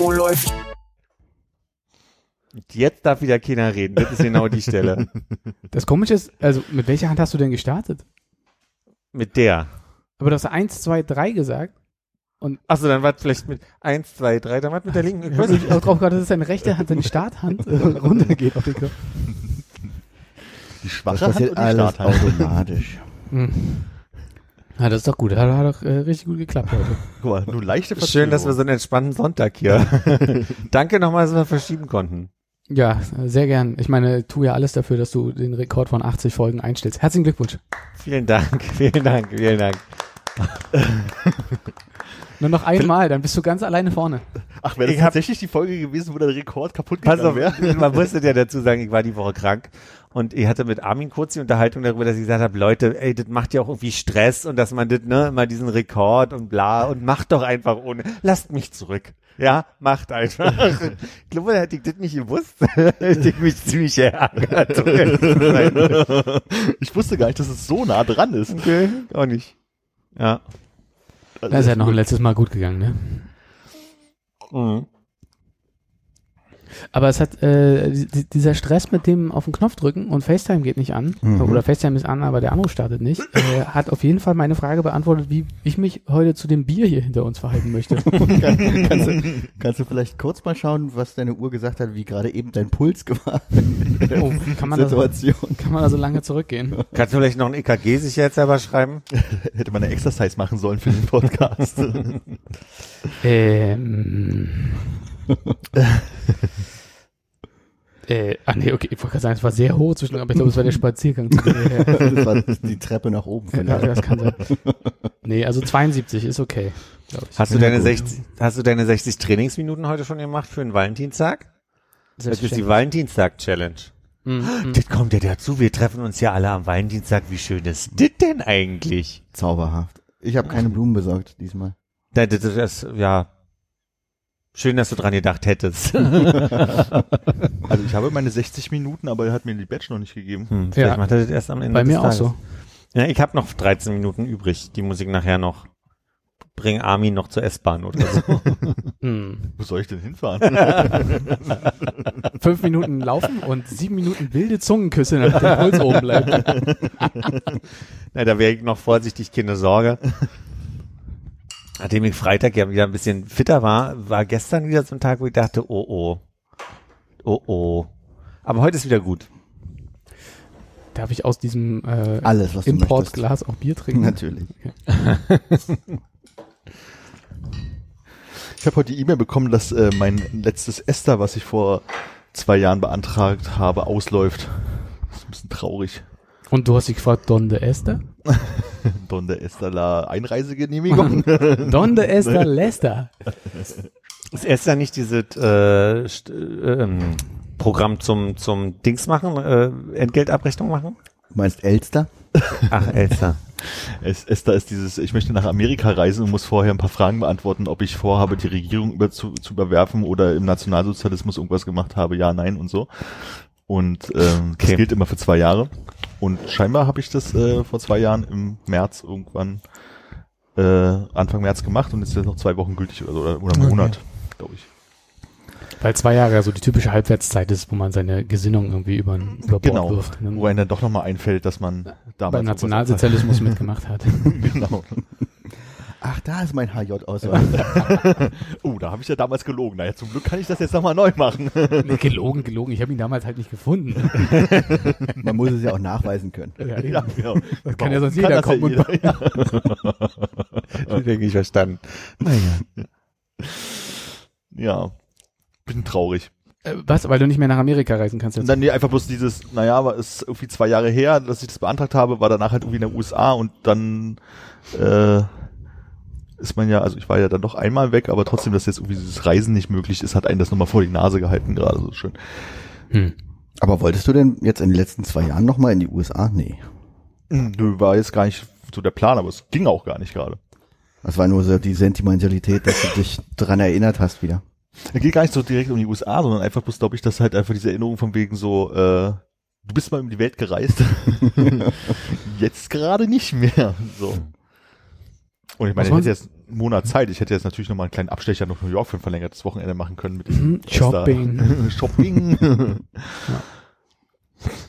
Oh, läuft. Jetzt darf wieder keiner reden. Das ist genau die Stelle. Das Komische ist, also mit welcher Hand hast du denn gestartet? Mit der. Aber du hast eins, zwei, drei gesagt. Achso, dann war es vielleicht mit 1, 2, 3, dann war es mit der linken. Ich Ich weiß nicht. auch drauf gerade, dass deine rechte Hand, deine Starthand äh, runtergeht auf den Knopf. Die Das schwache Hand passiert und die alles Starthand. automatisch. Ja, das ist doch gut. Hat, hat doch äh, richtig gut geklappt heute. Guck mal, nur leichte Verzögerung. Schön, dass wir so einen entspannten Sonntag hier. Danke nochmal, dass wir verschieben konnten. Ja, sehr gern. Ich meine, tu ja alles dafür, dass du den Rekord von 80 Folgen einstellst. Herzlichen Glückwunsch. Vielen Dank, vielen Dank, vielen Dank. Nur noch einmal, dann bist du ganz alleine vorne. Ach, wäre das Ich tatsächlich die Folge gewesen, wo der Rekord kaputt Pass gegangen auf, wäre? man musste ja dazu sagen, ich war die Woche krank und ich hatte mit Armin kurz die Unterhaltung darüber, dass ich gesagt habe, Leute, ey, das macht ja auch irgendwie Stress und dass man das, ne, immer diesen Rekord und bla und macht doch einfach ohne, lasst mich zurück. Ja, macht einfach. ich glaube, hätte ich das nicht gewusst, hätte ich mich ziemlich sein. Ich wusste gar nicht, dass es so nah dran ist. okay, auch nicht. Ja. Das ist ja noch ein letztes Mal gut gegangen, ne? Mhm. Aber es hat äh, di- dieser Stress mit dem auf den Knopf drücken und FaceTime geht nicht an Mhm. oder FaceTime ist an, aber der Anruf startet nicht, äh, hat auf jeden Fall meine Frage beantwortet, wie ich mich heute zu dem Bier hier hinter uns verhalten möchte. kannst, du, kannst du vielleicht kurz mal schauen, was deine Uhr gesagt hat, wie gerade eben dein Puls war? oh, kann man da so, Situation. kann man da so lange zurückgehen? Kannst du vielleicht noch ein EKG sich jetzt selber schreiben? Hätte man eine Exercise machen sollen für den Podcast. Ähm. Äh, ah nee, okay, ich wollte gerade sagen, es war sehr hoch zwischendurch, aber ich glaube, es war der Spaziergang. zu dir her. Das war die Treppe nach oben. ja, das kann sein. Nee, also 72 ist okay. Hast du deine gut. 60, hast du deine 60 Trainingsminuten heute schon gemacht für den Valentinstag? Das ist die Valentinstag-Challenge. Mhm, mhm. Das kommt ja dazu, wir treffen uns ja alle am Valentinstag. Wie schön ist das denn eigentlich? Zauberhaft. Ich habe keine Blumen besorgt diesmal. Da- Das ist, ja, schön, dass du dran gedacht hättest. Also ich habe meine 60 Minuten, aber er hat mir die Badge noch nicht gegeben. Hm, vielleicht Ja. macht er das erst am Ende Bei des mir auch Tages. so. Ja, ich habe noch 13 Minuten übrig. Die muss ich nachher noch bring Armin noch zur S-Bahn oder so. Mhm. Wo soll ich denn hinfahren? Fünf Minuten laufen und sieben Minuten wilde Zungenküsse, damit der Puls oben bleibt. Na, da wäre ich noch vorsichtig, keine Sorge. Nachdem ich Freitag ja wieder ein bisschen fitter war, war gestern wieder so ein Tag, wo ich dachte, oh oh, oh oh. Aber heute ist wieder gut. Darf ich aus diesem äh, Alles, was Importglas auch Bier trinken? Natürlich. Ich habe heute die E-Mail bekommen, dass äh, mein letztes Ester, was ich vor zwei Jahren beantragt habe, ausläuft. Das ist ein bisschen traurig. Und du hast dich gefragt, Donde Esther? Donde Ester la Einreisegenehmigung. Donde Esther Lester? Ist erst ja nicht dieses äh, äh, ähm, Programm zum zum Dings machen, äh, Entgeltabrechnung machen? Du meinst Elster? Ach, Elster. es, Esther ist dieses, ich möchte nach Amerika reisen und muss vorher ein paar Fragen beantworten, ob ich vorhabe, die Regierung über, zu, zu überwerfen oder im Nationalsozialismus irgendwas gemacht habe, ja, nein und so. Und ähm, das Okay. gilt immer für zwei Jahre. Und scheinbar habe ich das äh, vor zwei Jahren im März irgendwann äh, Anfang März gemacht und ist jetzt noch zwei Wochen gültig oder, oder, oder einen Monat, glaube ich. Weil zwei Jahre ja so die typische Halbwertszeit ist, wo man seine Gesinnung irgendwie über, über Bord Genau. wirft. Ne? Wo einem dann doch nochmal einfällt, dass man damals beim Nationalsozialismus mitgemacht hat. genau. Ach, da ist mein HJ-Ausweis. Oh, da habe ich ja damals gelogen. Naja, zum Glück kann ich das jetzt nochmal neu machen. nee, gelogen, gelogen. Ich habe ihn damals halt nicht gefunden. Man muss es ja auch nachweisen können. Ja, ja, genau. Das kann ja sonst Kann jeder ja kommen und jeder. Das denke ich verstanden. Naja. Ja, bin traurig. Äh, Was? Weil du nicht mehr nach Amerika reisen kannst Und jetzt? dann nee, einfach bloß dieses, naja, war es irgendwie zwei Jahre her, dass ich das beantragt habe, war danach halt irgendwie in den USA und dann äh, ist man ja, also ich war ja dann doch einmal weg, aber trotzdem, dass jetzt irgendwie dieses Reisen nicht möglich ist, hat einen das nochmal vor die Nase gehalten, gerade so schön. Hm. Aber wolltest du denn jetzt in den letzten zwei Jahren nochmal in die USA? Nee. Nö, war jetzt gar nicht so der Plan, aber es ging auch gar nicht gerade. Das war nur so die Sentimentalität, dass du dich dran erinnert hast wieder. Es geht gar nicht so direkt um die USA, sondern einfach bloß, glaube ich, dass halt einfach diese Erinnerung von wegen so, äh, du bist mal um die Welt gereist. jetzt gerade nicht mehr. So. Und ich meine, ich hätte jetzt einen Monat Zeit. Ich hätte jetzt natürlich noch mal einen kleinen Abstecher nach New York für ein verlängertes Wochenende machen können mit dem Mhm, Shopping. Shopping.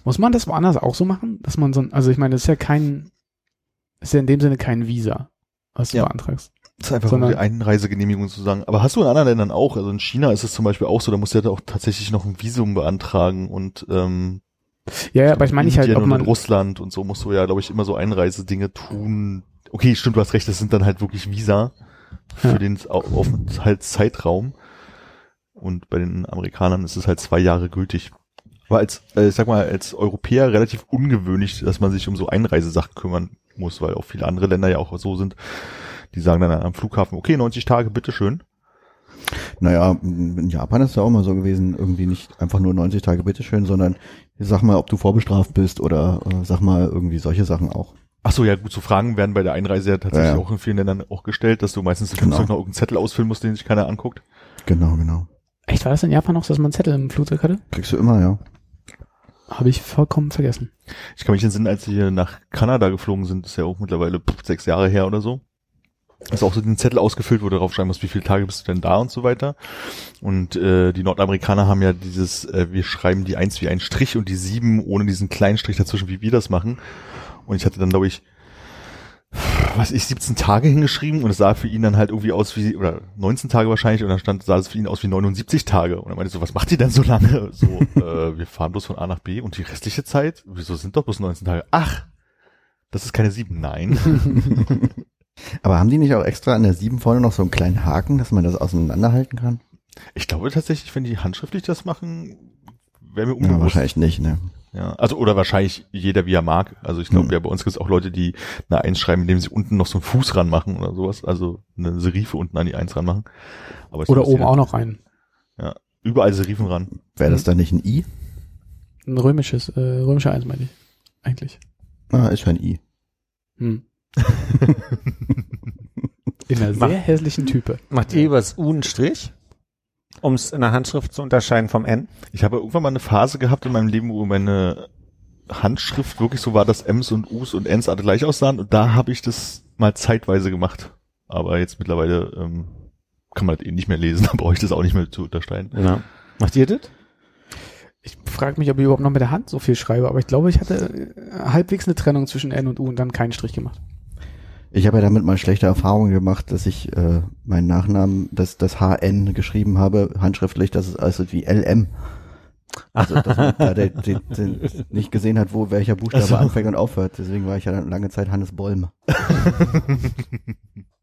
Muss man das woanders auch so machen? Dass man so ein, also ich meine, das ist ja kein, ist ja in dem Sinne kein Visa, was du Ja. beantragst. Das ist einfach Sondern- um die Einreisegenehmigung zu sagen. Aber hast du in anderen Ländern auch? Also in China ist es zum Beispiel auch so, da musst du ja auch tatsächlich noch ein Visum beantragen und ähm, Ja, ja, aber ich meine nicht halt, ob und man, in Russland und so musst du ja, glaube ich, immer so Einreisedinge tun. Okay, stimmt, du hast recht, das sind dann halt wirklich Visa für Ja. den Au- Aufenthaltszeitraum. Und bei den Amerikanern ist es halt zwei Jahre gültig. War als, äh, ich sag mal, als Europäer relativ ungewöhnlich, dass man sich um so Einreisesachen kümmern muss, weil auch viele andere Länder ja auch so sind. Die sagen dann am Flughafen, okay, 90 Tage, bitteschön. Naja, in Japan ist es ja auch mal so gewesen, irgendwie nicht einfach nur 90 Tage bitteschön, sondern sag mal, ob du vorbestraft bist oder äh, sag mal irgendwie solche Sachen auch. Ach so, ja gut, so Fragen werden bei der Einreise ja tatsächlich Ja, ja. auch in vielen Ländern auch gestellt, dass du meistens im Genau. Flugzeug noch irgendeinen Zettel ausfüllen musst, den sich keiner anguckt. Genau, genau. echt war das in Japan noch, so, dass man einen Zettel im Flugzeug hatte? Kriegst du immer, ja. Habe ich vollkommen vergessen. Ich kann mich entsinnen, als wir nach Kanada geflogen sind, ist ja auch mittlerweile pff, sechs Jahre her oder so. Ist auch so den Zettel ausgefüllt, wo du drauf schreiben musst, wie viele Tage bist du denn da und so weiter. Und äh, die Nordamerikaner haben ja dieses, äh, wir schreiben die eins wie ein Strich und die sieben ohne diesen kleinen Strich dazwischen, wie wir das machen. Und ich hatte dann, glaube ich, was ich, 17 Tage hingeschrieben und es sah für ihn dann halt irgendwie aus wie, oder 19 Tage wahrscheinlich, und dann stand, sah es für ihn aus wie 79 Tage. Und er meinte so, was macht ihr denn so lange? So, äh, wir fahren bloß von A nach B und die restliche Zeit, wieso sind doch bloß 19 Tage? Ach, das ist keine sieben, nein. Aber haben die nicht auch extra an der 7 vorne noch so einen kleinen Haken, dass man das auseinanderhalten kann? Ich glaube tatsächlich, wenn die handschriftlich das machen, wäre mir Ja, unbewusst. wahrscheinlich nicht, ne? Ja, also oder wahrscheinlich jeder wie er mag. Also ich glaube Hm. ja, bei uns gibt es auch Leute, die eine Eins schreiben, indem sie unten noch so einen Fuß ranmachen oder sowas. Also eine Serife unten an die Eins ranmachen. Aber Oder oben auch noch ein, Ja, überall Serifen ran. Wäre das dann nicht ein I? ein römisches, äh, römischer Eins meine ich. Eigentlich. Ah, ist ja ein I. Hm. In einer Mach- sehr hässlichen Type. Macht ihr übers U einen Strich? Um es in der Handschrift zu unterscheiden vom N? Ich habe irgendwann mal eine Phase gehabt in meinem Leben, wo meine Handschrift wirklich so war, dass M's und U's und N's alle gleich aussahen. Und da habe ich das mal zeitweise gemacht. Aber jetzt mittlerweile ähm, kann man das eh nicht mehr lesen, da brauche ich das auch nicht mehr zu unterscheiden. Ja. Macht ihr das? Ich frage mich, ob ich überhaupt noch mit der Hand so viel schreibe, aber ich glaube, ich hatte äh, halbwegs eine Trennung zwischen N und U und dann keinen Strich gemacht. Ich habe ja damit mal schlechte Erfahrungen gemacht, dass ich äh, meinen Nachnamen, das, das HN geschrieben habe, handschriftlich, dass es also wie LM. Also, dass man da der, der, der nicht gesehen hat, wo welcher Buchstabe Ach so. anfängt und aufhört. Deswegen war ich ja dann lange Zeit Hannes Bolm.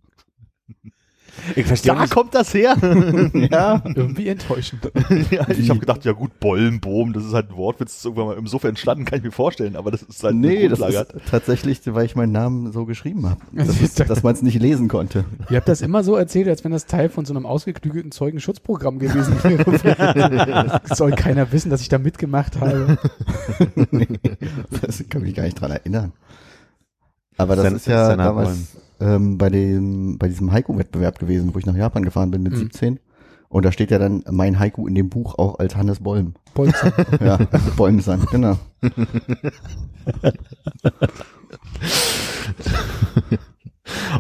Ich verstehe Da nicht. kommt das her. ja. Irgendwie enttäuschend. ja, ich habe gedacht, ja gut, Bollenboom, das ist halt ein Wortwitz, das ist irgendwann mal im Sofa entstanden, kann ich mir vorstellen, aber das ist halt Nee, das ist tatsächlich, weil ich meinen Namen so geschrieben habe. Das ist, dass man es nicht lesen konnte. Ihr habt das immer so erzählt, als wenn das Teil von so einem ausgeklügelten Zeugenschutzprogramm gewesen wäre. Soll keiner wissen, dass ich da mitgemacht habe. Das kann mich gar nicht dran erinnern. Aber das Sen- ist ja Senat damals ähm, bei dem bei diesem Haiku-Wettbewerb gewesen, wo ich nach Japan gefahren bin mit Mhm. 17. Und da steht ja dann mein Haiku in dem Buch auch als Hannes Bolm. Bolzer. Ja, Bolmsan, genau.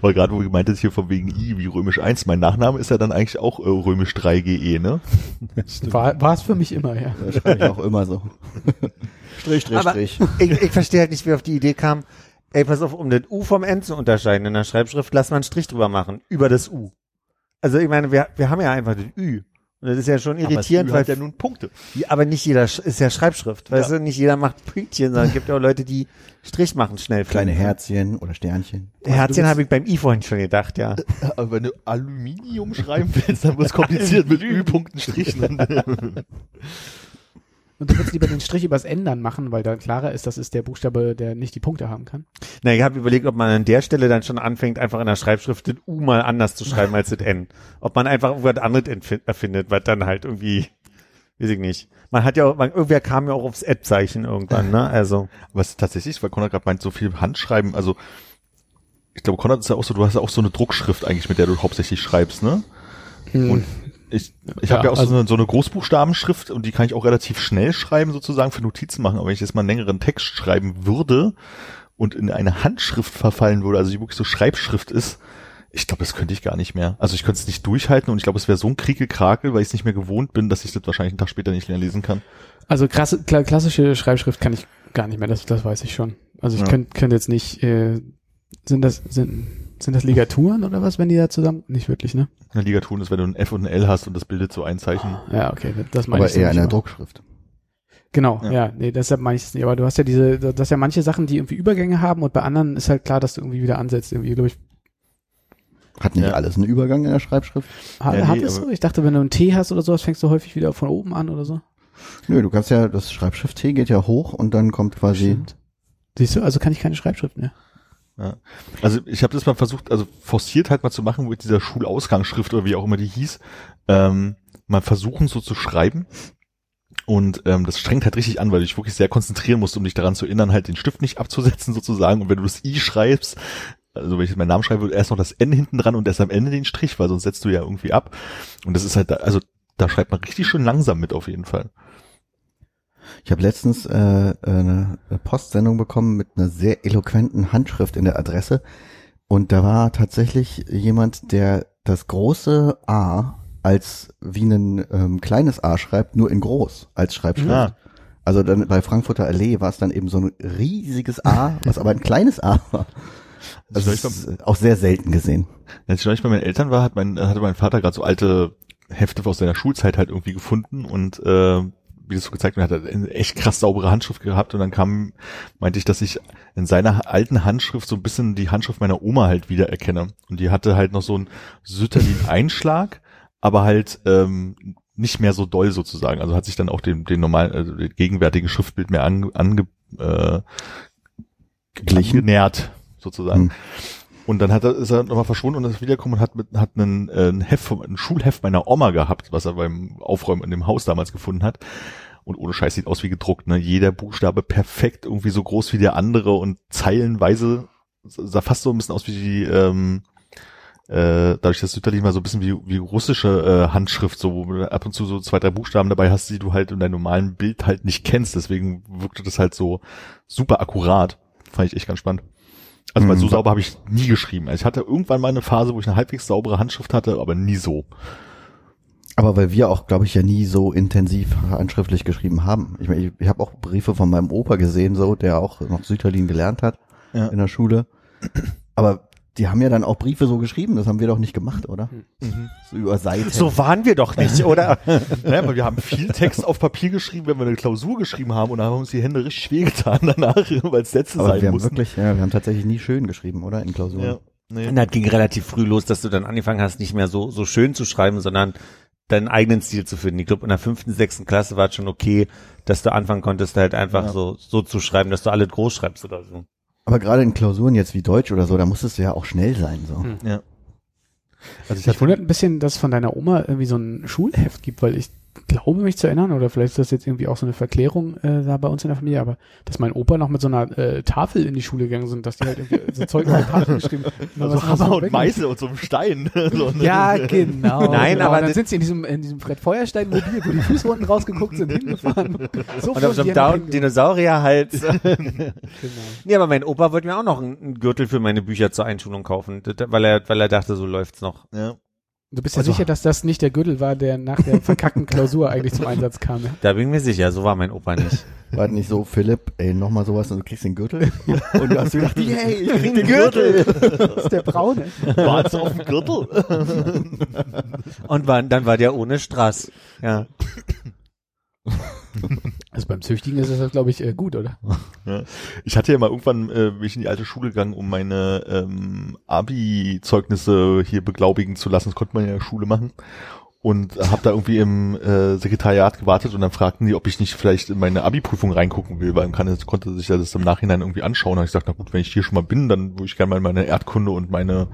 Aber gerade wo du gemeint hier von wegen I wie römisch 1, mein Nachname ist ja dann eigentlich auch äh, römisch 3GE, ne? War, war es für mich immer, ja. Das schreibe ich auch immer so. Strich, Strich, Aber- Strich. Ich, ich verstehe halt nicht, wie auf die Idee kam, ey, pass auf, um das U vom N zu unterscheiden in der Schreibschrift, lass mal einen Strich drüber machen, über das U. Also ich meine, wir, wir haben ja einfach das Ü. Und das ist ja schon irritierend, weil ja nun Punkte. Aber nicht jeder ist ja Schreibschrift. Weißt Ja. du, nicht jeder macht Pünktchen, sondern es gibt ja auch Leute, die Strich machen schnell. Kleine Herzchen oder Sternchen. Herzchen habe ich beim I vorhin schon gedacht, ja. Aber wenn du Aluminium schreiben willst, dann wird es kompliziert mit Ü-Punkten, Strichen. Und du würdest lieber den Strich übers N dann machen, weil dann klarer ist, das ist der Buchstabe, der nicht die Punkte haben kann. Na, ich habe überlegt, ob man an der Stelle dann schon anfängt, einfach in der Schreibschrift das U mal anders zu schreiben als das N. Ob man einfach irgendwas anderes erfindet, was dann halt irgendwie, weiß ich nicht. Man hat ja, auch- man, irgendwer kam ja auch aufs Ad-Zeichen irgendwann, ne? Also, Was tatsächlich, weil Konrad gerade meint, so viel Handschreiben, also ich glaube, Konrad ist ja auch so, du hast ja auch so eine Druckschrift eigentlich, mit der du hauptsächlich schreibst, ne? Und ich, ich Ja, habe ja auch also- so, eine, so eine Großbuchstabenschrift und die kann ich auch relativ schnell schreiben, sozusagen für Notizen machen. Aber wenn ich jetzt mal einen längeren Text schreiben würde und in eine Handschrift verfallen würde, also die wirklich so Schreibschrift ist, ich glaube, das könnte ich gar nicht mehr. Also ich könnte es nicht durchhalten und ich glaube, es wäre so ein Kriegelkrakel, weil ich es nicht mehr gewohnt bin, dass ich das wahrscheinlich einen Tag später nicht mehr lesen kann. Also krasse, kla klassische Schreibschrift kann ich gar nicht mehr, das, das weiß ich schon. Also ich Ja. könnte könnt jetzt nicht, äh, sind das, sind, sind das Ligaturen oder was, wenn die da zusammen? Nicht wirklich, ne? Eine Ligatur ist, wenn du ein F und ein L hast und das bildet so ein Zeichen. Ja, okay, das meine Aber ich so eher in der aber- Druckschrift. Genau, Ja. ja. nee, deshalb meine ich es nicht. Aber du hast ja diese, du hast ja manche Sachen, die irgendwie Übergänge haben und bei anderen ist halt klar, dass du irgendwie wieder ansetzt. Irgendwie, glaube ich, Hat nicht Ja. alles einen Übergang in der Schreibschrift? ha- Ja, hat nee, es aber- so? Ich dachte, wenn du einen T hast oder sowas, fängst du häufig wieder von oben an oder so. Nö, du kannst ja, das Schreibschrift T geht ja hoch und dann kommt quasi, Stimmt. Siehst du, also kann ich keine Schreibschrift mehr. Ja. Also ich habe das mal versucht, also forciert halt mal zu machen, mit dieser Schulausgangsschrift oder wie auch immer die hieß, ähm, mal versuchen so zu schreiben. Und ähm, das strengt halt richtig an, weil du dich wirklich sehr konzentrieren musst, um dich daran zu erinnern, halt den Stift nicht abzusetzen sozusagen. Und wenn du das I schreibst, also wenn ich jetzt meinen Namen schreibe, erst noch das N hinten dran und erst am Ende den Strich, weil sonst setzt du ja irgendwie ab. Und das ist halt, da, also da schreibt man richtig schön langsam mit auf jeden Fall. Ich habe letztens äh, eine Postsendung bekommen mit einer sehr eloquenten Handschrift in der Adresse und da war tatsächlich jemand, der das große A als wie ein ähm, kleines A schreibt, nur in groß als Schreibschrift. Ah. Also dann bei Frankfurter Allee war es dann eben so ein riesiges A, was aber ein kleines A war. Also ich das ist äh, auch sehr selten gesehen. Als ich neulich bei meinen Eltern war, hat mein, hatte mein Vater gerade so alte Hefte aus seiner Schulzeit halt irgendwie gefunden und äh, wie das so gezeigt hat er eine echt krass saubere Handschrift gehabt und dann kam, meinte ich, dass ich in seiner alten Handschrift so ein bisschen die Handschrift meiner Oma halt wieder erkenne. Und die hatte halt noch so einen Sütterlin-Einschlag, aber halt ähm, nicht mehr so doll sozusagen. Also hat sich dann auch dem, den normalen, also dem gegenwärtigen Schriftbild mehr ange, ange, äh, Glichen. genährt, sozusagen. Hm. Und dann hat er, ist er nochmal verschwunden und ist wiedergekommen und hat mit, hat einen, äh, ein Heft, vom- ein Schulheft meiner Oma gehabt, was er beim Aufräumen in dem Haus damals gefunden hat. Und ohne Scheiß sieht aus wie gedruckt, ne? Jeder Buchstabe perfekt, irgendwie so groß wie der andere und zeilenweise sah fast so ein bisschen aus wie die, ähm, äh, dadurch, dass Sütterlin mal so ein bisschen wie, wie russische äh, Handschrift, so wo du ab und zu so zwei, drei Buchstaben dabei hast, die du halt in deinem normalen Bild halt nicht kennst. Deswegen wirkte das halt so super akkurat. Fand ich echt ganz spannend. Also weil Mhm. so sauber habe ich nie geschrieben. Also ich hatte irgendwann mal eine Phase, wo ich eine halbwegs saubere Handschrift hatte, aber nie so. Aber weil wir auch, glaube ich, ja nie so intensiv handschriftlich geschrieben haben. Ich meine, ich, ich habe auch Briefe von meinem Opa gesehen, so, der auch noch Sütterlin gelernt hat Ja. in der Schule. Aber die haben ja dann auch Briefe so geschrieben, das haben wir doch nicht gemacht, oder? So über Seiten. so waren wir doch nicht, oder? Naja, aber wir haben viel Text auf Papier geschrieben, wenn wir eine Klausur geschrieben haben und da haben uns die Hände richtig schwer getan danach, weil es Sätze Aber sein wir haben mussten. wirklich, ja, wir haben tatsächlich nie schön geschrieben, oder? In Klausuren. ja, nee. Und das ging relativ früh los, dass du dann angefangen hast, nicht mehr so, so schön zu schreiben, sondern deinen eigenen Stil zu finden. Ich glaube, in der fünften, sechsten Klasse war es schon okay, dass du anfangen konntest, halt einfach Ja. so, so zu schreiben, dass du alle groß schreibst oder so. Aber gerade in Klausuren jetzt wie Deutsch oder so, da musstest du ja auch schnell sein, so. Hm. Ja. Also ich Mich hatte wundert ein bisschen, dass es von deiner Oma irgendwie so ein Schulheft gibt, weil ich glaube mich zu erinnern, oder vielleicht ist das jetzt irgendwie auch so eine Verklärung äh, da bei uns in der Familie, aber dass mein Opa noch mit so einer äh, Tafel in die Schule gegangen sind, dass die halt irgendwie so Zeug auf der Tafel geschrieben haben. so Hammer und Meißel und so einem Stein. so, ne? Ja, genau. Nein, genau. aber dann sind sie in diesem, in diesem Fred Feuerstein Mobil, wo die Fußwunden rausgeguckt sind, hingefahren. So Und auf so einem Dinosaurierhals. Genau. nee, aber mein Opa wollte mir auch noch einen, Gürtel für meine Bücher zur Einschulung kaufen, weil er, weil er dachte, so läuft's noch. Ja. Du bist ja Also- sicher, dass das nicht der Gürtel war, der nach der verkackten Klausur eigentlich zum Einsatz kam. Ne? Da bin ich mir sicher, so war mein Opa nicht. War nicht so, Philipp, ey, nochmal sowas und du kriegst den Gürtel? Und du hast gedacht, yay, ich krieg den Gürtel. Das ist der braune. War's auf dem Gürtel? Und war, dann war der ohne Strass. Ja. Also beim Züchtigen ist das, glaube ich, äh, gut, oder? Ja. Ich hatte ja mal irgendwann, äh, bin ich in die alte Schule gegangen, um meine ähm, Abi-Zeugnisse hier beglaubigen zu lassen. Das konnte man ja in der Schule machen. und habe da irgendwie im äh, Sekretariat gewartet und dann fragten die, ob ich nicht vielleicht in meine Abi-Prüfung reingucken will, weil man kann, konnte sich das im Nachhinein irgendwie anschauen. Da ich gesagt, na gut, wenn ich hier schon mal bin, dann würde ich gerne mal meine Erdkunde und meine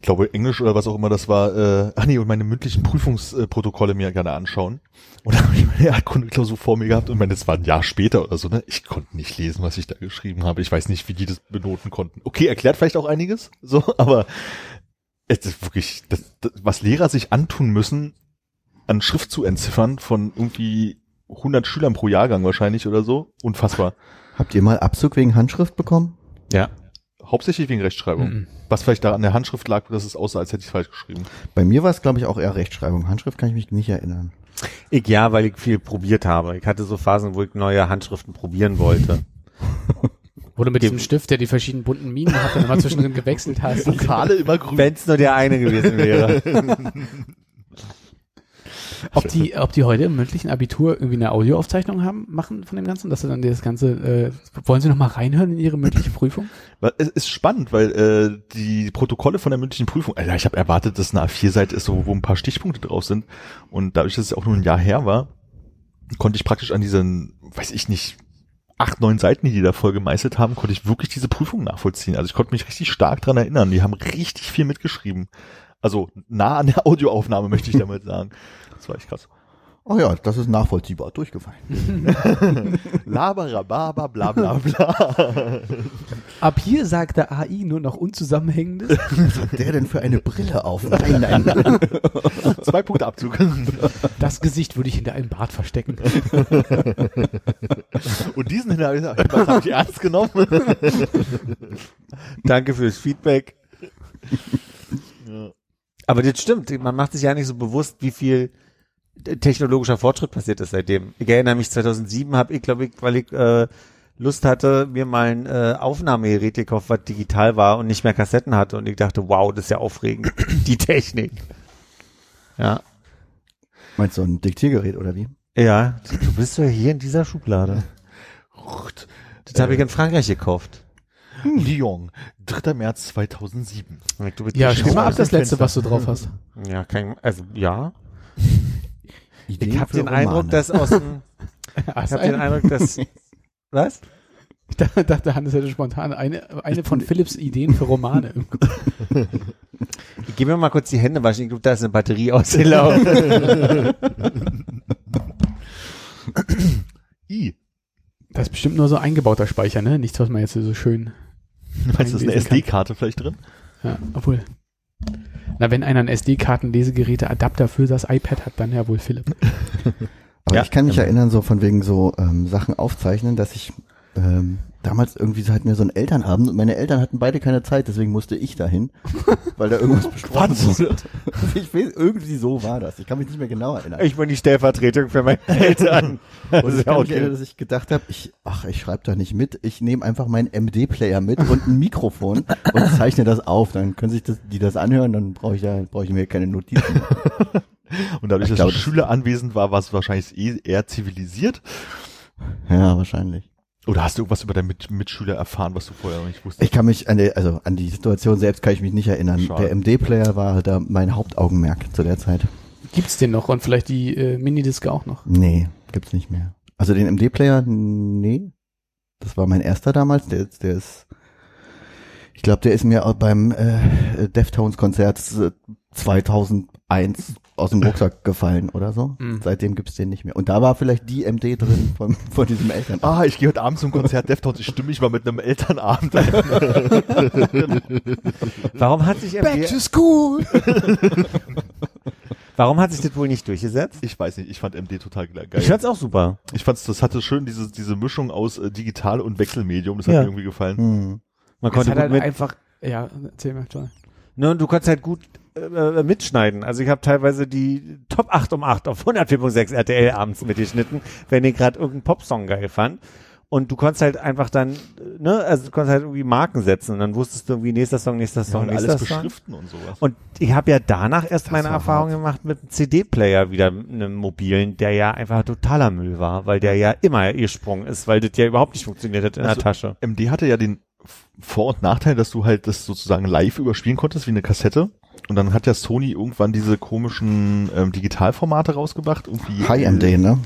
ich glaube Englisch oder was auch immer das war, äh, ach nee, und meine mündlichen Prüfungsprotokolle mir gerne anschauen. Und dann habe ich meine Erdkunde-Klausur vor mir gehabt und meine, das war ein Jahr später oder so, ne? Ich konnte nicht lesen, was ich da geschrieben habe. Ich weiß nicht, wie die das benoten konnten. Okay, erklärt vielleicht auch einiges, so, aber es ist wirklich, das, das, was Lehrer sich antun müssen, an Schrift zu entziffern von irgendwie 100 Schülern pro Jahrgang wahrscheinlich oder so, unfassbar. Habt ihr mal Abzug wegen Handschrift bekommen? Ja. Hauptsächlich wegen Rechtschreibung. Mhm. Was vielleicht da an der Handschrift lag, dass es aussah, als hätte ich falsch geschrieben. Bei mir war es, glaube ich, auch eher Rechtschreibung. Handschrift kann ich mich nicht erinnern. Ich ja, weil ich viel probiert habe. Ich hatte so Phasen, wo ich neue Handschriften probieren wollte. Wo du mit diesem Stift, der die verschiedenen bunten Minen hat, dann immer zwischendrin gewechselt hast. Vokale immer grün. Wenn es nur der eine gewesen wäre. Ob die, ob die heute im mündlichen Abitur irgendwie eine Audioaufzeichnung haben, machen von dem Ganzen, dass sie dann das Ganze, äh, wollen sie noch mal reinhören in ihre mündliche Prüfung? Es ist spannend, weil äh, die Protokolle von der mündlichen Prüfung, Alter, ich habe erwartet, dass eine A4-Seite ist, so, wo ein paar Stichpunkte drauf sind. Und dadurch, dass es auch nur ein Jahr her war, konnte ich praktisch an diesen, weiß ich nicht, acht, neun Seiten, die die da voll gemeißelt haben, konnte ich wirklich diese Prüfung nachvollziehen. Also ich konnte mich richtig stark dran erinnern. Die haben richtig viel mitgeschrieben. Also nah an der Audioaufnahme, möchte ich damit sagen. Das war echt krass. Oh ja, das ist nachvollziehbar, durchgefallen. Laberababa, bla bla bla. Ab hier sagt der AI nur noch Unzusammenhängendes. Was hat der denn für eine Brille auf? Nein, nein, nein. Zwei Punkte Abzug. Das Gesicht würde ich hinter einem Bart verstecken. Und diesen Hinweis habe ich ernst genommen. Danke fürs Feedback. Aber das stimmt. Man macht sich ja nicht so bewusst, wie viel technologischer Fortschritt passiert ist seitdem. Ich erinnere mich, 2007 habe ich, glaube ich, weil ich äh, Lust hatte, mir mal ein äh, Aufnahmegerät gekauft, was digital war und nicht mehr Kassetten hatte. Und ich dachte, wow, das ist ja aufregend. Die Technik. Ja. Meinst du ein Diktiergerät oder wie? Ja, du bist ja hier in dieser Schublade. Das habe ich in Frankreich gekauft. Lyon, 3. März 2007. Du bist Ja, spiel mal ab das letzte, was du drauf hast. Ja, kein, also ja. Ideen Ich habe den Eindruck, Romane. dass aus dem, ich habe den Eindruck, dass was? Ich dachte, Hannes hätte spontan eine, eine von Philips Ideen für Romane. Ich gebe mir mal kurz die Hände waschen. Ich glaube, da ist eine Batterie ausgelaufen. I. Das ist bestimmt nur so eingebauter Speicher, ne? Nichts, was man jetzt so schön. Meinst du, das ist eine. SD-Karte vielleicht drin? Ja, obwohl. Na, wenn einer ein SD-Karten-Lesegeräte-Adapter für das iPad hat, dann ja wohl Philipp. Aber Ja. ich kann mich erinnern, so von wegen so ähm, Sachen aufzeichnen, dass ich ähm, damals irgendwie so hatten wir so einen Elternabend und meine Eltern hatten beide keine Zeit, deswegen musste ich dahin, weil da irgendwas besprochen wurde. Ich weiß, irgendwie so war das. Ich kann mich nicht mehr genau erinnern. Ich bin die Stellvertretung für meine Eltern. Und ist ich kann mich erinnern, dass ich gedacht habe, ich, ach, ich schreibe da nicht mit, ich nehme einfach meinen MD-Player mit und ein Mikrofon und zeichne das auf. Dann können sich das, die das anhören, dann brauche ich ja, brauche ich mir keine Notizen. Und dadurch, Ich dass glaube, der das- Schüler anwesend war, war es wahrscheinlich eh eher zivilisiert. Ja, wahrscheinlich. Oder hast du irgendwas über deinen Mit Mitschüler erfahren, was du vorher noch nicht wusstest? Ich kann mich an die, also an die Situation selbst kann ich mich nicht erinnern. Schade. Der MD-Player war halt da mein Hauptaugenmerk zu der Zeit. Gibt's den noch und vielleicht die äh, Minidisc auch noch? Nee, gibt's nicht mehr. Also den MD-Player, nee. Das war mein erster damals. Der, ist- der ist, ich glaube, der ist mir auch beim äh, Deftones-Konzert äh, 2001 aus dem Rucksack gefallen oder so. Mhm. Seitdem gibt's den nicht mehr. Und da war vielleicht die MD drin von, von diesem Eltern. Ah, ich gehe heute Abend zum Konzert Deftones, ich stimme mich mal mit einem Elternabend ein. Warum hat sich MD, school! warum hat sich das wohl nicht durchgesetzt? Ich weiß nicht, ich fand MD total ge- Ich geil. fand's auch super. Ich fand's, das hatte schön diese, diese Mischung aus äh, digital und Wechselmedium, das hat Ja. mir irgendwie gefallen. Hm. Man Es konnte hat halt mit, einfach, ja, erzähl mal, John. ne, und du konntest halt gut äh, mitschneiden. Also ich habe teilweise die Top 8 um 8 auf 104.6 RTL abends mitgeschnitten, wenn ich gerade irgendeinen Popsong geil fand. Und du konntest halt einfach dann, äh, ne, also du konntest halt irgendwie Marken setzen und dann wusstest du irgendwie nächster Song, nächster Ja, Song, und nächster alles Song. beschriften und sowas. Und ich habe ja danach erst meine war Erfahrung gemacht mit einem CD-Player wieder, einem mobilen, der ja einfach totaler Müll war, weil der ja immer gesprungen ist, weil das ja überhaupt nicht funktioniert hat in Also, der Tasche. MD hatte ja den Vor- und Nachteil, dass du halt das sozusagen live überspielen konntest, wie eine Kassette. Und dann hat ja Sony irgendwann diese komischen ähm, Digitalformate rausgebracht. Irgendwie, äh, ne?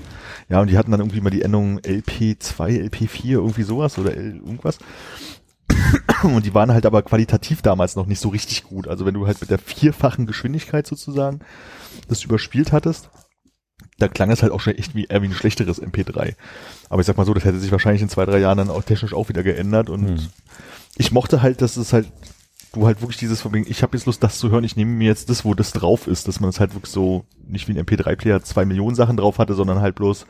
Ja, und die hatten dann irgendwie mal die Endung LP2, LP4, irgendwie sowas oder L irgendwas. Und die waren halt aber qualitativ damals noch nicht so richtig gut. Also wenn du halt mit der vierfachen Geschwindigkeit sozusagen das überspielt hattest, da klang es halt auch schon echt wie, eher wie ein schlechteres MP3. Aber ich sag mal so, das hätte sich wahrscheinlich in zwei, drei Jahren dann auch technisch auch wieder geändert. Und Hm. ich mochte halt, dass es halt, du halt wirklich dieses von wegen, ich habe jetzt Lust, das zu hören, ich nehme mir jetzt das, wo das drauf ist, dass man es halt wirklich so, nicht wie ein MP3-Player zwei Millionen Sachen drauf hatte, sondern halt bloß,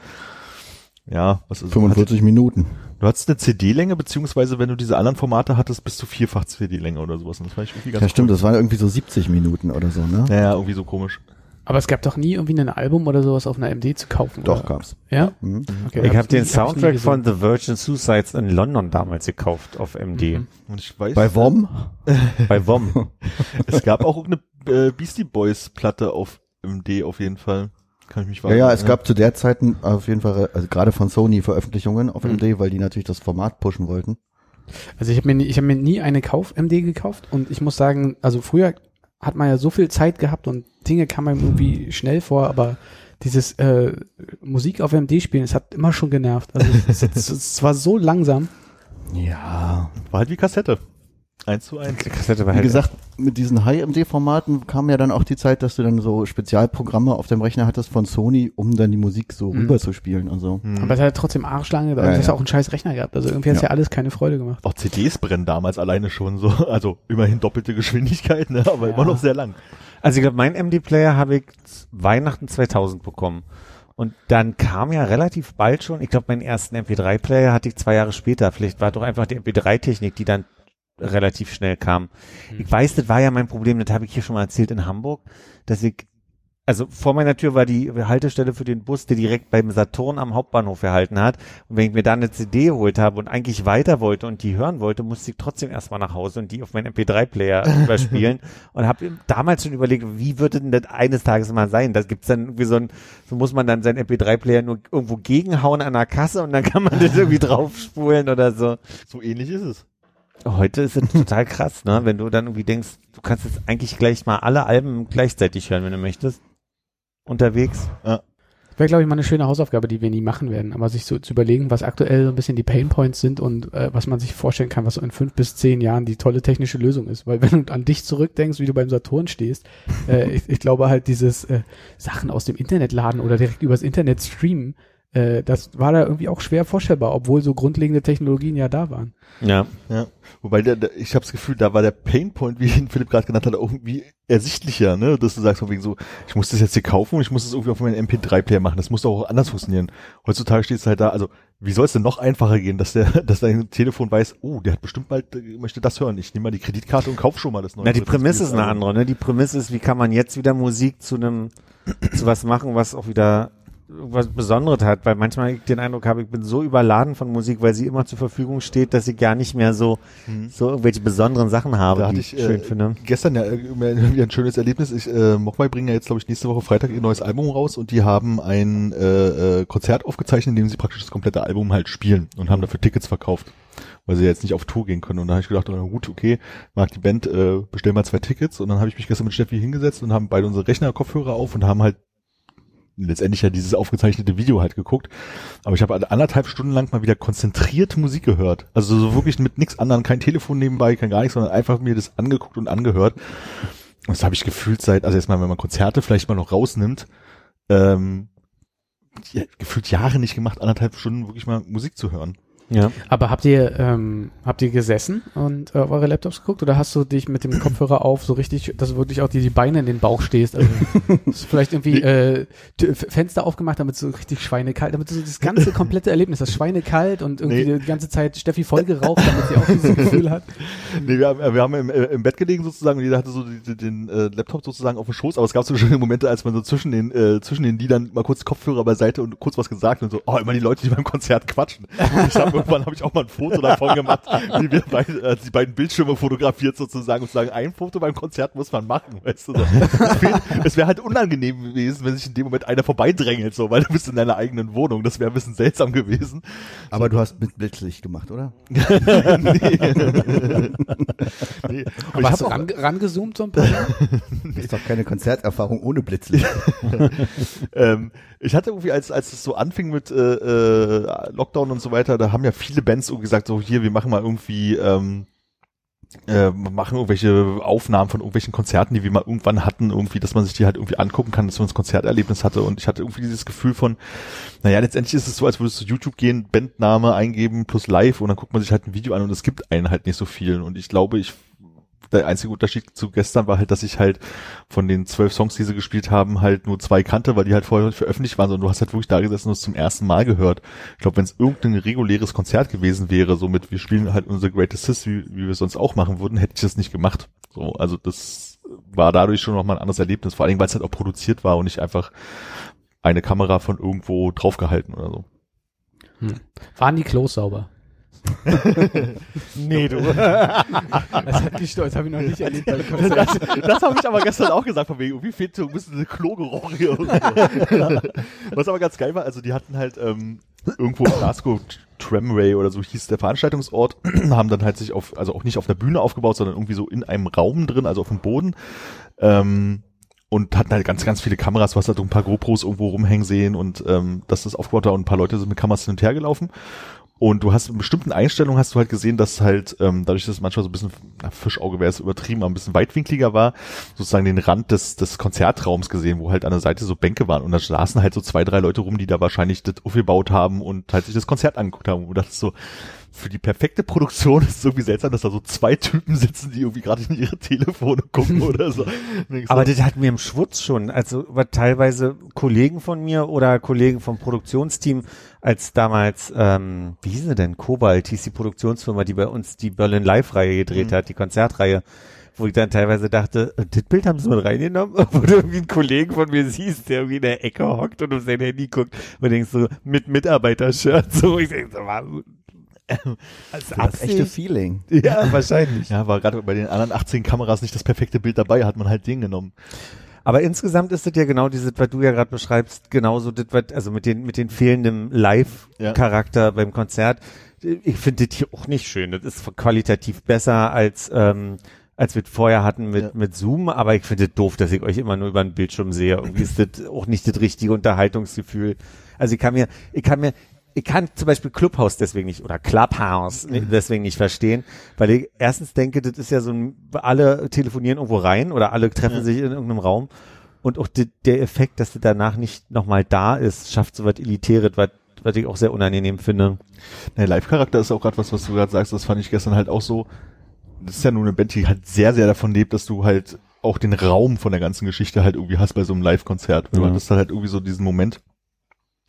ja, was ist 45 Minuten. Du hattest eine CD-Länge, beziehungsweise wenn du diese anderen Formate hattest, bis zu vierfach CD-Länge oder sowas. Und das fand ich irgendwie ganz Ja, stimmt, cool. das waren irgendwie so 70 Minuten oder so, ne? Naja, irgendwie so komisch. Aber es gab doch nie irgendwie ein Album oder sowas auf einer MD zu kaufen. Doch, oder? gab's. Ja? Mhm. Okay, Ich habe den Soundtrack von The Virgin Suicides in London damals gekauft auf MD. Mhm. Und ich weiß, Bei WOM? Bei WOM. es gab auch eine äh, Beastie Boys Platte auf MD auf jeden Fall. Kann ich mich Ja, ja, es gab zu der Zeit auf jeden Fall, also gerade von Sony Veröffentlichungen auf Mhm. MD, weil die natürlich das Format pushen wollten. Also ich habe mir, nie- ich hab mir nie eine Kauf-MD gekauft und ich muss sagen, also früher hat man ja so viel Zeit gehabt und Dinge kam einem irgendwie schnell vor, aber dieses äh, Musik auf MD spielen, es hat immer schon genervt. Also es, es, es war so langsam. Ja. War halt wie Kassette. Eins zu eins. Die Kassette war Wie halt gesagt, mit diesen High-MD-Formaten kam ja dann auch die Zeit, dass du dann so Spezialprogramme auf dem Rechner hattest von Sony, um dann die Musik so Mhm. rüberzuspielen und so. Hm. Aber es hat trotzdem arschlange gedauert. Ja, du hast ja. auch einen scheiß Rechner gehabt. Also irgendwie hat es Ja. ja alles keine Freude gemacht. Auch CDs brennen damals alleine schon so, also immerhin doppelte Geschwindigkeit, ne, aber Ja. immer noch sehr lang. Also ich glaube, mein MD-Player habe ich Weihnachten 2000 bekommen. Und dann kam ja relativ bald schon, ich glaube, meinen ersten MP3-Player hatte ich zwei Jahre später. Vielleicht war doch einfach die MP3-Technik, die dann relativ schnell kam. Ich weiß, das war ja mein Problem, das habe ich hier schon mal erzählt in Hamburg, dass ich, also vor meiner Tür war die Haltestelle für den Bus, der direkt beim Saturn am Hauptbahnhof gehalten hat. Und wenn ich mir da eine CD geholt habe und eigentlich weiter wollte und die hören wollte, musste ich trotzdem erstmal nach Hause und die auf meinen MP3-Player überspielen. Und habe damals schon überlegt, wie wird denn das eines Tages mal sein? Da gibt's dann irgendwie so ein, so muss man dann seinen MP3-Player nur irgendwo gegenhauen an der Kasse und dann kann man das irgendwie draufspulen oder so. So ähnlich ist es. Heute ist es total krass, ne? Wenn du dann irgendwie denkst, du kannst jetzt eigentlich gleich mal alle Alben gleichzeitig hören, wenn du möchtest. Unterwegs. Wäre, glaube ich, mal eine schöne Hausaufgabe, die wir nie machen werden. Aber sich so zu überlegen, was aktuell so ein bisschen die Painpoints sind und äh, was man sich vorstellen kann, was so in fünf bis zehn Jahren die tolle technische Lösung ist. Weil wenn du an dich zurückdenkst, wie du beim Saturn stehst, äh, ich, ich glaube halt dieses äh, Sachen aus dem Internet laden oder direkt übers Internet streamen, äh, das war da irgendwie auch schwer vorstellbar, obwohl so grundlegende Technologien ja da waren. Ja. Ja, wobei der, der, ich habe das Gefühl, da war der Painpoint, wie ihn Philipp gerade genannt hat, auch irgendwie ersichtlicher, ne? Dass du sagst von wegen so, ich muss das jetzt hier kaufen und ich muss das irgendwie auf meinen MP3-Player machen. Das muss doch auch anders funktionieren. Heutzutage steht es halt da, also wie soll es denn noch einfacher gehen, dass der, dass dein Telefon weiß, oh, der hat bestimmt bald, äh, möchte das hören. Ich nehme mal die Kreditkarte und kauf schon mal das neue. Na, die Prämisse ist eine andere, ne? Die Prämisse ist, wie kann man jetzt wieder Musik zu einem, zu was machen, was auch wieder was Besonderes hat, weil manchmal den Eindruck habe, ich bin so überladen von Musik, weil sie immer zur Verfügung steht, dass ich gar nicht mehr so, so irgendwelche besonderen Sachen habe, Da die ich ich schön äh, finde. gestern ja irgendwie ein schönes Erlebnis. Ich, äh, Mogwai bringen ja jetzt, glaube ich, nächste Woche Freitag ihr neues Album raus und die haben ein äh, äh, Konzert aufgezeichnet, in dem sie praktisch das komplette Album halt spielen und haben dafür Tickets verkauft, weil sie jetzt nicht auf Tour gehen können. Und da habe ich gedacht, na gut, okay, mag die Band, äh, bestell mal zwei Tickets. Und dann habe ich mich gestern mit Steffi hingesetzt und haben beide unsere Rechner-Kopfhörer auf und haben halt letztendlich ja dieses aufgezeichnete Video halt geguckt. Aber ich habe anderthalb Stunden lang mal wieder konzentriert Musik gehört. Also so wirklich mit nichts anderem, kein Telefon nebenbei, kein gar nichts, sondern einfach mir das angeguckt und angehört. Und das habe ich gefühlt seit, also erstmal, wenn man Konzerte vielleicht mal noch rausnimmt, ähm, gefühlt Jahre nicht gemacht, anderthalb Stunden wirklich mal Musik zu hören. Ja. Aber habt ihr, ähm, habt ihr gesessen und äh, auf eure Laptops geguckt oder hast du dich mit dem Kopfhörer auf so richtig, dass du wirklich auch die, die Beine in den Bauch stehst? Also vielleicht irgendwie äh, Fenster aufgemacht, damit so richtig schweinekalt, damit du so das ganze komplette Erlebnis, das Schweinekalt und irgendwie Nee. die ganze Zeit Steffi voll geraucht, damit sie auch dieses Gefühl hat. Nee, wir haben, wir haben im, äh, im Bett gelegen sozusagen und jeder hatte so die, den äh, Laptop sozusagen auf dem Schoß, aber es gab so schöne Momente, als man so zwischen den äh, zwischen den Liedern mal kurz Kopfhörer beiseite und kurz was gesagt und so, oh, immer die Leute, die beim Konzert quatschen. Ich habe irgendwann habe ich auch mal ein Foto davon gemacht, wie wir beide, äh, die beiden Bildschirme fotografiert sozusagen und sagen, ein Foto beim Konzert muss man machen, weißt du. So. Es, wäre halt unangenehm gewesen, wenn sich in dem Moment einer vorbeidrängelt, so, weil du bist in deiner eigenen Wohnung. Das wäre ein bisschen seltsam gewesen. Aber du hast mit Blitzlicht gemacht, oder? nee. nee. Ich Aber hast du ran, rangezoomt so ein bisschen? Das ist doch keine Konzerterfahrung ohne Blitzlicht. ähm, ich hatte irgendwie, als, als es so anfing mit äh, äh, Lockdown und so weiter, da haben ja viele Bands irgendwie gesagt, so hier, wir machen mal irgendwie, ähm, äh, machen irgendwelche Aufnahmen von irgendwelchen Konzerten, die wir mal irgendwann hatten, irgendwie, dass man sich die halt irgendwie angucken kann, dass man das Konzerterlebnis hatte. Und ich hatte irgendwie dieses Gefühl von, naja, letztendlich ist es so, als würdest du YouTube gehen, Bandname eingeben plus live und dann guckt man sich halt ein Video an und es gibt einen halt nicht so viel. Und ich glaube, ich der einzige Unterschied zu gestern war halt, dass ich halt von den zwölf Songs, die sie gespielt haben, halt nur zwei kannte, weil die halt vorher nicht veröffentlicht waren, sondern du hast halt wirklich da gesessen und es zum ersten Mal gehört. Ich glaube, wenn es irgendein reguläres Konzert gewesen wäre, so mit wir spielen halt unsere Greatest Hits, wie, wie wir es sonst auch machen würden, hätte ich das nicht gemacht. So, also das war dadurch schon nochmal ein anderes Erlebnis, vor allem weil es halt auch produziert war und nicht einfach eine Kamera von irgendwo draufgehalten oder so. Waren die Klos sauber? Nee, du. Das hat mich stolz, habe ich noch nicht erlebt bei Das, das habe ich aber gestern auch gesagt, von wegen, irgendwie fehlt so ein bisschen Klogeruch hier. irgendwo. Was aber ganz geil war, also die hatten halt ähm, irgendwo in Glasgow Tramway oder so hieß der Veranstaltungsort, haben dann halt sich auf, also auch nicht auf der Bühne aufgebaut, sondern irgendwie so in einem Raum drin, also auf dem Boden. Ähm, und hatten halt ganz, ganz viele Kameras, was halt so ein paar GoPros irgendwo rumhängen sehen und ähm, das ist aufgebaut da und ein paar Leute sind mit Kameras hin und her gelaufen. Und du hast in bestimmten Einstellungen hast du halt gesehen, dass halt, ähm, dadurch, dass es manchmal so ein bisschen, na, Fischauge wäre es übertrieben, aber ein bisschen weitwinkliger war, sozusagen den Rand des, des Konzertraums gesehen, wo halt an der Seite so Bänke waren. Und da saßen halt so zwei, drei Leute rum, die da wahrscheinlich das aufgebaut haben und halt sich das Konzert angeguckt haben. Und das so, für die perfekte Produktion ist es irgendwie seltsam, dass da so zwei Typen sitzen, die irgendwie gerade in ihre Telefone gucken oder so. Aber das hatten wir im Schwutz schon. Also war teilweise Kollegen von mir oder Kollegen vom Produktionsteam, als damals, ähm, wie hieß sie denn? Kobalt hieß die Produktionsfirma, die bei uns die Berlin Live-Reihe gedreht Mhm. hat, die Konzertreihe. Wo ich dann teilweise dachte, äh, das Bild haben sie mit reingenommen, wo du irgendwie einen Kollegen von mir siehst, der irgendwie in der Ecke hockt und auf sein Handy guckt und denkst so, mit Mitarbeiter-Shirt, so, ich denk so, war, das echte. Feeling. Ja, wahrscheinlich. ja, war gerade bei den anderen 18 Kameras nicht das perfekte Bild dabei, hat man halt den genommen. Aber insgesamt ist das ja genau dieses, was du ja gerade beschreibst, genauso das, was, also mit den, mit den fehlenden Live-Charakter beim Konzert. Ich finde das hier auch nicht schön. Das ist qualitativ besser als, ähm, als wir vorher hatten mit, Ja. mit Zoom, aber ich finde das doof, dass ich euch immer nur über den Bildschirm sehe. Irgendwie ist das auch nicht das richtige Unterhaltungsgefühl. Also ich kann mir, ich kann mir, ich kann zum Beispiel Clubhouse deswegen nicht oder Clubhouse ni- deswegen nicht verstehen, weil ich erstens denke, das ist ja so ein, alle telefonieren irgendwo rein oder alle treffen sich in irgendeinem Raum und auch die, der Effekt, dass das danach nicht nochmal da ist, schafft so was Elitäres, was, was ich auch sehr unangenehm finde. Der Live-Charakter ist auch gerade was, was du gerade sagst, das fand ich gestern halt auch so. Das ist ja nur eine Band, die halt sehr, sehr davon lebt, dass du halt auch den Raum von der ganzen Geschichte halt irgendwie hast bei so einem Live-Konzert. Du Ja. hattest halt irgendwie so diesen Moment,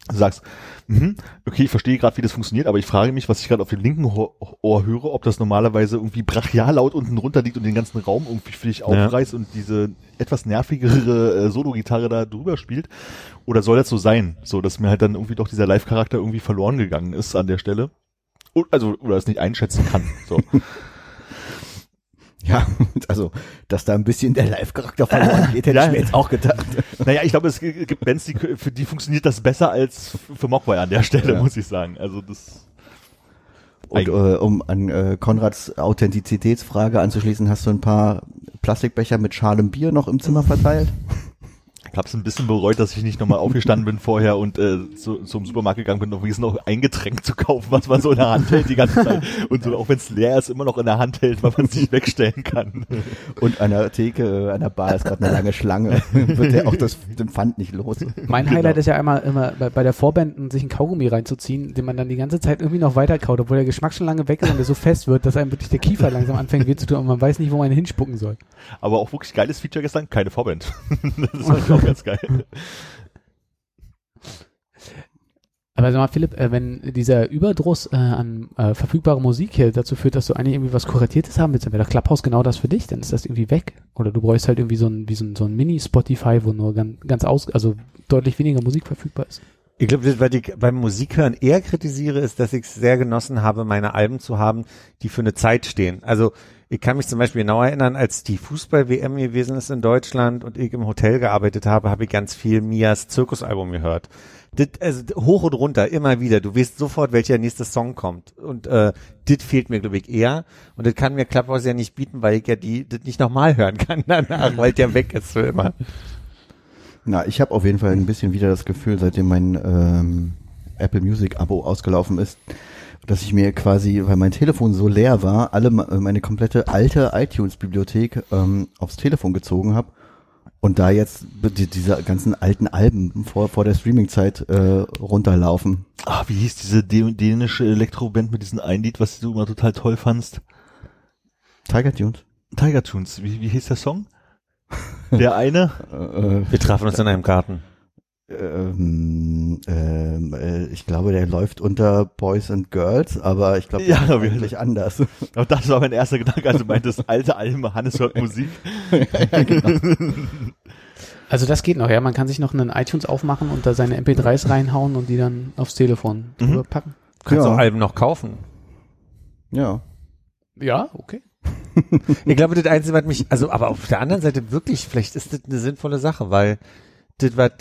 du sagst, mhm, okay, ich verstehe gerade, wie das funktioniert, aber ich frage mich, was ich gerade auf dem linken Ohr, höre, ob das normalerweise irgendwie brachial laut unten drunter liegt und den ganzen Raum irgendwie für dich aufreißt und diese etwas nervigere äh, Solo-Gitarre da drüber spielt. Oder soll das so sein? So, dass mir halt dann irgendwie doch dieser Live-Charakter irgendwie verloren gegangen ist an der Stelle. Und, also, oder es nicht einschätzen kann. So. Ja, also, dass da ein bisschen der Live-Charakter verloren geht, hätte ich mir jetzt auch gedacht. naja, ich glaube, es gibt Bands, die, für die funktioniert das besser als für Mogwai an der Stelle, Ja. muss ich sagen. Also das. Und äh, um an äh, Konrads Authentizitätsfrage anzuschließen, hast du ein paar Plastikbecher mit schalem Bier noch im Zimmer verteilt? Ich habe es ein bisschen bereut, dass ich nicht nochmal aufgestanden bin vorher und äh, zu, zum Supermarkt gegangen bin, um wenigstens noch ein Getränk zu kaufen, was man so in der Hand hält die ganze Zeit. Und so, auch wenn es leer ist, immer noch in der Hand hält, weil man es nicht wegstellen kann. Und an der Theke, an der Bar ist gerade eine lange Schlange. Wird ja auch das, den Pfand nicht los. Mein Highlight ist ja einmal immer bei, bei der Vorband sich einen Kaugummi reinzuziehen, den man dann die ganze Zeit irgendwie noch weiter kaut, obwohl der Geschmack schon lange weg ist und der so fest wird, dass einem wirklich der Kiefer langsam anfängt weh zu tun und man weiß nicht, wo man ihn hinspucken soll. Aber auch wirklich geiles Feature gestern, keine Vorband. das fand ich auch ganz geil. Aber sag mal, Philipp, äh, wenn dieser Überdruss äh, an äh, verfügbarer Musik hier dazu führt, dass du eigentlich irgendwie was Kuratiertes haben willst, dann wäre doch Clubhouse genau das für dich, dann ist das irgendwie weg. Oder du bräuchst halt irgendwie so ein, wie so ein, so ein Mini-Spotify, wo nur ganz, ganz aus, also deutlich weniger Musik verfügbar ist. Ich glaube, das, was ich beim Musikhören eher kritisiere, ist, dass ich es sehr genossen habe, meine Alben zu haben, die für eine Zeit stehen. Also ich kann mich zum Beispiel genau erinnern, als die Fußball-WM gewesen ist in Deutschland und ich im Hotel gearbeitet habe, habe ich ganz viel Mias Zirkusalbum gehört. Das, also hoch und runter, immer wieder. Du weißt sofort, welcher nächste Song kommt. Und äh, das fehlt mir, glaube ich, eher. Und das kann mir Clubhouse ja nicht bieten, weil ich ja die das nicht nochmal hören kann danach, weil der weg ist für immer. Na, ich habe auf jeden Fall ein bisschen wieder das Gefühl, seitdem mein ähm, Apple Music Abo ausgelaufen ist, dass ich mir quasi, weil mein Telefon so leer war, alle me- meine komplette alte iTunes-Bibliothek ähm, aufs Telefon gezogen habe und da jetzt die, diese ganzen alten Alben vor, vor der Streaming-Zeit äh, runterlaufen. Ah, wie hieß diese dä- dänische Elektroband mit diesem einen Lied, was du immer total toll fandst? Tiger Tunes. Tiger Tunes. Wie, wie hieß der Song? Der eine? Äh, Wir trafen uns in einem Garten. Ähm, ähm, äh, ich glaube, der läuft unter Boys and Girls, aber ich glaube, Ja, der ist wie- eigentlich anders. Aber das war mein erster Gedanke, als du meintest, alte Alben, Hannes hört Musik. Also das geht noch, ja. Man kann sich noch einen iTunes aufmachen und da seine MP3s reinhauen und die dann aufs Telefon Mhm. drüber packen. Kannst Ja. auch Alben noch kaufen. Ja. Ja, okay. Ich glaube, das Einzige, was mich, also, aber auf der anderen Seite wirklich, vielleicht ist das eine sinnvolle Sache, weil das was,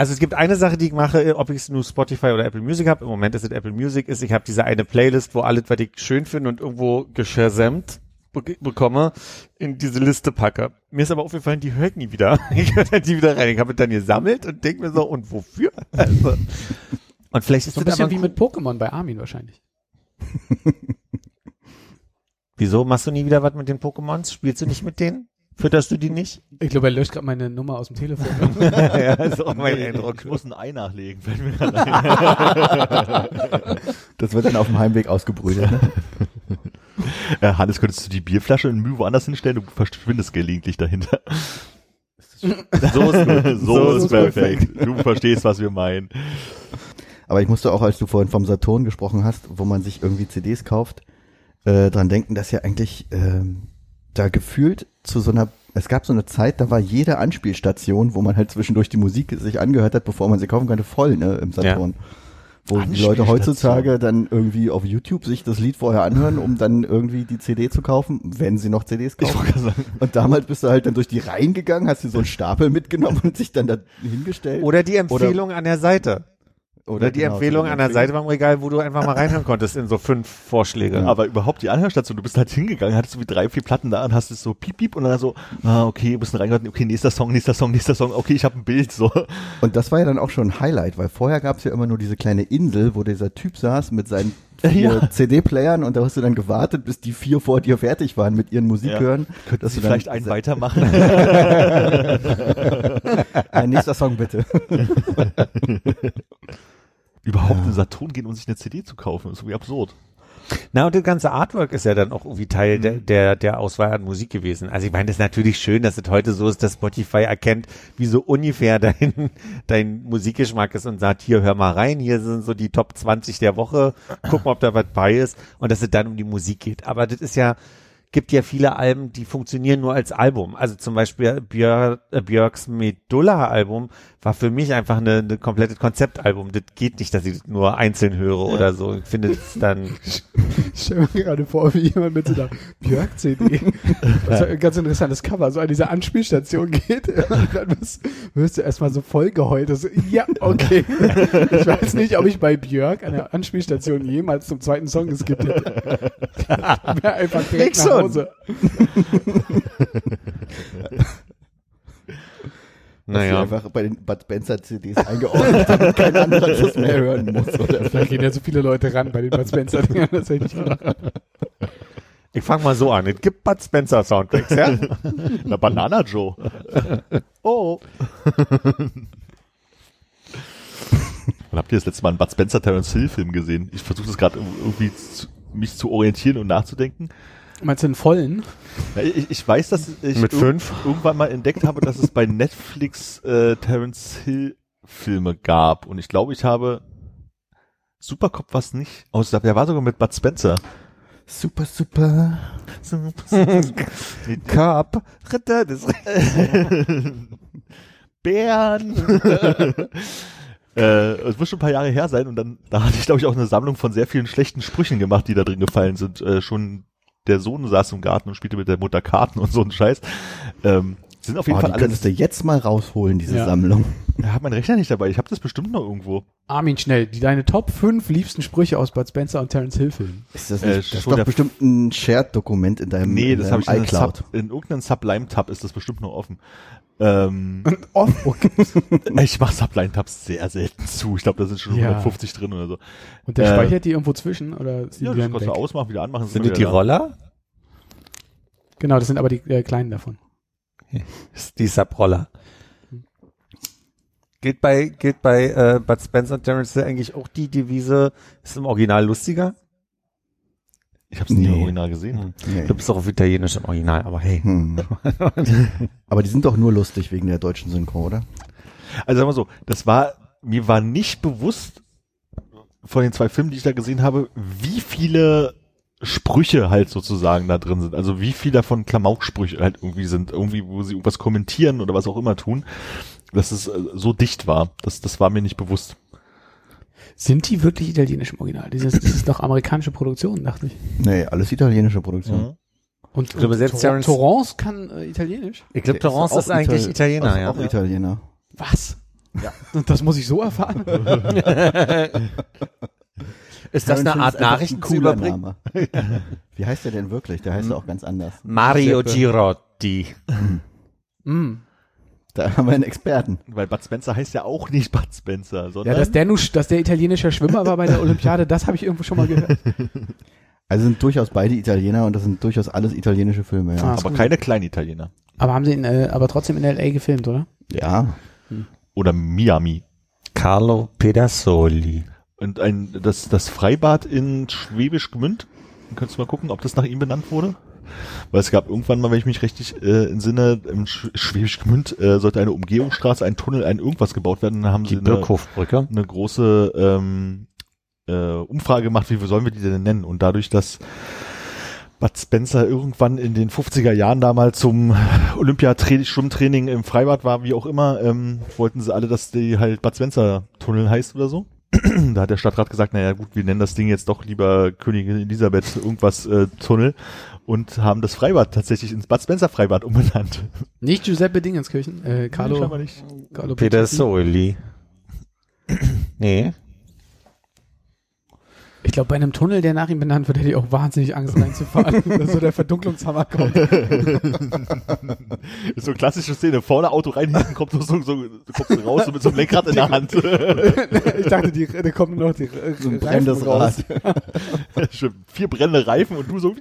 also es gibt eine Sache, die ich mache, ob ich es nur Spotify oder Apple Music habe. Im Moment ist es Apple Music, ist, ich habe diese eine Playlist, wo alles, was ich schön finde und irgendwo geschersamt be bekomme, in diese Liste packe. Mir ist aber aufgefallen, die hört nie wieder. Ich höre die wieder rein. Ich habe dann gesammelt und denke mir so, und wofür? Also, und vielleicht ist So ein das bisschen wie mit Pokémon bei Armin wahrscheinlich. Wieso machst du nie wieder was mit den Pokémons? Spielst du nicht mit denen? Fütterst du die nicht? Ich glaube, er löscht gerade meine Nummer aus dem Telefon. ja, ist auch mein Ich Eindruck. muss ein Ei nachlegen. Das wird dann auf dem Heimweg ausgebrütet. Ne? Hannes, könntest du die Bierflasche in Mühe woanders hinstellen? Du verschwindest gelegentlich dahinter. So ist gut. So, ist perfekt. Du verstehst, was wir meinen. Aber ich musste auch, als du vorhin vom Saturn gesprochen hast, wo man sich irgendwie CDs kauft, äh, dran denken, dass ja eigentlich ähm, da gefühlt zu so einer, es gab so eine Zeit, da war jede Anspielstation, wo man halt zwischendurch die Musik sich angehört hat, bevor man sie kaufen konnte, voll ne, im Saturn. Wo die Leute heutzutage dann irgendwie auf YouTube sich das Lied vorher anhören, um dann irgendwie die CD zu kaufen, wenn sie noch CDs kaufen. Und damals bist du halt dann durch die Reihen gegangen, hast dir so einen Stapel mitgenommen und sich dann da hingestellt. Oder die Empfehlung an der Seite. Oder die genau, Empfehlung an der Seite beim Regal, wo du einfach mal reinhören konntest in so fünf Vorschläge. Aber überhaupt die Anhörstation, du bist halt hingegangen, hattest so wie drei, vier Platten da und hast es so piep, piep und dann so, ah, okay, ein bisschen reingehört, okay, nächster Song, nächster Song, nächster Song, okay, ich habe ein Bild, so. Und das war ja dann auch schon ein Highlight, weil vorher gab es ja immer nur diese kleine Insel, wo dieser Typ saß mit seinen vier Ja. CD-Playern und da hast du dann gewartet, bis die vier vor dir fertig waren mit ihren Musik Ja. hören. Könnten dass Sie du dann vielleicht einen weitermachen? Ein nächster Song bitte. überhaupt in Saturn gehen, um sich eine CD zu kaufen, ist irgendwie absurd. Na, und das ganze Artwork ist ja dann auch irgendwie Teil der, der, der Auswahl an Musik gewesen. Also ich meine, das ist natürlich schön, dass es heute so ist, dass Spotify erkennt, wie so ungefähr dein, dein Musikgeschmack ist und sagt, hier, hör mal rein, hier sind so die Top 20 der Woche, guck mal, ob da was bei ist und dass es dann um die Musik geht. Aber das ist ja, gibt ja viele Alben, die funktionieren nur als Album. Also zum Beispiel Björk, äh, Björks Medulla-Album war für mich einfach eine, eine komplettes Konzeptalbum. Das geht nicht, dass ich das nur einzeln höre oder so. Ich finde es dann Ich stelle mir gerade vor, wie jemand mit so einer Björk-CD, was ein ganz interessantes Cover, so an diese Anspielstation geht und dann wirst, wirst du erstmal so vollgeheult. So, ja, okay. Ich weiß nicht, ob ich bei Björk an der Anspielstation jemals zum zweiten Song geskippt hätte. Wäre einfach direkt. Hause. Naja. einfach bei den Bud Spencer CDs eingeordnet, damit kein anderer das mehr hören muss. Oder? Da gehen ja so viele Leute ran bei den Bud Spencer. Das hätte ich nicht gedacht. Ich fange mal so an. Es gibt Bud Spencer Soundtracks, ja? Na, Banana Joe. oh. Wann habt ihr das letzte Mal einen Bud Spencer Terence Hill Film gesehen? Ich versuche das gerade irgendwie zu, mich zu orientieren und nachzudenken. Meinst du einen vollen? Ja, ich, ich weiß, dass ich Mit irg- fünf? irgendwann mal entdeckt habe, dass es bei Netflix äh, Terence Hill Filme gab. Und ich glaube, ich habe Supercop was nicht. Oh, ich der war sogar mit Bud Spencer. Super, super. Cup, Ritter des Bären. Äh, es muss schon ein paar Jahre her sein und dann, da hatte ich glaube ich auch eine Sammlung von sehr vielen schlechten Sprüchen gemacht, die da drin gefallen sind. Äh, schon der Sohn saß im Garten und spielte mit der Mutter Karten und so ein Scheiß. Ähm, sind auf jeden Oh, Fall die alles. könntest du jetzt mal rausholen, diese Ja. Sammlung. Ich habe meinen Rechner nicht dabei. Ich habe das bestimmt noch irgendwo. Armin, schnell, die, deine Top 5 liebsten Sprüche aus Bud Spencer und Terence Hill Filmen. Ist das, Äh, nicht, das ist doch bestimmt ein Shared-Dokument in deinem, Nee, in das habe ich in. Sub, in irgendeinem Sublime-Tab ist das bestimmt noch offen. Ähm, okay. ich mache Sublime-Tabs sehr selten zu. Ich glaube, da sind schon Ja. 150 drin oder so. Und der Äh, speichert die irgendwo zwischen oder sind Ja, die das dann kannst du ausmachen, wieder anmachen. Sind das die da. Roller? Genau, das sind aber die äh, kleinen davon. Ist die Subroller. Gilt bei, gilt bei äh, Bud Spencer und Terence eigentlich auch die Devise, ist im Original lustiger? Ich habe es nie im Nee. Original gesehen. Nee. Ich glaube, es ist auch auf Italienisch im Original, aber hey. Hm. Aber die sind doch nur lustig wegen der deutschen Synchro, oder? Also sagen wir so, das war, mir war nicht bewusst von den zwei Filmen, die ich da gesehen habe, wie viele Sprüche halt sozusagen da drin sind. Also wie viel davon Klamauksprüche halt irgendwie sind, irgendwie, wo sie irgendwas kommentieren oder was auch immer tun, dass es äh, so dicht war. Das, das war mir nicht bewusst. Sind die wirklich italienisch im Original? Das ist, das ist doch amerikanische Produktion, dachte ich. Nee, alles italienische Produktion. Und, glaube, und selbst Tor- Terence- Torrance kann äh, italienisch? Ich glaube, Torrance auch ist, eigentlich Ital- Italiener, ist ja. Auch Italiener. Was? Ja. Und das muss ich so erfahren? Ist das eine Art ist einfach Nachrichten ein zu cooler überbringen? Name. Wie heißt der denn wirklich? Der heißt ja auch ganz anders. Mario. Girotti. mm. Da haben wir einen Experten. Weil Bud Spencer heißt ja auch nicht Bud Spencer, sondern Ja, dass der, nur, dass der italienischer Schwimmer war bei der Olympiade, das habe ich irgendwo schon mal gehört. Also sind durchaus beide Italiener und das sind durchaus alles italienische Filme, ja. Ah. aber gut. keine Kleinitaliener. Aber haben sie ihn äh, aber trotzdem in L.A. gefilmt, oder? Ja. Oder Miami. Carlo Pedassoli. Und ein, das, das Freibad in Schwäbisch Gmünd. Könntest du mal gucken, ob das nach ihm benannt wurde? Weil es gab irgendwann mal, wenn ich mich richtig äh, entsinne, im Sch Schwäbisch Gmünd äh, sollte eine Umgehungsstraße, ein Tunnel, ein irgendwas gebaut werden. Dann haben Die sie eine, eine große ähm, äh, Umfrage gemacht, wie sollen wir die denn nennen? Und dadurch, dass Bud Spencer irgendwann in den 50er Jahren da mal zum Olympia-Schwimmtraining im Freibad war, wie auch immer, ähm, wollten sie alle, dass die halt Bud Spencer Tunnel heißt oder so. da hat der Stadtrat gesagt, naja gut, wir nennen das Ding jetzt doch lieber Königin Elisabeth irgendwas äh, Tunnel und haben das Freibad tatsächlich ins Bud Spencer Freibad umbenannt. Nicht Giuseppe Dingenskirchen, äh, Carlo, nicht. Carlo Petruzzi. Pedassoli. nee. Ich glaube, bei einem Tunnel, der nach ihm benannt wird, hätte ich auch wahnsinnig Angst reinzufahren, dass so der Verdunklungshammer kommt. Ist so eine klassische Szene. Vorne Auto rein, hinten kommt so, so, so, du kommst so raus so mit so einem Lenkrad in der Hand. ich dachte, die, da kommen nur noch die So ein Reifen brennendes raus. Rad. Vier brennende Reifen und du so mit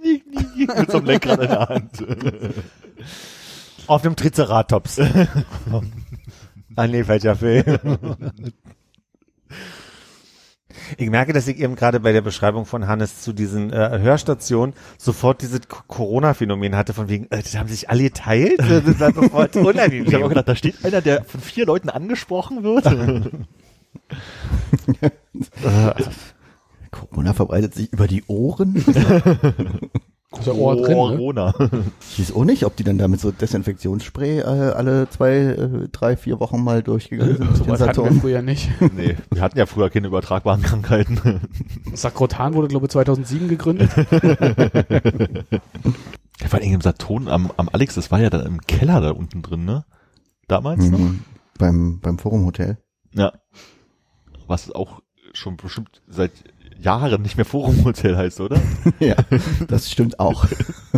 so einem Lenkrad in der Hand. Auf dem Triceratops. ah, nee, falscher Film. Ich merke, dass ich eben gerade bei der Beschreibung von Hannes zu diesen äh, Hörstationen sofort dieses Corona-Phänomen hatte, von wegen, äh, das haben sich alle geteilt? Das war sofort Ich habe auch unangenehm. gedacht, da steht einer, der von vier Leuten angesprochen wird. Corona verbreitet sich über die Ohren. Ist ja Ohr drin, ne? Corona. Ich weiß auch nicht, ob die dann damit so Desinfektionsspray äh, alle zwei, äh, drei, vier Wochen mal durchgegangen sind. den Sowas hatten wir Saturn. früher nicht. Nee, wir hatten ja früher keine übertragbaren Krankheiten. Sakrotan wurde, glaube ich, 2007 gegründet. Ja, vor allem im Saturn am, am Alex, das war ja dann im Keller da unten drin, ne? Damals noch? Mhm. Beim, beim Forum Hotel. Ja. Was auch schon bestimmt seit Jahren nicht mehr Forum Hotel heißt, oder? ja, das stimmt auch.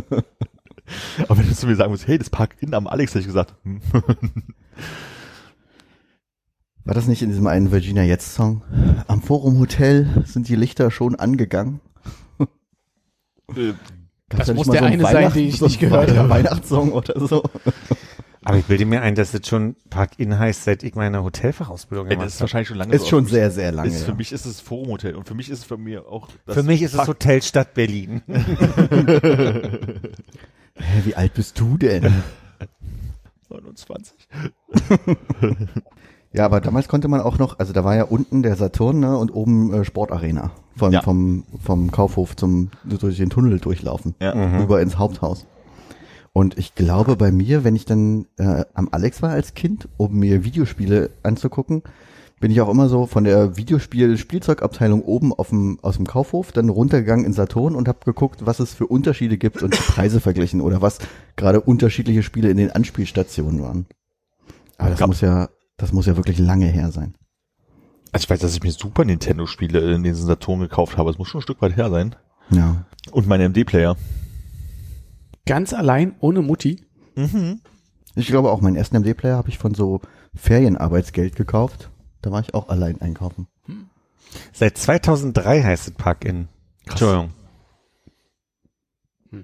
Aber wenn du zu mir sagen musst, hey, das Park in am Alex, hätte ich gesagt, hm. War das nicht in diesem einen Virginia Jetzt Song? Am Forum Hotel sind die Lichter schon angegangen. Äh, Das da nicht muss der so einen eine sein, den ich so nicht gehört Weihnachts- habe. Weihnachtssong oder so. Aber ich bilde mir ein, dass das schon Park-In heißt, seit ich meine Hotelfachausbildung gemacht das ist habe. wahrscheinlich schon lange Ist so. schon Für mich sehr, sehr lange. Ist, für ja. mich ist es Forum Hotel und für mich ist es für mir auch das Für mich ist es Park- Hotelstadt Berlin. Hä, wie alt bist du denn? 29. Ja, aber damals konnte man auch noch, also da war ja unten der Saturn ne, und oben äh, Sportarena. Vom, Ja. vom, vom Kaufhof zum durch den Tunnel durchlaufen. Ja. Rüber ins Haupthaus. Und ich glaube bei mir, wenn ich dann äh, am Alex war als Kind, um mir Videospiele anzugucken, bin ich auch immer so von der Videospiel-Spielzeugabteilung oben auf dem, aus dem Kaufhof dann runtergegangen in Saturn und habe geguckt, was es für Unterschiede gibt und die Preise verglichen oder was gerade unterschiedliche Spiele in den Anspielstationen waren. Aber das Gab- muss ja, das muss ja wirklich lange her sein. Also ich weiß, dass ich mir Super Nintendo Spiele in diesen Saturn gekauft habe. Das muss schon ein Stück weit her sein. Ja. Und meine MD-Player. Ganz allein, ohne Mutti. Ich glaube auch, meinen ersten MD-Player habe ich von so Ferienarbeitsgeld gekauft. Da war ich auch allein einkaufen. Seit 2003 heißt es Park-In. Entschuldigung.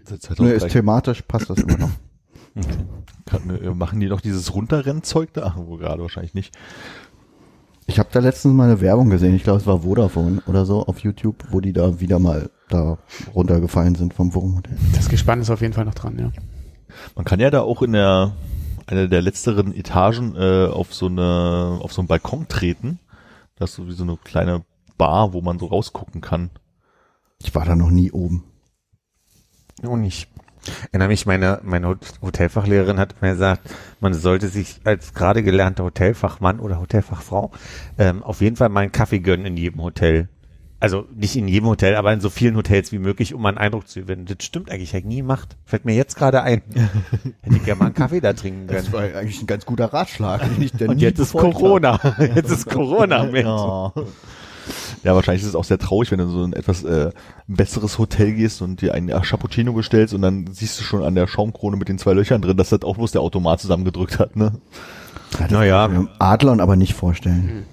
Seit Nö, ist 2003. thematisch passt das immer noch. Kann- äh, Machen die noch dieses Runterrennzeug da? Ach, wo gerade wahrscheinlich nicht. Ich habe da letztens mal eine Werbung gesehen, ich glaube es war Vodafone oder so auf YouTube, wo die da wieder mal da runtergefallen sind vom Wurmhotel. Das Gespann ist auf jeden Fall noch dran, ja. Man kann ja da auch in der einer der letzteren Etagen äh, auf so eine auf so einen Balkon treten. Das ist so wie so eine kleine Bar, wo man so rausgucken kann. Ich war da noch nie oben. Oh, nicht. Erinnere mich, meine, meine Hot- Hotelfachlehrerin hat mir gesagt, man sollte sich als gerade gelernter Hotelfachmann oder Hotelfachfrau ähm, auf jeden Fall mal einen Kaffee gönnen in jedem Hotel. Also nicht in jedem Hotel, aber in so vielen Hotels wie möglich, um einen Eindruck zu gewinnen. Das stimmt eigentlich, hätte ich nie gemacht. Fällt mir jetzt gerade ein. Hätte ich gerne mal einen Kaffee da trinken können. war eigentlich ein ganz guter Ratschlag. Und jetzt ist Corona. Jetzt ist Corona, Mensch. Ja. Ja, wahrscheinlich ist es auch sehr traurig, wenn du in so ein etwas äh, besseres Hotel gehst und dir einen Cappuccino bestellst und dann siehst du schon an der Schaumkrone mit den zwei Löchern drin, dass das auch bloß der Automat zusammengedrückt hat, ne? habe. Naja. Adlon aber nicht vorstellen.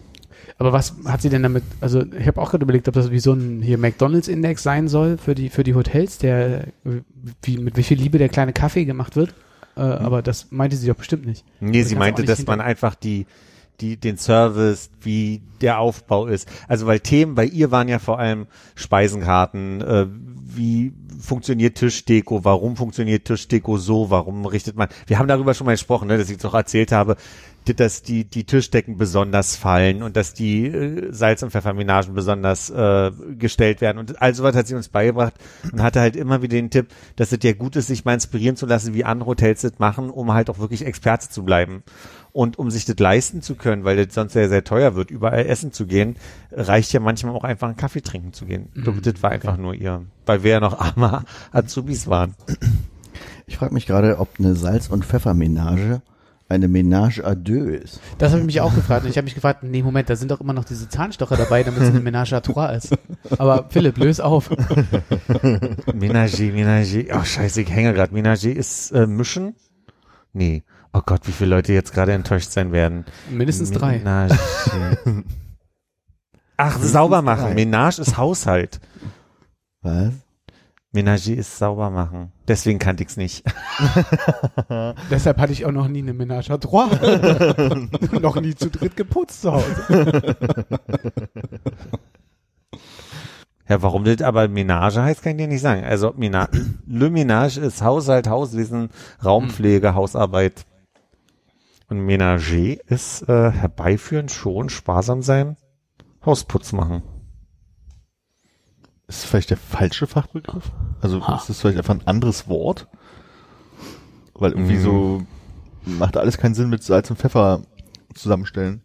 Aber was hat sie denn damit, also ich habe auch gerade überlegt, ob das wie so ein hier McDonalds-Index sein soll für die, für die Hotels, der, wie, mit wie viel Liebe der kleine Kaffee gemacht wird. Äh, Aber das meinte sie doch bestimmt nicht. Nee, Das sie meinte, dass man einfach die, die, den Service, wie der Aufbau ist. Also weil Themen bei ihr waren ja vor allem Speisenkarten, äh, wie funktioniert Tischdeko, warum funktioniert Tischdeko so, warum richtet man, wir haben darüber schon mal gesprochen, ne, dass ich doch erzählt habe, dass die, die Tischdecken besonders fallen und dass die äh, Salz- und Pfefferminagen besonders äh, gestellt werden und all sowas hat sie uns beigebracht und hatte halt immer wieder den Tipp, dass es ja gut ist, sich mal inspirieren zu lassen, wie andere Hotels das machen, um halt auch wirklich Experte zu bleiben. Und um sich das leisten zu können, weil das sonst sehr, sehr teuer wird, überall essen zu gehen, reicht ja manchmal auch einfach einen Kaffee trinken zu gehen. Ich glaube, das war einfach nur ihr, weil wir ja noch arme Azubis waren. Ich frage mich gerade, ob eine Salz- und Pfeffermenage eine Ménage à deux ist. Das habe ich mich auch gefragt. Und ich habe mich gefragt, nee, Moment, da sind doch immer noch diese Zahnstocher dabei, damit es eine Ménage à trois ist. Aber Philipp, löse auf. Ménager, Ménager. Oh, scheiße, ich hänge gerade. Ménager ist äh, mischen? Nee. Oh Gott, wie viele Leute jetzt gerade enttäuscht sein werden. Mindestens drei. Ménager. Ach, sauber machen. drei. Ménage ist Haushalt. Was? Ménager ist sauber machen. Deswegen kannte ich's nicht. Deshalb hatte ich auch noch nie eine Ménage à trois. noch nie zu dritt geputzt zu Hause. Ja, warum das aber Ménage heißt, kann ich dir nicht sagen. Also Ménage, Le Ménage ist Haushalt, Hauswesen, Raumpflege, Hausarbeit. Und Ménager ist äh, herbeiführen, schon, sparsam sein, Hausputz machen. Ist das vielleicht der falsche Fachbegriff? Also Ha. ist das vielleicht einfach ein anderes Wort? Weil irgendwie Mhm. so macht alles keinen Sinn mit Salz und Pfeffer zusammenstellen.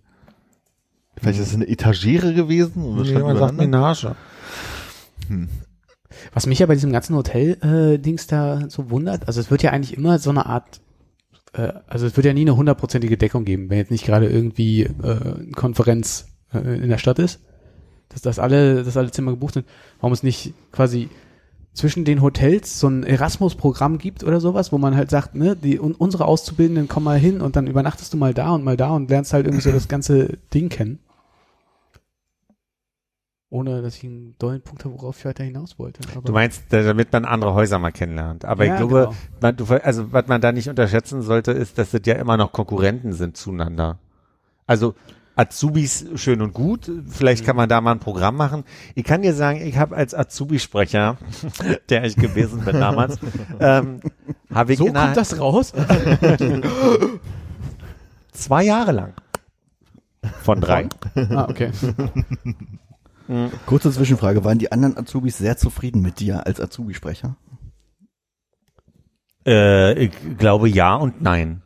Vielleicht ist es eine Etagere gewesen das stand man sagt übereinander. Ménage. Was mich ja bei diesem ganzen Hotel-Dings da so wundert, also es wird ja eigentlich immer so eine Art, äh, also es wird ja nie eine hundertprozentige Deckung geben, wenn jetzt nicht gerade irgendwie äh, eine Konferenz äh, in der Stadt ist, dass das alle, dass alle Zimmer gebucht sind. Warum es nicht quasi zwischen den Hotels so ein Erasmus-Programm gibt oder sowas, wo man halt sagt, ne, die un, unsere Auszubildenden kommen mal hin und dann übernachtest du mal da und mal da und lernst halt irgendwie so das ganze Ding kennen. Ohne dass ich einen dollen Punkt habe, worauf ich weiter hinaus wollte. Aber Du meinst, da- damit man andere Häuser mal kennenlernt. Aber Ja, ich glaube, genau. man, du, also was man da nicht unterschätzen sollte, ist, dass das ja immer noch Konkurrenten sind zueinander. Also Azubis schön und gut, vielleicht kann man da mal ein Programm machen. Ich kann dir sagen, ich habe als Azubi-Sprecher, der ich gewesen bin damals, ähm, habe ich so kommt das raus? zwei Jahre lang von drei. ah, okay. Kurze Zwischenfrage, waren die anderen Azubis sehr zufrieden mit dir als Azubi-Sprecher? Äh, ich glaube ja und nein.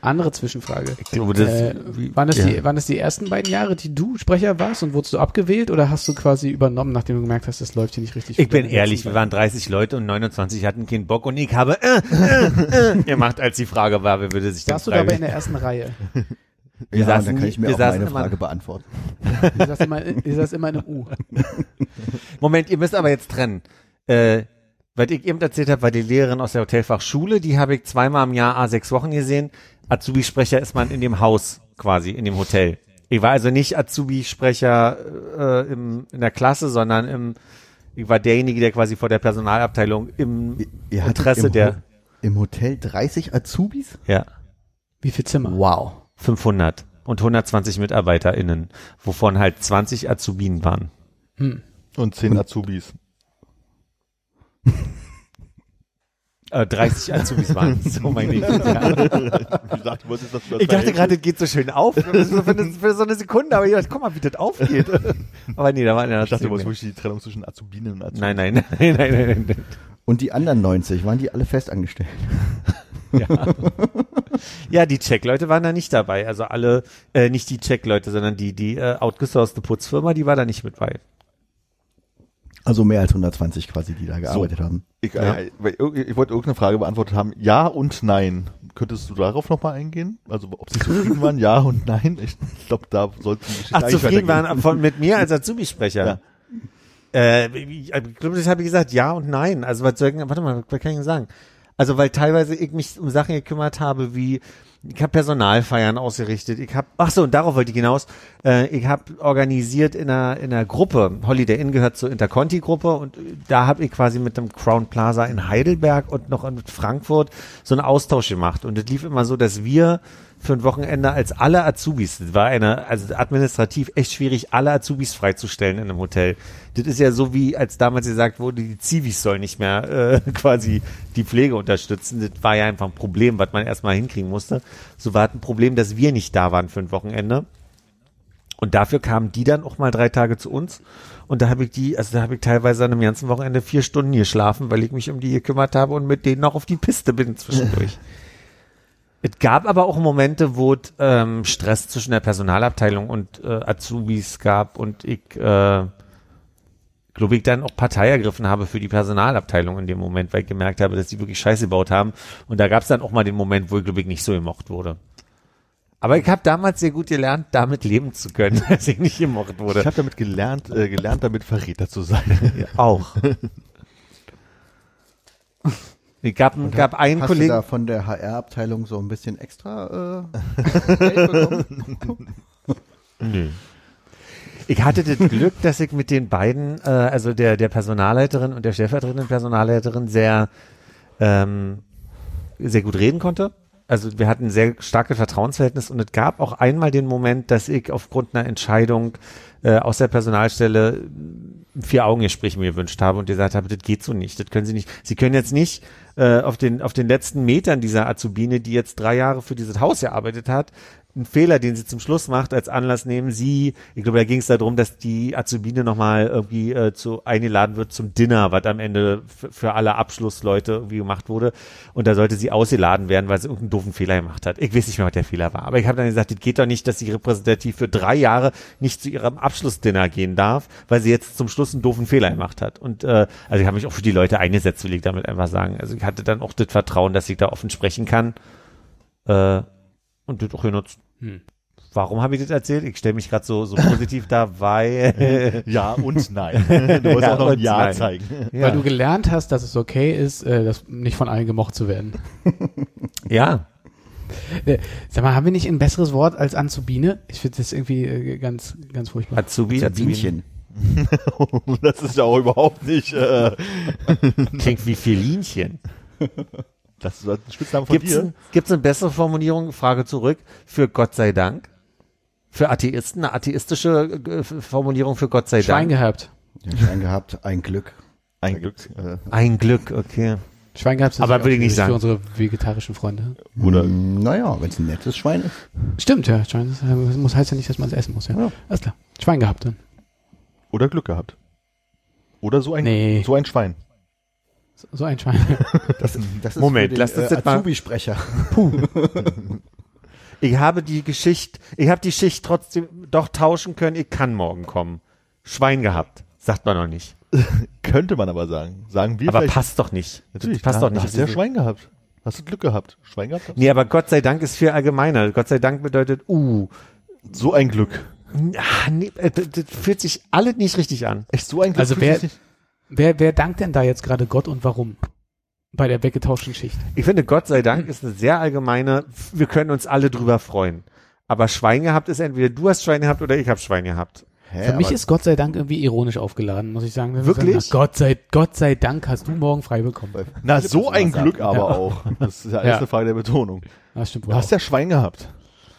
Andere Zwischenfrage. Ich glaube, das, Äh, waren, das ja. die, waren das die ersten beiden Jahre, die du Sprecher warst und wurdest du abgewählt oder hast du quasi übernommen, nachdem du gemerkt hast, das läuft hier nicht richtig? Ich bin ehrlich, wir waren 30 Leute und 29 hatten keinen Bock und ich habe äh, äh, äh, gemacht, als die Frage war, wer würde sich denn Warst du dabei in der ersten Reihe? Wir ja, saßen dann kann ich mir auch meine immer- Frage beantworten. Du saß immer, du saß immer in einem U. Moment, ihr müsst aber jetzt trennen. Äh, was ich eben erzählt habe, war die Lehrerin aus der Hotelfachschule, die habe ich zweimal im Jahr a sechs Wochen gesehen. Azubi-Sprecher ist man in dem Haus quasi, in dem Hotel. Ich war also nicht Azubi-Sprecher äh, im, in der Klasse, sondern im, ich war derjenige, der quasi vor der Personalabteilung im Ihr Interesse im, der, Ho- im Hotel 30 Azubis? ja, Wie viel Zimmer? Wow. 500 und 120 MitarbeiterInnen, wovon halt 20 Azubinen waren. Hm. Und zehn Azubis. Äh, 30 Azubis waren es, so meine ich. Ja. Ich dachte gerade, das geht so schön auf. So für, eine, für so eine Sekunde, aber ich dachte, guck mal, wie das aufgeht. Aber nee, da war eine Ich dachte, du wolltest wirklich die Trennung zwischen Azubinen und Azubis. Nein, nein, nein, nein, nein, nein. Und die anderen 90, waren die alle festangestellt? Ja. Ja, die Check-Leute waren da nicht dabei. Also alle, äh, nicht die Check-Leute, sondern die, die äh, outgesourcete Putzfirma, die war da nicht mit bei. Also mehr als 120 quasi, die da gearbeitet haben. Ich, Ja. äh, ich wollte irgendeine Frage beantwortet haben. Ja und nein. Könntest du darauf nochmal eingehen? Also ob sie zufrieden waren, ja und nein? Ich glaube, da sollte die Geschichte Ach, zufrieden waren von, mit mir als Azubi-Sprecher. Ja. Äh, ich ich glaube, das habe ich gesagt, ja und nein. Also was soll ich, warte mal, was kann ich denn sagen? Also weil teilweise ich mich um Sachen gekümmert habe, wie ich habe Personalfeiern ausgerichtet. Ich habe, ach so, und darauf wollte ich hinaus. Äh, ich habe organisiert in einer in einer Gruppe. Holiday Inn gehört zur Interconti-Gruppe und äh, da habe ich quasi mit dem Crown Plaza in Heidelberg und noch in Frankfurt so einen Austausch gemacht. Und es lief immer so, dass wir für ein Wochenende als alle Azubis, das war eine, also administrativ echt schwierig, alle Azubis freizustellen in einem Hotel. Das ist ja so wie, als damals gesagt wurde, die Zivis sollen nicht mehr äh, quasi die Pflege unterstützen. Das war ja einfach ein Problem, was man erstmal hinkriegen musste. So war es ein Problem, dass wir nicht da waren für ein Wochenende. Und dafür kamen die dann auch mal drei Tage zu uns. Und da habe ich die, also da habe ich teilweise an einem ganzen Wochenende vier Stunden geschlafen, weil ich mich um die gekümmert habe und mit denen noch auf die Piste bin zwischendurch. Es gab aber auch Momente, wo es ähm, Stress zwischen der Personalabteilung und äh, Azubis gab und ich, äh, glaube ich, dann auch Partei ergriffen habe für die Personalabteilung in dem Moment, weil ich gemerkt habe, dass die wirklich Scheiße gebaut haben. Und da gab es dann auch mal den Moment, wo ich, glaube ich, nicht so gemocht wurde. Aber ich habe damals sehr gut gelernt, damit leben zu können, dass ich nicht gemocht wurde. Ich habe damit gelernt, äh, gelernt, damit Verräter zu sein. auch. Es gab, gab einen Hast du Kollegen, da von der HR-Abteilung so ein bisschen extra äh, Geld bekommen? Nö. Ich hatte das Glück, dass ich mit den beiden, äh, also der, der Personalleiterin und der stellvertretenden Personalleiterin sehr, ähm, sehr gut reden konnte. Also wir hatten ein sehr starkes Vertrauensverhältnis und es gab auch einmal den Moment, dass ich aufgrund einer Entscheidung äh, aus der Personalstelle ein Vier-Augen-Gespräch mir gewünscht habe und gesagt habe, das geht so nicht, das können Sie nicht. Sie können jetzt nicht äh, auf den auf den letzten Metern dieser Azubine, die jetzt drei Jahre für dieses Haus gearbeitet hat, einen Fehler, den sie zum Schluss macht, als Anlass nehmen. Sie, ich glaube, da ging es darum, dass die Azubine nochmal irgendwie äh, zu eingeladen wird zum Dinner, was am Ende für alle Abschlussleute irgendwie gemacht wurde. Und da sollte sie ausgeladen werden, weil sie irgendeinen doofen Fehler gemacht hat. Ich weiß nicht mehr, was der Fehler war. Aber ich habe dann gesagt, es geht doch nicht, dass sie repräsentativ für drei Jahre nicht zu ihrem Abschlussdinner gehen darf, weil sie jetzt zum Schluss einen doofen Fehler gemacht hat. Und äh, also ich habe mich auch für die Leute eingesetzt, will ich damit einfach sagen. Also ich hatte dann auch das Vertrauen, dass ich da offen sprechen kann. Äh, und das auch genutzt. Hm. Warum habe ich das erzählt? Ich stelle mich gerade so, so positiv da, weil Ja und nein. Du musst Ja auch noch ein und Ja nein. zeigen. Weil du gelernt hast, dass es okay ist, äh, das nicht von allen gemocht zu werden. ja, Äh, sag mal, haben wir nicht ein besseres Wort als Anzubine? Ich finde das irgendwie äh, ganz, ganz furchtbar. Azubi, Azubi Bienchen. Das ist ja auch überhaupt nicht. Äh, klingt wie Felinchen. Das ist ein Spitzname von Gibt's, dir. ein, gibt's eine bessere Formulierung, Frage zurück, für Gott sei Dank? Für Atheisten, eine atheistische äh, Formulierung für Gott sei Schwein Dank? gehabt. Ja, Schein gehabt, ein Glück. Ein Glück. Äh, Ein Glück, okay. Schwein gehabt ist Aber würde ich nicht sagen. Für unsere vegetarischen Freunde. Oder mm, naja, wenn es ein nettes Schwein ist. Stimmt, ja. Schwein ist, äh, muss heißt ja nicht, dass man es essen muss. Ja. Ja. Alles klar. Schwein gehabt dann. Oder Glück gehabt. Oder so ein, Nee. so ein Schwein. So, ein Schwein. Das, das ist Moment, den, lass uns äh, das mal- Azubi-Sprecher. Ich habe die Geschichte, ich habe die Schicht trotzdem doch tauschen können, ich kann morgen kommen. Schwein gehabt, sagt man noch nicht. Könnte man aber sagen. Sagen wir Aber passt doch nicht. Natürlich, passt da, doch nicht. hast du ja Schwein gehabt. Hast du Glück gehabt. Schwein gehabt? Nee, aber Gott sei Dank ist viel allgemeiner. Gott sei Dank bedeutet, uh, So ein Glück. ah, nee, äh, das, fühlt sich alle nicht richtig an. Echt so ein Glück. Also fühlt wer- sich nicht- Wer, wer dankt denn da jetzt gerade Gott und warum? Bei der weggetauschten Schicht. Ich finde, Gott sei Dank ist eine sehr allgemeine, wir können uns alle drüber freuen. Aber Schwein gehabt ist entweder du hast Schwein gehabt oder ich habe Schwein gehabt. Hä, Für mich ist Gott sei Dank irgendwie ironisch aufgeladen, muss ich sagen. Ist Wirklich? Na, Gott sei, Gott sei Dank hast du morgen frei bekommen. Na, so ein Glück sagen. aber Ja. auch. Das ist ja alles Ja. eine Frage der Betonung. Das stimmt Du hast auch. ja Schwein gehabt.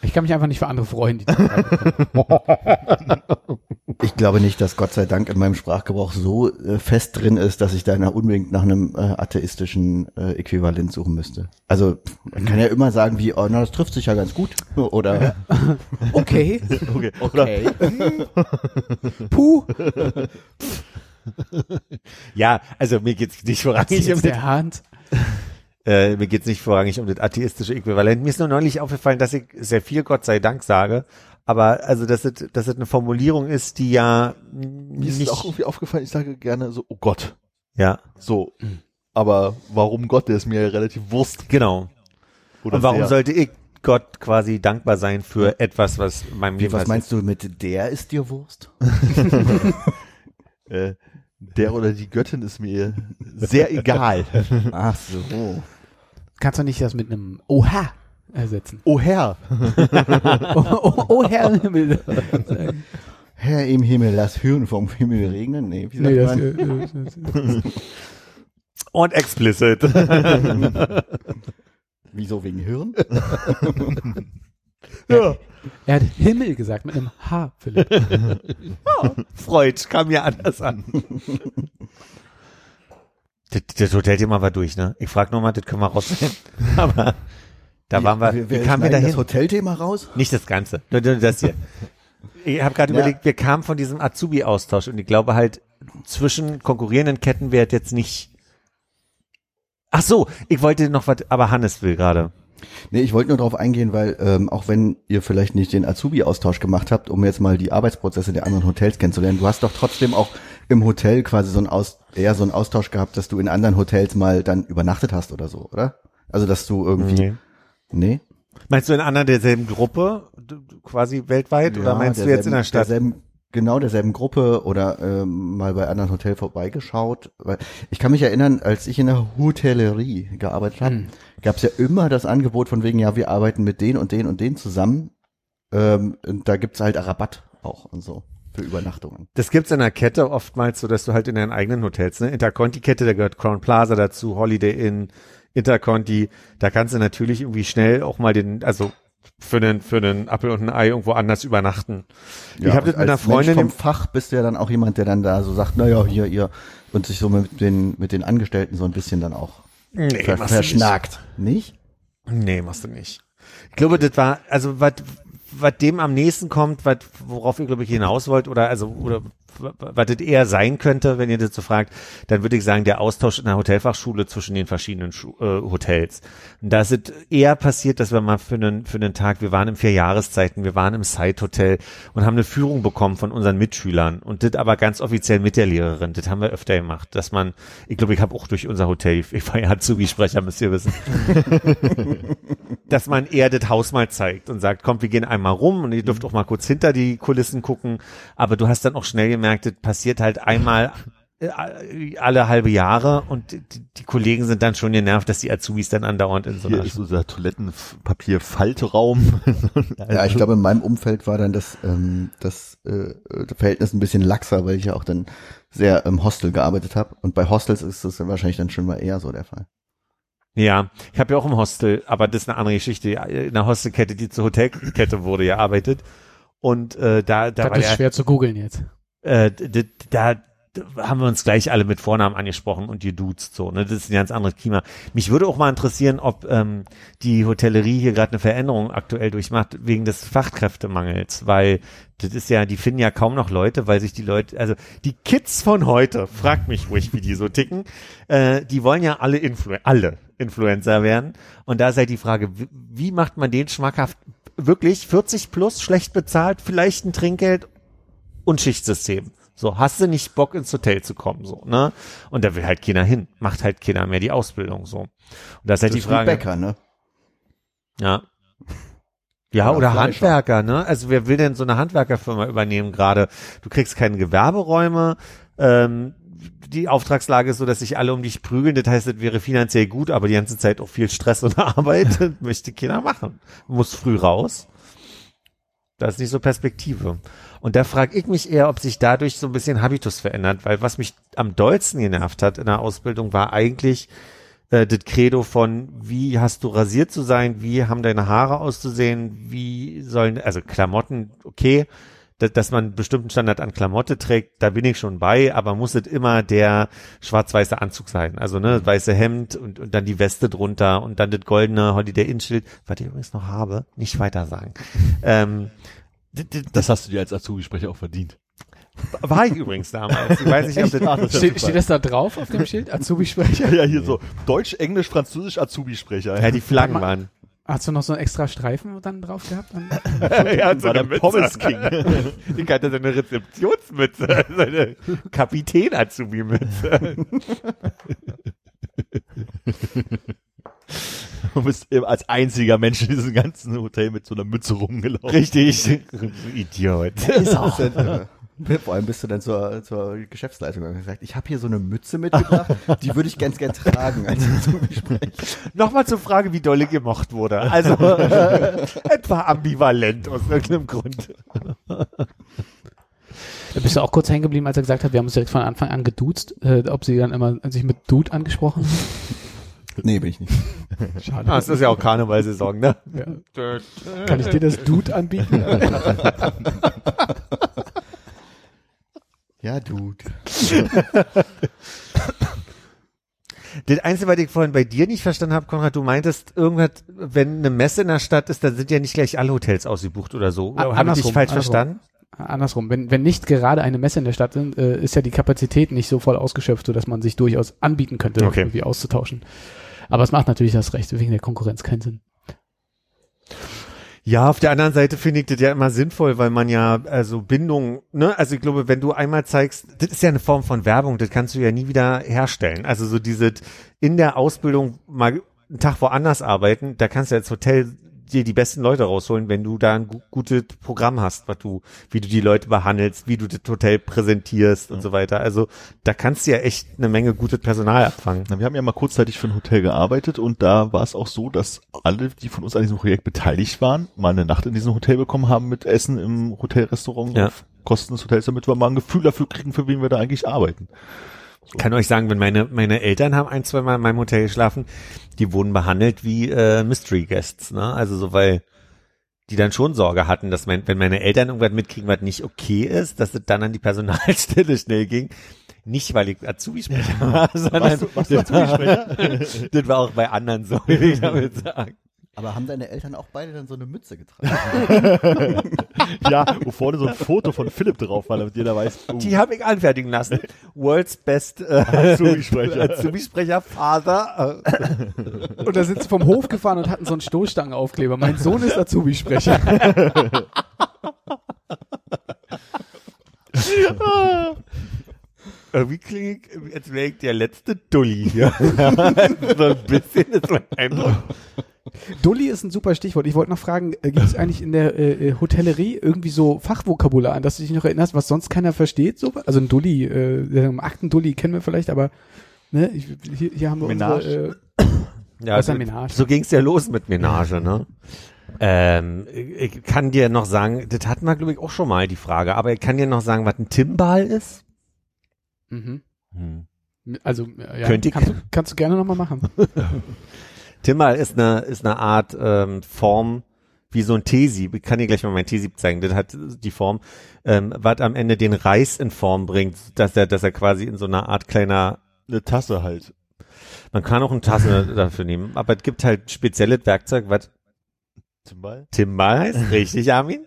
Ich kann mich einfach nicht für andere freuen. Ich glaube nicht, dass Gott sei Dank in meinem Sprachgebrauch so äh, fest drin ist, dass ich da unbedingt nach einem äh, atheistischen äh, Äquivalent suchen müsste. Also man kann ja immer sagen, wie, oh, na, das trifft sich ja ganz gut. Oder Okay. Okay. Oder, Puh. Ja, also mir geht's nicht Jetzt das, der Hand. Äh, mir geht's nicht vorrangig um das atheistische Äquivalent. Mir ist nur neulich aufgefallen, dass ich sehr viel Gott sei Dank sage. Aber also, dass es, dass es eine Formulierung ist, die ja mir ist nicht, auch irgendwie aufgefallen, ich sage gerne so, oh Gott. ja, So. Aber warum Gott, der ist mir ja relativ Wurst. genau. Oder Und warum sehr. sollte ich Gott quasi dankbar sein für etwas, was meinem wie, Leben was meinst du mit der ist dir Wurst? Äh, der oder die Göttin ist mir sehr egal. Ach so. Kannst du nicht das mit einem Oha ersetzen? Oh Herr. Oh, oh, oh Herr im Himmel. Herr im Himmel, lass Hirn vom Himmel regnen. Nee, wie sagt nee, man? äh, Und explicit. Wieso wegen Hirn? ja. er hat Himmel gesagt mit einem H, Philipp. Freud kam ja anders an. das, das Hotelthema war durch, ne? Ich frag nur mal, das können wir rausnehmen. Aber da waren wir, wie kamen wir dahin? das Hotelthema raus? Nicht das Ganze, nur, nur das hier. Ich habe gerade Ja. überlegt, wir kamen von diesem Azubi-Austausch und ich glaube halt, zwischen konkurrierenden Ketten wäre jetzt nicht. Ach so, ich wollte noch was, aber Hannes will gerade. Nee, ich wollte nur darauf eingehen, weil ähm, auch wenn ihr vielleicht nicht den Azubi-Austausch gemacht habt, um jetzt mal die Arbeitsprozesse der anderen Hotels kennenzulernen, du hast doch trotzdem auch im Hotel quasi so ein Aus eher so einen Austausch gehabt, dass du in anderen Hotels mal dann übernachtet hast oder so, oder? Also dass du irgendwie nee, Meinst du in anderen derselben Gruppe, quasi weltweit, oder Ja, meinst du jetzt in der Stadt? Derselben, genau derselben Gruppe oder ähm, mal bei anderen Hotel vorbeigeschaut. Weil ich kann mich erinnern, als ich in der Hotellerie gearbeitet habe, Hm. Gab es ja immer das Angebot von wegen, ja, wir arbeiten mit den und den und den zusammen. Ähm, und da gibt's halt Rabatt auch und so für Übernachtungen. Das gibt's in der Kette oftmals so, dass du halt in deinen eigenen Hotels, ne? Interconti-Kette, da gehört Crown Plaza dazu, Holiday Inn, Interconti, da kannst du natürlich irgendwie schnell auch mal den, also für einen, für einen Apfel und ein Ei irgendwo anders übernachten. ich habe das mit einer Freundin Mensch vom Fach bist du ja dann auch jemand, der dann da so sagt, naja, hier, ihr, und sich so mit den, mit den Angestellten so ein bisschen dann auch nee, ver machst du nicht. verschnackt. Nicht? Nee, machst du nicht. Ich glaube, das war, also was was dem am nächsten kommt, was worauf ihr glaube ich hinaus wollt oder also oder was das eher sein könnte, wenn ihr das so fragt, dann würde ich sagen, der Austausch in der Hotelfachschule zwischen den verschiedenen Schu äh, Hotels. Und da ist es eher passiert, dass wir mal für einen für einen Tag, wir waren im vier Jahreszeiten, wir waren im Side Hotel und haben eine Führung bekommen von unseren Mitschülern und das aber ganz offiziell mit der Lehrerin. Das haben wir öfter gemacht, dass man, ich glaube, ich habe auch durch unser Hotel, ich war ja Azubi-Sprecher, müsst ihr wissen, dass man eher das Haus mal zeigt und sagt, kommt, wir gehen einmal rum und ihr dürft auch mal kurz hinter die Kulissen gucken. Aber du hast dann auch schnell gemerkt, das passiert halt einmal äh, alle halbe Jahre und die, die Kollegen sind dann schon genervt, dass die Azubis dann andauernd in so Hier einer ist unser Toilettenpapier-Faltraum. Ja, ich glaube, in meinem Umfeld war dann das, ähm, das äh, das Verhältnis ein bisschen laxer, weil ich ja auch dann sehr im Hostel gearbeitet habe. Und bei Hostels ist das wahrscheinlich dann schon mal eher so der Fall. Ja, ich habe ja auch im Hostel, aber das ist eine andere Geschichte, in einer Hostelkette, die zur Hotelkette wurde, ja arbeitet. Und äh, da, da Das war ist ja, schwer zu googeln jetzt. Äh, da haben wir uns gleich alle mit Vornamen angesprochen und geduzt so, ne? Das ist ein ganz anderes Klima. Mich würde auch mal interessieren, ob ähm, die Hotellerie hier gerade eine Veränderung aktuell durchmacht wegen des Fachkräftemangels, weil das ist ja, die finden ja kaum noch Leute, weil sich die Leute, also die Kids von heute, fragt mich ruhig, wie die so ticken, äh, die wollen ja alle Influ alle Influencer werden. Und da ist halt die Frage, wie macht man den schmackhaft wirklich 40 plus, schlecht bezahlt, vielleicht ein Trinkgeld und Schichtsystem. So, hast du nicht Bock ins Hotel zu kommen, so, ne? Und da will halt keiner hin. Macht halt keiner mehr die Ausbildung, so. Und da ist halt Das die Frage. Bäcker, ne? Ja. Ja, Oder oder. Handwerker, ne? Also wer will denn so eine Handwerkerfirma übernehmen gerade? Du kriegst keine Gewerberäume, ähm, die Auftragslage ist so, dass sich alle um dich prügeln. Das heißt, es wäre finanziell gut, aber die ganze Zeit auch viel Stress und Arbeit. Das möchte keiner machen. Muss früh raus. Da ist nicht so Perspektive. Und da frage ich mich eher, ob sich dadurch so ein bisschen Habitus verändert, weil was mich am dollsten genervt hat in der Ausbildung war eigentlich äh, das Credo von, wie hast du rasiert zu sein, wie haben deine Haare auszusehen, wie sollen, also Klamotten, okay, dass, dass man einen bestimmten Standard an Klamotte trägt, da bin ich schon bei, aber muss es immer der schwarz-weiße Anzug sein. Also ne, das weiße Hemd und, und dann die Weste drunter und dann das goldene Holiday Inn Schild, was ich übrigens noch habe, nicht weiter sagen. ähm, Das hast du dir als Azubi-Sprecher auch verdient. war ich übrigens damals. Ich weiß nicht, ob das, ja Steht, steht das da drauf auf dem Schild? Azubi-Sprecher? Ja, hier so Deutsch, Englisch, Französisch, Azubi-Sprecher. ja, die Flaggen waren. Hast du noch so einen extra Streifen dann drauf gehabt? Dann? ja, war der Pommes King. Ich hatte so eine Rezeptionsmütze, so eine Kapitän-Azubi-Mütze. Du bist eben als einziger Mensch in diesem ganzen Hotel mit so einer Mütze rumgelaufen. Richtig. Idiot. Ist auch vor allem bist du dann zur, zur Geschäftsleitung und gesagt, ich habe hier so eine Mütze mitgebracht, die würde ich ganz gern tragen als Gespräch. Nochmal zur Frage, wie dolle gemocht wurde. Also etwa ambivalent aus irgendeinem Grund. Da bist du auch kurz hängen geblieben, als er gesagt hat, wir haben uns direkt von Anfang an geduzt, äh, ob sie dann immer sich mit Dude angesprochen haben. Nee, bin ich nicht. Schade. Ah, es ist ja auch Karnevalsaison, ne? Ja. Kann ich dir das Dude anbieten? Ja, Dude. Das Einzige, was ich vorhin bei dir nicht verstanden habe, Konrad, du meintest, irgendwas, wenn eine Messe in der Stadt ist, dann sind ja nicht gleich alle Hotels ausgebucht oder so. Habe ich dich andersrum, falsch andersrum. verstanden? Andersrum, wenn, wenn nicht gerade eine Messe in der Stadt sind, äh, ist ja die Kapazität nicht so voll ausgeschöpft, sodass man sich durchaus anbieten könnte, Okay. irgendwie auszutauschen. Aber es macht natürlich das Recht, wegen der Konkurrenz keinen Sinn. Ja, auf der anderen Seite finde ich das ja immer sinnvoll, weil man ja, also Bindung, ne, also ich glaube, wenn du einmal zeigst, das ist ja eine Form von Werbung, das kannst du ja nie wieder herstellen. Also so diese in der Ausbildung mal einen Tag woanders arbeiten, da kannst du als Hotel dir die besten Leute rausholen, wenn du da ein gu gutes Programm hast, was du, wie du die Leute behandelst, wie du das Hotel präsentierst und so weiter. Also da kannst du ja echt eine Menge gutes Personal abfangen. Na, wir haben ja mal kurzzeitig für ein Hotel gearbeitet und da war es auch so, dass alle, die von uns an diesem Projekt beteiligt waren, mal eine Nacht in diesem Hotel bekommen haben mit Essen im Hotelrestaurant Ja. auf Kosten des Hotels, damit wir mal ein Gefühl dafür kriegen, für wen wir da eigentlich arbeiten. Kann euch sagen, wenn meine, meine Eltern haben ein, zwei Mal in meinem Hotel geschlafen, die wurden behandelt wie äh, Mystery Guests, ne? Also so, weil die dann schon Sorge hatten, dass mein, wenn meine Eltern irgendwas mitkriegen, was nicht okay ist, dass es dann an die Personalstelle schnell ging. Nicht, weil ich Azubi-Sprecher war, sondern Warst du- warst du Azubi-Sprecher? das war auch bei anderen so, will ich damit sagen. Aber haben deine Eltern auch beide dann so eine Mütze getragen? ja, wo vorne so ein Foto von Philipp drauf war, damit jeder weiß, oh, Die habe ich anfertigen lassen. World's Best äh, Azubi-Sprecher. Azubi-Sprecher, Father. Äh, Und da sind sie vom Hof gefahren und hatten so einen Stoßstangenaufkleber. Mein Sohn ist Azubi-Sprecher. Irgendwie klinge ich, als wäre ich der letzte Dulli hier. so ein bisschen ist mein Eindruck. Dulli ist ein super Stichwort. Ich wollte noch fragen, äh, gibt es eigentlich in der äh, äh, Hotellerie irgendwie so Fachvokabular, an das du dich noch erinnerst, was sonst keiner versteht? So? Also ein Dulli, äh, der Akten-Dulli kennen wir vielleicht, aber ne, ich, hier, hier haben wir Menage. unsere, äh, Ja, Was ist so, ein Menage? so ging's ja los mit Menage, ne? Ähm, ich kann dir noch sagen, das hatten wir, glaube ich, auch schon mal die Frage, aber ich kann dir noch sagen, was ein Timbal ist. mhm. Hm. Also, ja, Könnte ich- kannst, du, kannst du gerne nochmal machen. Timbal ist eine, ist eine Art ähm, Form, wie so ein Tesi. Ich kann dir gleich mal mein Tesi zeigen. Das hat die Form, ähm, was am Ende den Reis in Form bringt, dass er, dass er quasi in so einer Art kleiner eine Tasse halt. Man kann auch eine Tasse dafür nehmen, aber es gibt halt spezielles Werkzeug, was Zum Ball. Timbal heißt, richtig, Armin?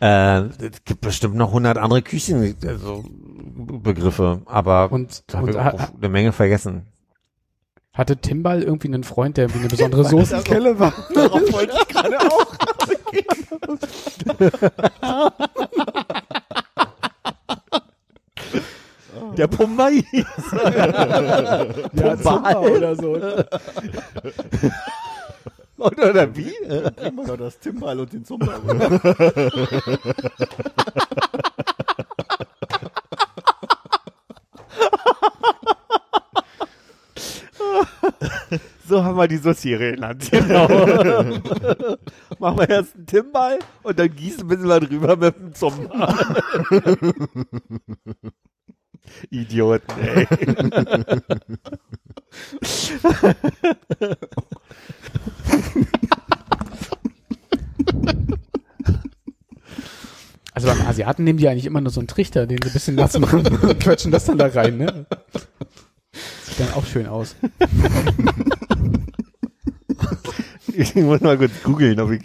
Äh, es gibt bestimmt noch hundert andere Küchen, also Begriffe, aber Und, und ich auch eine Menge vergessen. Hatte Timbal irgendwie einen Freund, der irgendwie eine besondere Soßenkelle war? Darauf wollte ich gerade auch. Der Pumbai. Ja, Zumba oder so. Oder, oder wie? Immer das Timbal und den Zumba. So haben wir die Sauciere genannt. Genau. Machen wir erst einen Timbal und dann gießen ein bisschen mal drüber mit dem Zumba. Idioten, ey. Also beim Asiaten nehmen die eigentlich immer nur so einen Trichter, den sie ein bisschen nass machen und quetschen das dann da rein, ne? Sieht dann auch schön aus. Ich muss mal kurz googeln, ob ich.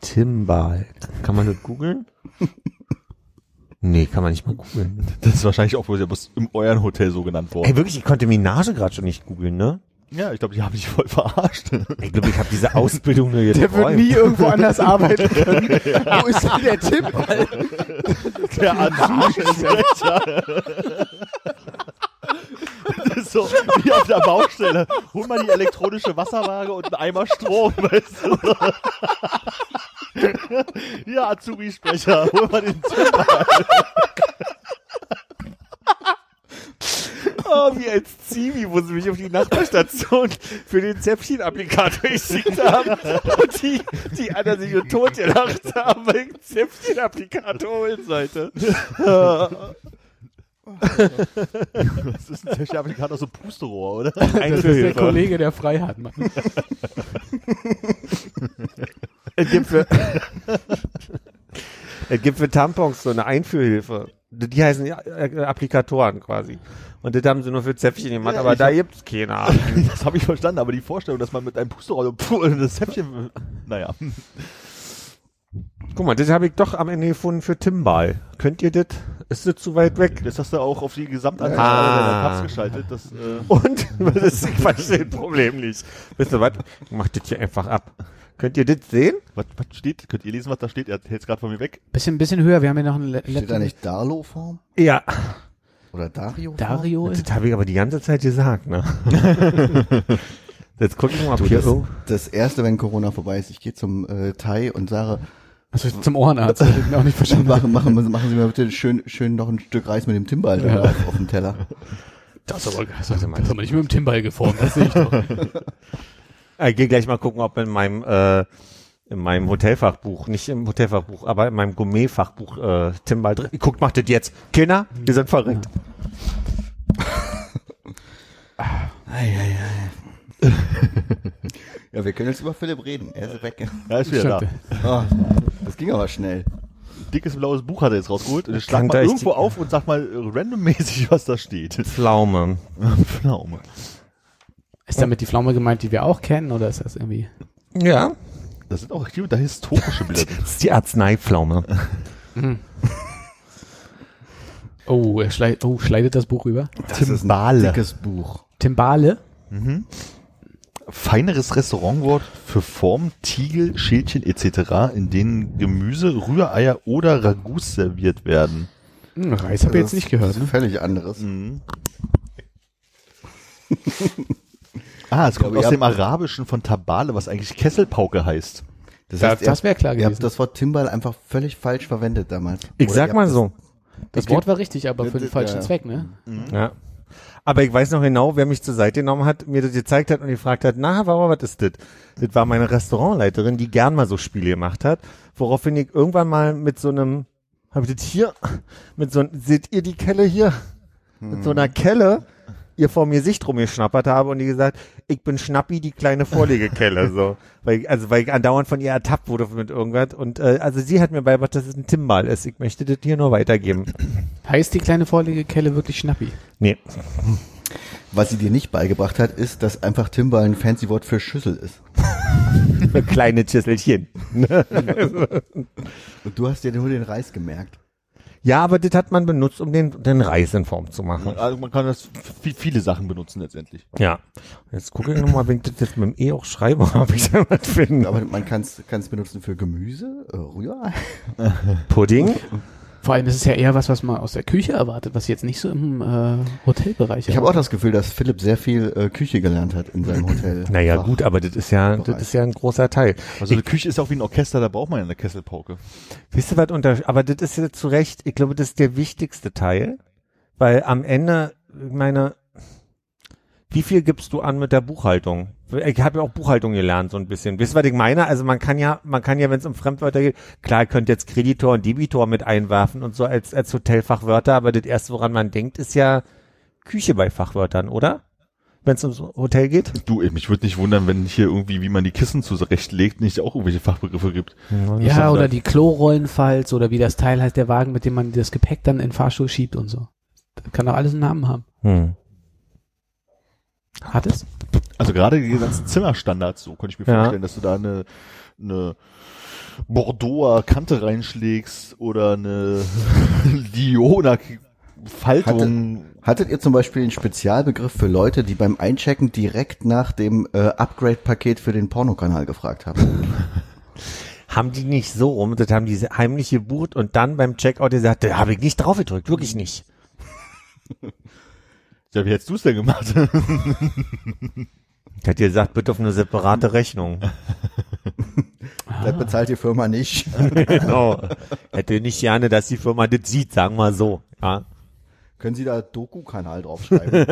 Timbal. Kann man das googeln? Nee, kann man nicht mal googeln. Das ist wahrscheinlich auch bloß im euren Hotel so genannt worden. Ey, wirklich, ich konnte Minage gerade schon nicht googeln, ne? Ja, ich glaube, die haben dich voll verarscht. Ich glaube, ich habe diese Ausbildung nur jetzt. Der wird nie irgendwo anders arbeiten können. Wo ist denn der Timbal? Der. Das ist so wie auf der Baustelle. Hol mal die elektronische Wasserwaage und einen Eimer Strom, weißt du? Ja, Azubi-Sprecher, hol mal den Timbal. Oh, wie als Zivi, wo sie mich auf die Nachbarstation für den Zäpfchen-Applikator geschickt haben. Und die, die anderen sich tot gelacht haben, weil ich einen Zäpfchen-Applikator holen sollte. Das ist ein Zertifikat aus so Pusterohr, oder? Das ist der Kollege, der frei hat, Mann. Es gibt für, es gibt für Tampons so eine Einführhilfe. Die heißen äh, Applikatoren quasi. Und das haben sie nur für Zäpfchen gemacht, Ja, aber da hab- gibt's keine. Das habe ich verstanden, aber die Vorstellung, dass man mit einem Pusterohr so das Zäpfchen, naja. Guck mal, das habe ich doch am Ende gefunden für Timbal. Könnt ihr das? Ist das zu weit weg? Jetzt hast du auch auf die Gesamtanzahl Ah. deiner Tabs geschaltet. Das, äh, Und? Das ist, ich verstehe das Problem nicht. Wisst ihr was? Mach das hier einfach ab. Könnt ihr das sehen? was, was steht? Könnt ihr lesen, was da steht? Er hält es gerade von mir weg. Bisschen, bisschen höher, wir haben ja noch einen Le Steht da nicht Darlo-Form? Ja. Oder Dario? Dario. Das habe ich aber die ganze Zeit gesagt, ne? Jetzt guck ich mal, ob Du, hier das, das erste, wenn Corona vorbei ist, ich gehe zum äh, Thai und sage, Also zum Ohrenarzt, hab ich auch nicht verstanden. machen, machen, machen Sie mir bitte schön, schön noch ein Stück Reis mit dem Timbal Ja. drauf auf dem Teller. Das ist aber, das ist aber nicht mit dem Timbal geformt, das sehe ich doch. Ich gehe gleich mal gucken, ob in meinem äh, in meinem Hotelfachbuch, nicht im Hotelfachbuch, aber in meinem Gourmetfachbuch äh, Timbal drin. Guckt, macht das jetzt. Kinder, wir sind verrückt. Ja, wir können jetzt über Philipp reden. Er ist weg. Ja, ist wieder da. Oh, das ging aber schnell. Dickes blaues Buch hat er jetzt rausgeholt. Und schlag mal irgendwo auf und sag mal randommäßig, was da steht. Pflaume. Pflaume. Ist damit die Pflaume gemeint, die wir auch kennen, oder ist das irgendwie? Ja. Da sind auch da historische Bilder. Das ist die Arzneipflaume. Oh, er schlei oh, schleidet das Buch rüber. Das ist ein Timbale. dickes Buch. Timbale? Feineres Restaurantwort für Formen, Tiegel, Schälchen etc., in denen Gemüse, Rühreier oder Ragouts serviert werden. Hm, Reis habe ich jetzt nicht gehört, ne? Völlig anderes. Mhm. ah, es kommt aus dem Arabischen von Tabale, was eigentlich Kesselpauke heißt. Das, Da- heißt, das wäre klar Ihr habt gewesen. das Wort Timbal einfach völlig falsch verwendet damals. Ich Oder sag mal so. Das Wort war richtig, aber für den falschen ja. Zweck, ne? Ja. Aber ich weiß noch genau, wer mich zur Seite genommen hat, mir das gezeigt hat und gefragt hat, na, warum, was ist das? Das war meine Restaurantleiterin, die gern mal so Spiele gemacht hat, woraufhin ich irgendwann mal mit so einem, hab ich das hier, mit so einem, seht ihr die Kelle hier? Mit so einer Kelle ihr vor mir Sicht rumgeschnappert habe und die gesagt, ich bin Schnappi, die kleine Vorlegekelle, so. Weil, ich- also, weil ich andauernd von ihr ertappt wurde mit irgendwas und, äh, also sie hat mir beigebracht, dass es ein Timbal ist. Ich möchte das hier nur weitergeben. Heißt die kleine Vorlegekelle wirklich Schnappi? Nee. Was sie dir nicht beigebracht hat, ist, dass einfach Timbal ein fancy Wort für Schüssel ist. Für kleine Schüsselchen. Und du hast dir nur den Reis gemerkt. Ja, aber das hat man benutzt, um den, den Reis in Form zu machen. Also man kann das für viele Sachen benutzen letztendlich. Ja. Jetzt gucke ich nochmal, wenn ich das jetzt mit dem E auch schreibe, ob ich da was finde. Aber man kann es benutzen für Gemüse, äh, Rührei. Pudding. Vor allem ist es ja eher was, was man aus der Küche erwartet, was jetzt nicht so im äh, Hotelbereich Ich habe auch das Gefühl, dass Philipp sehr viel äh, Küche gelernt hat in seinem Hotel. Naja, Fach. gut, aber das ist ja, das ist ja ein großer Teil. Also eine Küche ist auch wie ein Orchester, da braucht man ja eine Kesselpauke. Wisst ihr was unter, aber das ist ja zu Recht, ich glaube, das ist der wichtigste Teil, weil am Ende, ich meine, wie viel gibst du an mit der Buchhaltung? Ich habe ja auch Buchhaltung gelernt, so ein bisschen. Wisst ihr, was ich meine? Also man kann ja, man kann ja, wenn es um Fremdwörter geht, klar, ihr könnt jetzt Kreditor und Debitor mit einwerfen und so als, als Hotelfachwörter, aber das erste, woran man denkt, ist ja Küche bei Fachwörtern, oder? Wenn es ums Hotel geht? Du, ey, mich würde nicht wundern, wenn hier irgendwie, wie man die Kissen zurechtlegt, nicht auch irgendwelche Fachbegriffe gibt. Ja, oder die Klorollenfalls oder wie das Teil heißt, der Wagen, mit dem man das Gepäck dann in den Fahrstuhl schiebt und so. Das kann doch alles einen Namen haben. Hm. Hat es? Also gerade die ganzen Zimmerstandards, so könnte ich mir Ja. vorstellen, dass du da eine, eine Bordeauxer Kante reinschlägst oder eine Lioner Faltung. Hattet ihr zum Beispiel einen Spezialbegriff für Leute, die beim Einchecken direkt nach dem äh, Upgrade-Paket für den Pornokanal gefragt haben? Haben die nicht so rum, das haben die heimlich gebucht und dann beim Checkout gesagt, da habe ich nicht drauf gedrückt, wirklich nicht. Ja, wie hättest du es denn gemacht? Ich hätte gesagt, bitte auf eine separate Rechnung. Das bezahlt die Firma nicht. genau. Hätte nicht gerne, dass die Firma das sieht, sagen wir so. Ja. Können Sie da Doku-Kanal draufschreiben?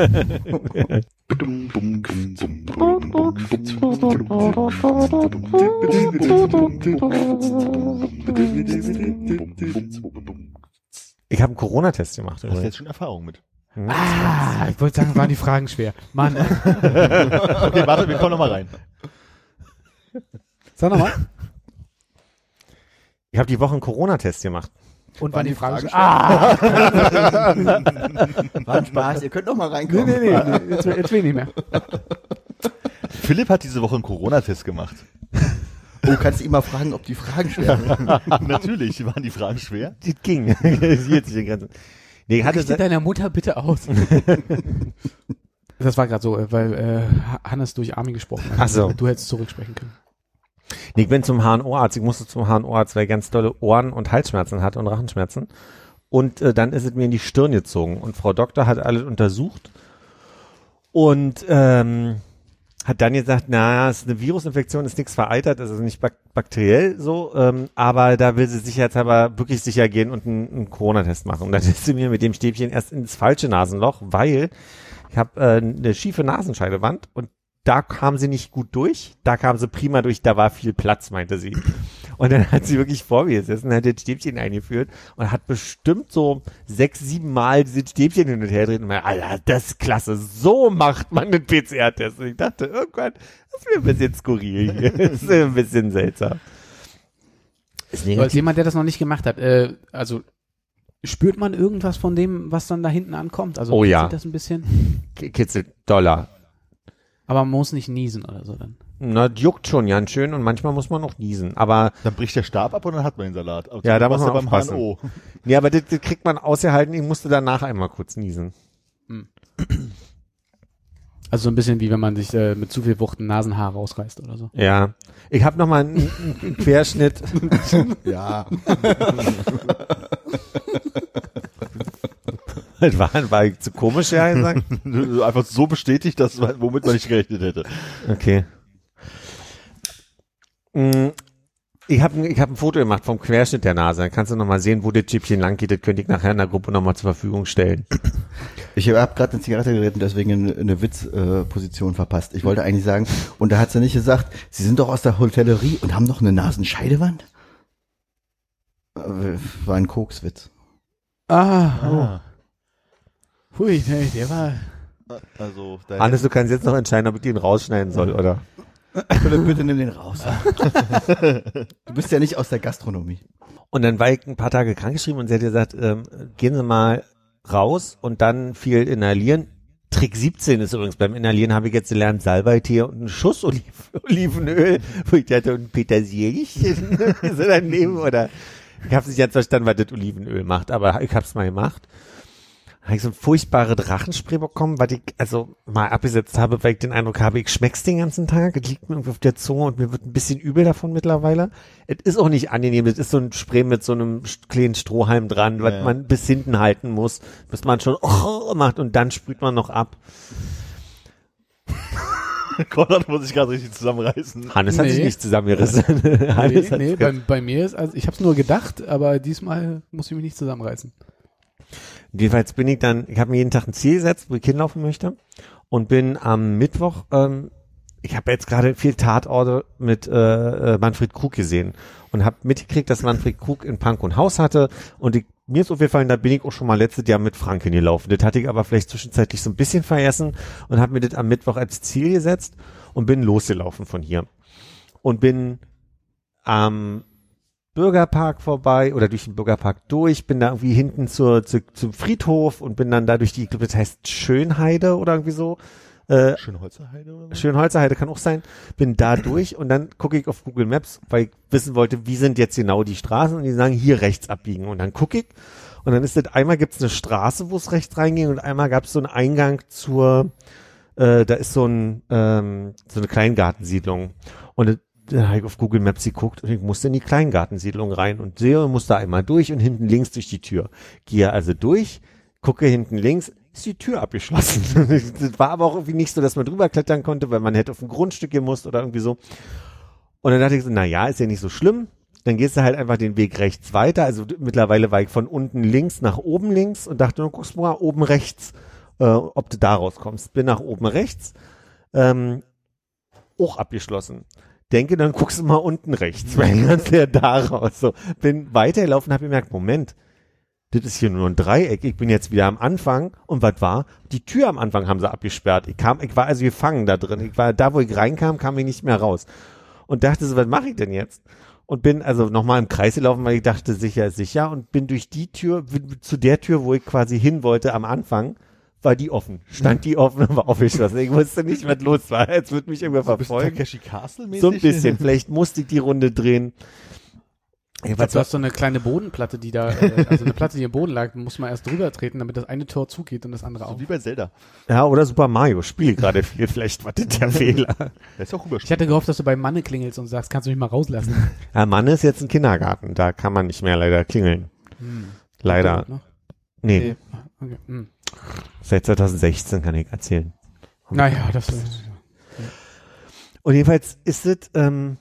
Ich habe einen Corona-Test gemacht. Hast du übrigens. jetzt schon Erfahrung mit? Ah, ich wollte sagen, waren die Fragen schwer. Mann, Okay, warte, wir kommen noch mal rein. sag nochmal. Ich habe die Woche einen Corona-Test gemacht. Und Waren die Fragen schwer? Ah, War ein Spaß, ihr könnt noch mal nee, reinkommen. nee, nee, nee jetzt, jetzt will ich nicht mehr. Philipp hat diese Woche einen Corona-Test gemacht. Oh, kannst du ihn mal fragen, ob die Fragen schwer waren? Natürlich, waren die Fragen schwer. Das ging. Sich in Grenzen. Nee, hatte Richte deiner Mutter bitte aus. das war gerade so, äh, weil äh, Hannes durch Armin gesprochen hat. Ach so. Du hättest zurücksprechen können. Nee, ich bin zum HNO-Arzt. Ich musste zum HNO-Arzt, weil ich ganz tolle Ohren- und Halsschmerzen hatte und Rachenschmerzen. Und äh, dann ist es mir in die Stirn gezogen. Und Frau Doktor hat alles untersucht und ähm, hat dann gesagt, na, es ist eine Virusinfektion, ist nichts vereitert, ist nicht bak bakteriell so, ähm, aber da will sie sicherheitshalber wirklich sicher gehen und einen, einen Corona-Test machen. Und dann ist sie mir mit dem Stäbchen erst ins falsche Nasenloch, weil ich habe äh, eine schiefe Nasenscheidewand und da kam sie nicht gut durch, da kam sie prima durch, da war viel Platz, meinte sie. Und dann hat sie wirklich vor mir gesessen, hat das Stäbchen eingeführt und hat bestimmt so sechs, sieben Mal dieses Stäbchen hin und her gedreht und meinte, Alter, das ist klasse, so macht man einen PCR-Test. Und ich dachte, irgendwann, das ist mir ein bisschen skurril hier, das ist ein bisschen seltsam. Ist als jemand, der das noch nicht gemacht hat, äh, also spürt man irgendwas von dem, was dann da hinten ankommt? Also Oh ja. das ein bisschen? Kitzelt Dollar. Aber man muss nicht niesen oder so dann. Na, das juckt schon ganz schön und manchmal muss man noch niesen. Aber, Dann bricht der Stab ab und dann hat man den Salat. Aber Ja, da muss man beim aufpassen. HNO. nee, aber das, das kriegt man ausgehalten. Ich musste danach einmal kurz niesen. Also so ein bisschen wie wenn man sich äh, mit zu viel Wucht ein Nasenhaar rausreißt oder so. Ja. Ich habe nochmal einen, einen Querschnitt. Ja. Das war, war ich zu komisch, ja, gesagt? Einfach so bestätigt, dass womit man nicht gerechnet hätte. Okay. Mm, Ich habe ich hab ein Foto gemacht vom Querschnitt der Nase. Dann kannst du nochmal sehen, wo das Chipchen lang geht. Das könnte ich nachher in der Gruppe nochmal zur Verfügung stellen. Ich habe gerade eine Zigarette geredet und deswegen eine, eine Witzposition äh, verpasst. Ich wollte eigentlich sagen, und da hat sie nicht gesagt, Sie sind doch aus der Hotellerie und haben noch eine Nasenscheidewand? Äh, War ein Kokswitz. Ah, oh. Hui, nee, der war. Also, Hannes, du kannst jetzt noch entscheiden, ob ich den rausschneiden soll, oder? Bitte, bitte nimm den raus. du bist ja nicht aus der Gastronomie. Und dann war ich ein paar Tage krankgeschrieben und sie hat gesagt, ähm, gehen Sie mal raus und dann viel inhalieren. Trick 17 ist übrigens, beim Inhalieren habe ich jetzt gelernt, Salbeitee und einen Schuss Oliv Olivenöl, wo ich dachte, und Petersilchen so daneben oder Ich habe nicht ganz verstanden, was das Olivenöl macht, aber ich hab's mal gemacht. Habe ich so ein furchtbare Drachenspray bekommen, weil ich also mal abgesetzt habe, weil ich den Eindruck habe, ich schmeck's den ganzen Tag. Es liegt mir irgendwie auf der Zunge und mir wird ein bisschen übel davon mittlerweile. Es ist auch nicht angenehm. Es ist so ein Spray mit so einem kleinen Strohhalm dran, was Ja. man bis hinten halten muss, bis man schon oh, macht und dann sprüht man noch ab. Konrad muss sich gerade richtig zusammenreißen. Hannes hat Nee. sich nicht zusammengerissen. Nee, Hannes hat nee bei, bei mir ist, also ich habe es nur gedacht, aber diesmal muss ich mich nicht zusammenreißen. Jedenfalls bin ich dann, ich habe mir jeden Tag ein Ziel gesetzt, wo ich hinlaufen möchte und bin am Mittwoch, ähm, ich habe jetzt gerade viel Tatorte mit äh, äh, Manfred Krug gesehen und habe mitgekriegt, dass Manfred Krug in Punk und Haus hatte und ich, mir ist aufgefallen, da bin ich auch schon mal letztes Jahr mit Frank hingelaufen. Das hatte ich aber vielleicht zwischenzeitlich so ein bisschen vergessen und habe mir das am Mittwoch als Ziel gesetzt und bin losgelaufen von hier und bin am Bürgerpark vorbei oder durch den Bürgerpark durch, bin da irgendwie hinten zur, zu, zum Friedhof und bin dann da durch die, ich glaube, das heißt Schönheide oder irgendwie so. Äh, Schönholzerheide oder so? Schönholzerheide kann auch sein, bin da durch und dann gucke ich auf Google Maps, weil ich wissen wollte, wie sind jetzt genau die Straßen und die sagen, hier rechts abbiegen und dann gucke ich und dann ist das, einmal gibt es eine Straße, wo es rechts reinging und einmal gab es so einen Eingang zur, äh, da ist so ein, ähm, so eine Kleingartensiedlung und das- da habe ich auf Google Maps geguckt und ich musste in die Kleingartensiedlung rein und sehe, musste einmal durch und hinten links durch die Tür. Gehe also durch, gucke hinten links, ist die Tür abgeschlossen. das war aber auch irgendwie nicht so, dass man drüber klettern konnte, weil man hätte auf ein Grundstück gemusst oder irgendwie so. Und dann dachte ich so, na ja, ist ja nicht so schlimm. Dann gehst du halt einfach den Weg rechts weiter. Also mittlerweile war ich von unten links nach oben links und dachte, du guckst mal oben rechts, äh, ob du da rauskommst. Bin nach oben rechts, ähm, auch abgeschlossen. Denke, dann guckst du mal unten rechts, weil ja da raus. So, bin weitergelaufen, habe gemerkt, Moment, das ist hier nur ein Dreieck. Ich bin jetzt wieder am Anfang. Und was war? Die Tür am Anfang haben sie abgesperrt. Ich kam, ich war also gefangen da drin. Ich war da, wo ich reinkam, kam ich nicht mehr raus. Und dachte so, was mache ich denn jetzt? Und bin also nochmal im Kreis gelaufen, weil ich dachte, sicher sicher. Und bin durch die Tür, zu der Tür, wo ich quasi hin wollte am Anfang, war die offen. Stand die offen und war aufgeschlossen. Ich wusste nicht, was los war. Jetzt wird mich irgendwer Bist du verfolgen. Takeshi Castle mäßig? So ein bisschen. Vielleicht musste ich die Runde drehen. Ich glaub, du hast so eine kleine Bodenplatte, die da, äh, also eine Platte, die im Boden lag, muss man erst drüber treten, damit das eine Tor zugeht und das andere auch. So wie bei Zelda. Ja, oder Super Mario. Spiele gerade viel. Vielleicht war das der Fehler. Der ist auch Ich hatte gehofft, dass du bei Manne klingelst und sagst, kannst du mich mal rauslassen? Ja, Mann ist jetzt ein Kindergarten. Da kann man nicht mehr leider klingeln. Leider. Noch? Nee, Okay. Hm. Seit 2016 kann ich erzählen. Naja, das Und jedenfalls ist es ähm,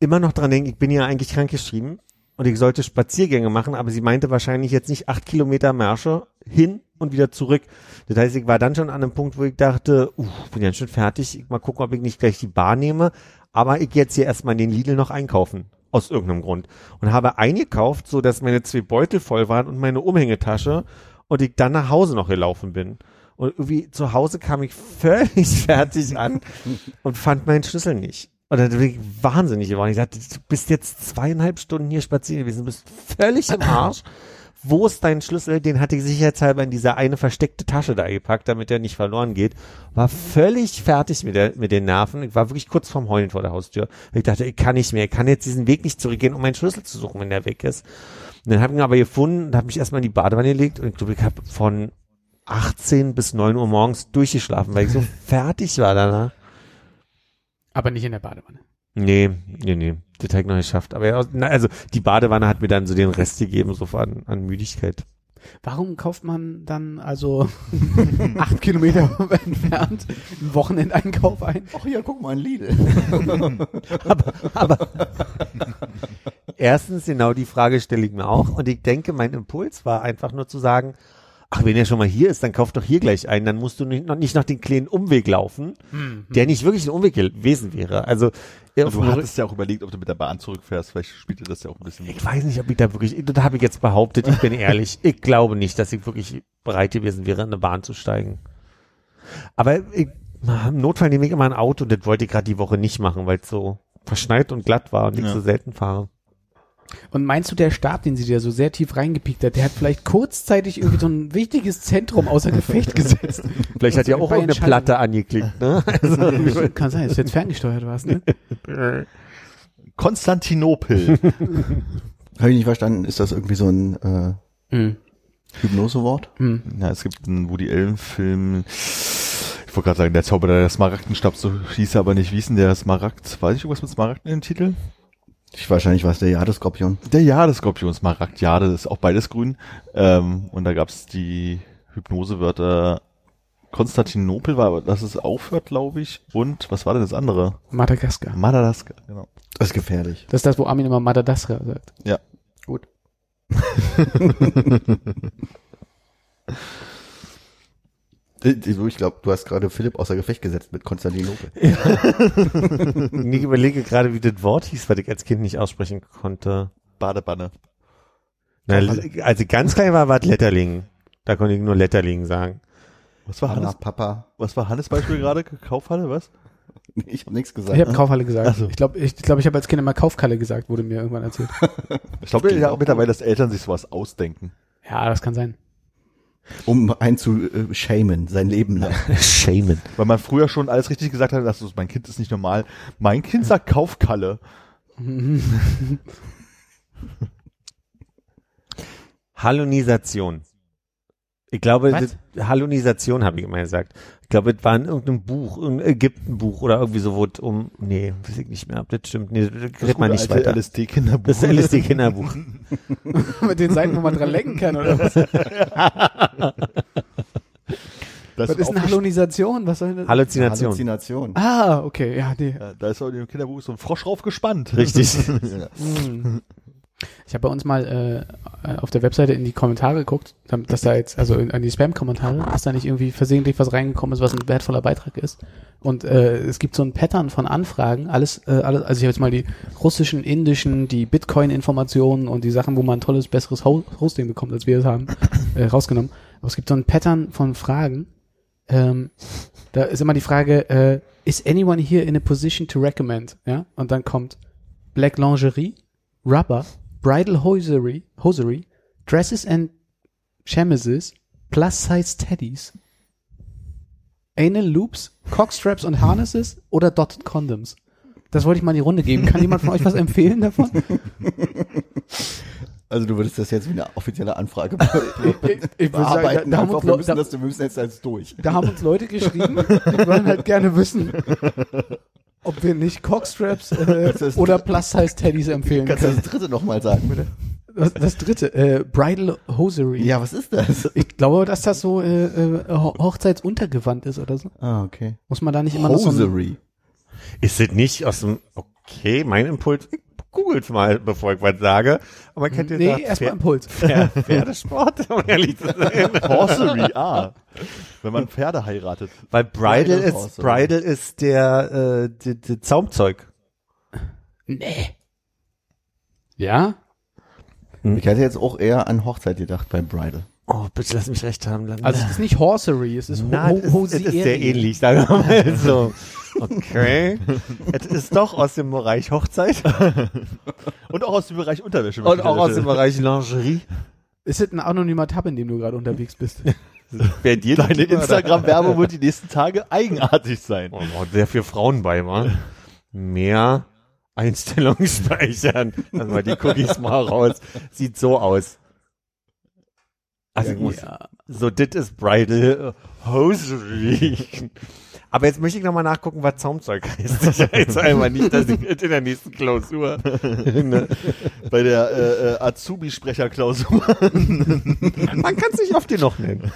immer noch dran denken, ich bin ja eigentlich krankgeschrieben und ich sollte Spaziergänge machen, aber sie meinte wahrscheinlich jetzt nicht acht Kilometer Märsche hin und wieder zurück. Das heißt, ich war dann schon an einem Punkt, wo ich dachte, uh, bin ja schon fertig, ich mal gucken, ob ich nicht gleich die Bar nehme, aber ich gehe jetzt hier erstmal in den Lidl noch einkaufen. Aus irgendeinem Grund. Und habe eingekauft, so dass meine zwei Beutel voll waren und meine Umhängetasche und ich dann nach Hause noch gelaufen bin. Und irgendwie zu Hause kam ich völlig fertig an und fand meinen Schlüssel nicht. Und dann bin ich wahnsinnig geworden. Ich dachte, du bist jetzt zweieinhalb Stunden hier spazieren gewesen, du bist völlig im Arsch. Wo ist dein Schlüssel? Den hatte ich sicherheitshalber in diese eine versteckte Tasche da gepackt, damit der nicht verloren geht. War völlig fertig mit, der, mit den Nerven. Ich war wirklich kurz vorm Heulen vor der Haustür. Ich dachte, ich kann nicht mehr. Ich kann jetzt diesen Weg nicht zurückgehen, um meinen Schlüssel zu suchen, wenn der weg ist. Und dann habe ich ihn aber gefunden und habe mich erstmal in die Badewanne gelegt und ich glaube, ich habe von 18 bis 9 Uhr morgens durchgeschlafen, weil ich so fertig war danach. aber nicht in der Badewanne. Nee, nee, nee. Das habe ich noch nicht geschafft. Aber ja, also die Badewanne hat mir dann so den Rest gegeben, so an, an Müdigkeit. Warum kauft man dann also acht Kilometer entfernt einen Wochenendeinkauf ein? Ach ja, guck mal, ein Lidl. aber, aber erstens genau die Frage stelle ich mir auch und ich denke, mein Impuls war einfach nur zu sagen, ach, wenn er schon mal hier ist, dann kauf doch hier gleich ein, dann musst du nicht noch, nicht noch den kleinen Umweg laufen, der nicht wirklich ein Umweg gewesen wäre. Also auf Du hattest ja auch überlegt, ob du mit der Bahn zurückfährst. Vielleicht spielte das ja auch ein bisschen. ich weiß nicht, ob ich da wirklich, das habe ich jetzt behauptet, ich bin ehrlich, ich glaube nicht, dass ich wirklich bereit gewesen wäre, in eine Bahn zu steigen. Aber ich, im Notfall nehme ich immer ein Auto und das wollte ich gerade die Woche nicht machen, weil es so verschneit und glatt war und ich Ja. so selten fahre. Und meinst du, der Stab, den sie dir so sehr tief reingepiekt hat, der hat vielleicht kurzzeitig irgendwie so ein wichtiges Zentrum außer Gefecht gesetzt? Vielleicht hat ja auch irgendeine Entscheidungen- Platte angeklickt, ne? Also, Kann sein, dass du jetzt ferngesteuert warst, ne? Konstantinopel. Habe ich nicht verstanden, ist das irgendwie so ein äh, Hm. Hypnosewort? Hm. Ja, es gibt einen Woody Allen Film. Ich wollte gerade sagen, der Zauberer der Smaragdenstab, so hieß er aber nicht. Wie hieß denn der Smaragd? Weiß ich irgendwas mit Smaragd in dem Titel? Ich wahrscheinlich war es der Jadeskorpion. Der Jadeskorpion, Smaragd, Jade, das ist auch beides grün. Ähm, und da gab's die Hypnosewörter Konstantinopel war, dass es aufhört, glaube ich. Und was war denn das andere? Madagaskar. Madagaskar, genau. Das ist gefährlich. Das ist das, wo Armin immer Madagaskar sagt. Ja. Gut. Ich glaube, du hast gerade Philipp außer Gefecht gesetzt mit Konstantinopel. Ich überlege gerade, wie das Wort hieß, was ich als Kind nicht aussprechen konnte. Badebanne. Na, als ich ganz klein war, war es Letterling. Da konnte ich nur Letterling sagen. Was war Hannes, Papa. was war Hannes Beispiel gerade? Kaufhalle, was? Ich habe nichts gesagt. Ich habe Kaufhalle gesagt. So. Ich glaube, ich, glaub, ich habe als Kind immer Kaufkalle gesagt, wurde mir irgendwann erzählt. Ich glaube ja auch mittlerweile, dass Eltern sich sowas ausdenken. ja, das kann sein. Um einen zu äh, shamen, sein Leben lang. Shaman. Weil man früher schon alles richtig gesagt hat, dass so, mein Kind ist nicht normal. Mein Kind sagt Kaufkalle. Hallunisation. Ich glaube, Hallunisation habe ich immer gesagt. Ich glaube, es war in irgendeinem Buch, irgendein Ägyptenbuch oder irgendwie so, wo es um, nee, weiß ich nicht mehr, ob das stimmt. Nee, das redet man nicht weiter. LSD-Kinderbuch. Das ist LSD-Kinderbuch. Mit den Seiten, wo man dran lenken kann, oder was? Das Was ist eine Hallunisation? Was soll das? Halluzination. Halluzination. Ah, okay, ja, nee. Ja, Da ist auch im Kinderbuch so ein Frosch drauf gespannt. Richtig. Ja. Ich habe bei uns mal äh, auf der Webseite in die Kommentare geguckt, damit- dass da jetzt, also in, an die Spam-Kommentare, dass da nicht irgendwie versehentlich was reingekommen ist, was ein wertvoller Beitrag ist. Und äh, es gibt so ein Pattern von Anfragen, alles, äh, alles, also ich habe jetzt mal die russischen, indischen, die Bitcoin-Informationen und die Sachen, wo man ein tolles, besseres Ho Hosting bekommt, als wir es haben, äh, rausgenommen. Aber es gibt so ein Pattern von Fragen. Ähm, da ist immer die Frage, äh, is anyone here in a position to recommend? Ja, und dann kommt Black Lingerie, Rubber, Bridal Hosiery, Hosiery Dresses and Chemises, Plus-Size Teddies, Anal Loops, Cockstraps und Harnesses oder Dotted Condoms. Das wollte ich mal in die Runde geben. Kann jemand von euch was empfehlen davon? Also du würdest das jetzt wie eine offizielle Anfrage Ich bearbeiten. da, haben einfach, uns wir müssen da, das, wir müssen jetzt als durch. da haben uns Leute geschrieben, die wollen halt gerne wissen, ob wir nicht Cockstraps äh, oder Plus-Size Teddies empfehlen Kannst du können. das dritte nochmal sagen, bitte? Das, das dritte, äh, Bridal Hosiery. Ja, was ist das? Ich glaube, dass das so äh, äh, Ho- Hochzeitsuntergewand ist oder so. Ah, okay. Muss man da nicht immer noch so ein, Hosiery. Ist es nicht aus dem, okay, mein Impuls, googelt mal, bevor ich was sage. Aber man kennt den Nee, erstmal Impuls. Pferdesport, um ehrlich zu sein. Horsery, ah. Wenn man Pferde heiratet. Weil Bridal ist, Horse. Bridal ist der, äh, die, die Zaumzeug. Nee. Ja? Ich hätte jetzt auch eher an Hochzeit gedacht beim Bridal. Oh, bitte lass mich recht haben. Dann. Also es ist nicht Horsery, es ist Ho Na, Ho es ist, sehr Hosiery. ähnlich, sagen wir mal so. Okay. es ist doch aus dem Bereich Hochzeit Und auch aus dem Bereich Unterwäsche. und auch aus dem Bereich Lingerie. Ist es ein anonymer Tab, in dem du gerade unterwegs bist? Wer dir Deine? Instagram-Werbung wird die nächsten Tage eigenartig sein. Oh, oh, sehr viel Frauen bei, wa? Mehr Einstellungen speichern. Lass mal die Cookies mal raus. Sieht so aus. Also ich muss, ja. so dit ist Bridal äh, Hosiery. Aber jetzt möchte ich nochmal nachgucken, was Zaumzeug heißt. Ich weiß einmal nicht, dass ich in der nächsten Klausur. ne? Bei der äh, äh, Azubi-Sprecherklausur. Man kann es nicht oft genug nennen.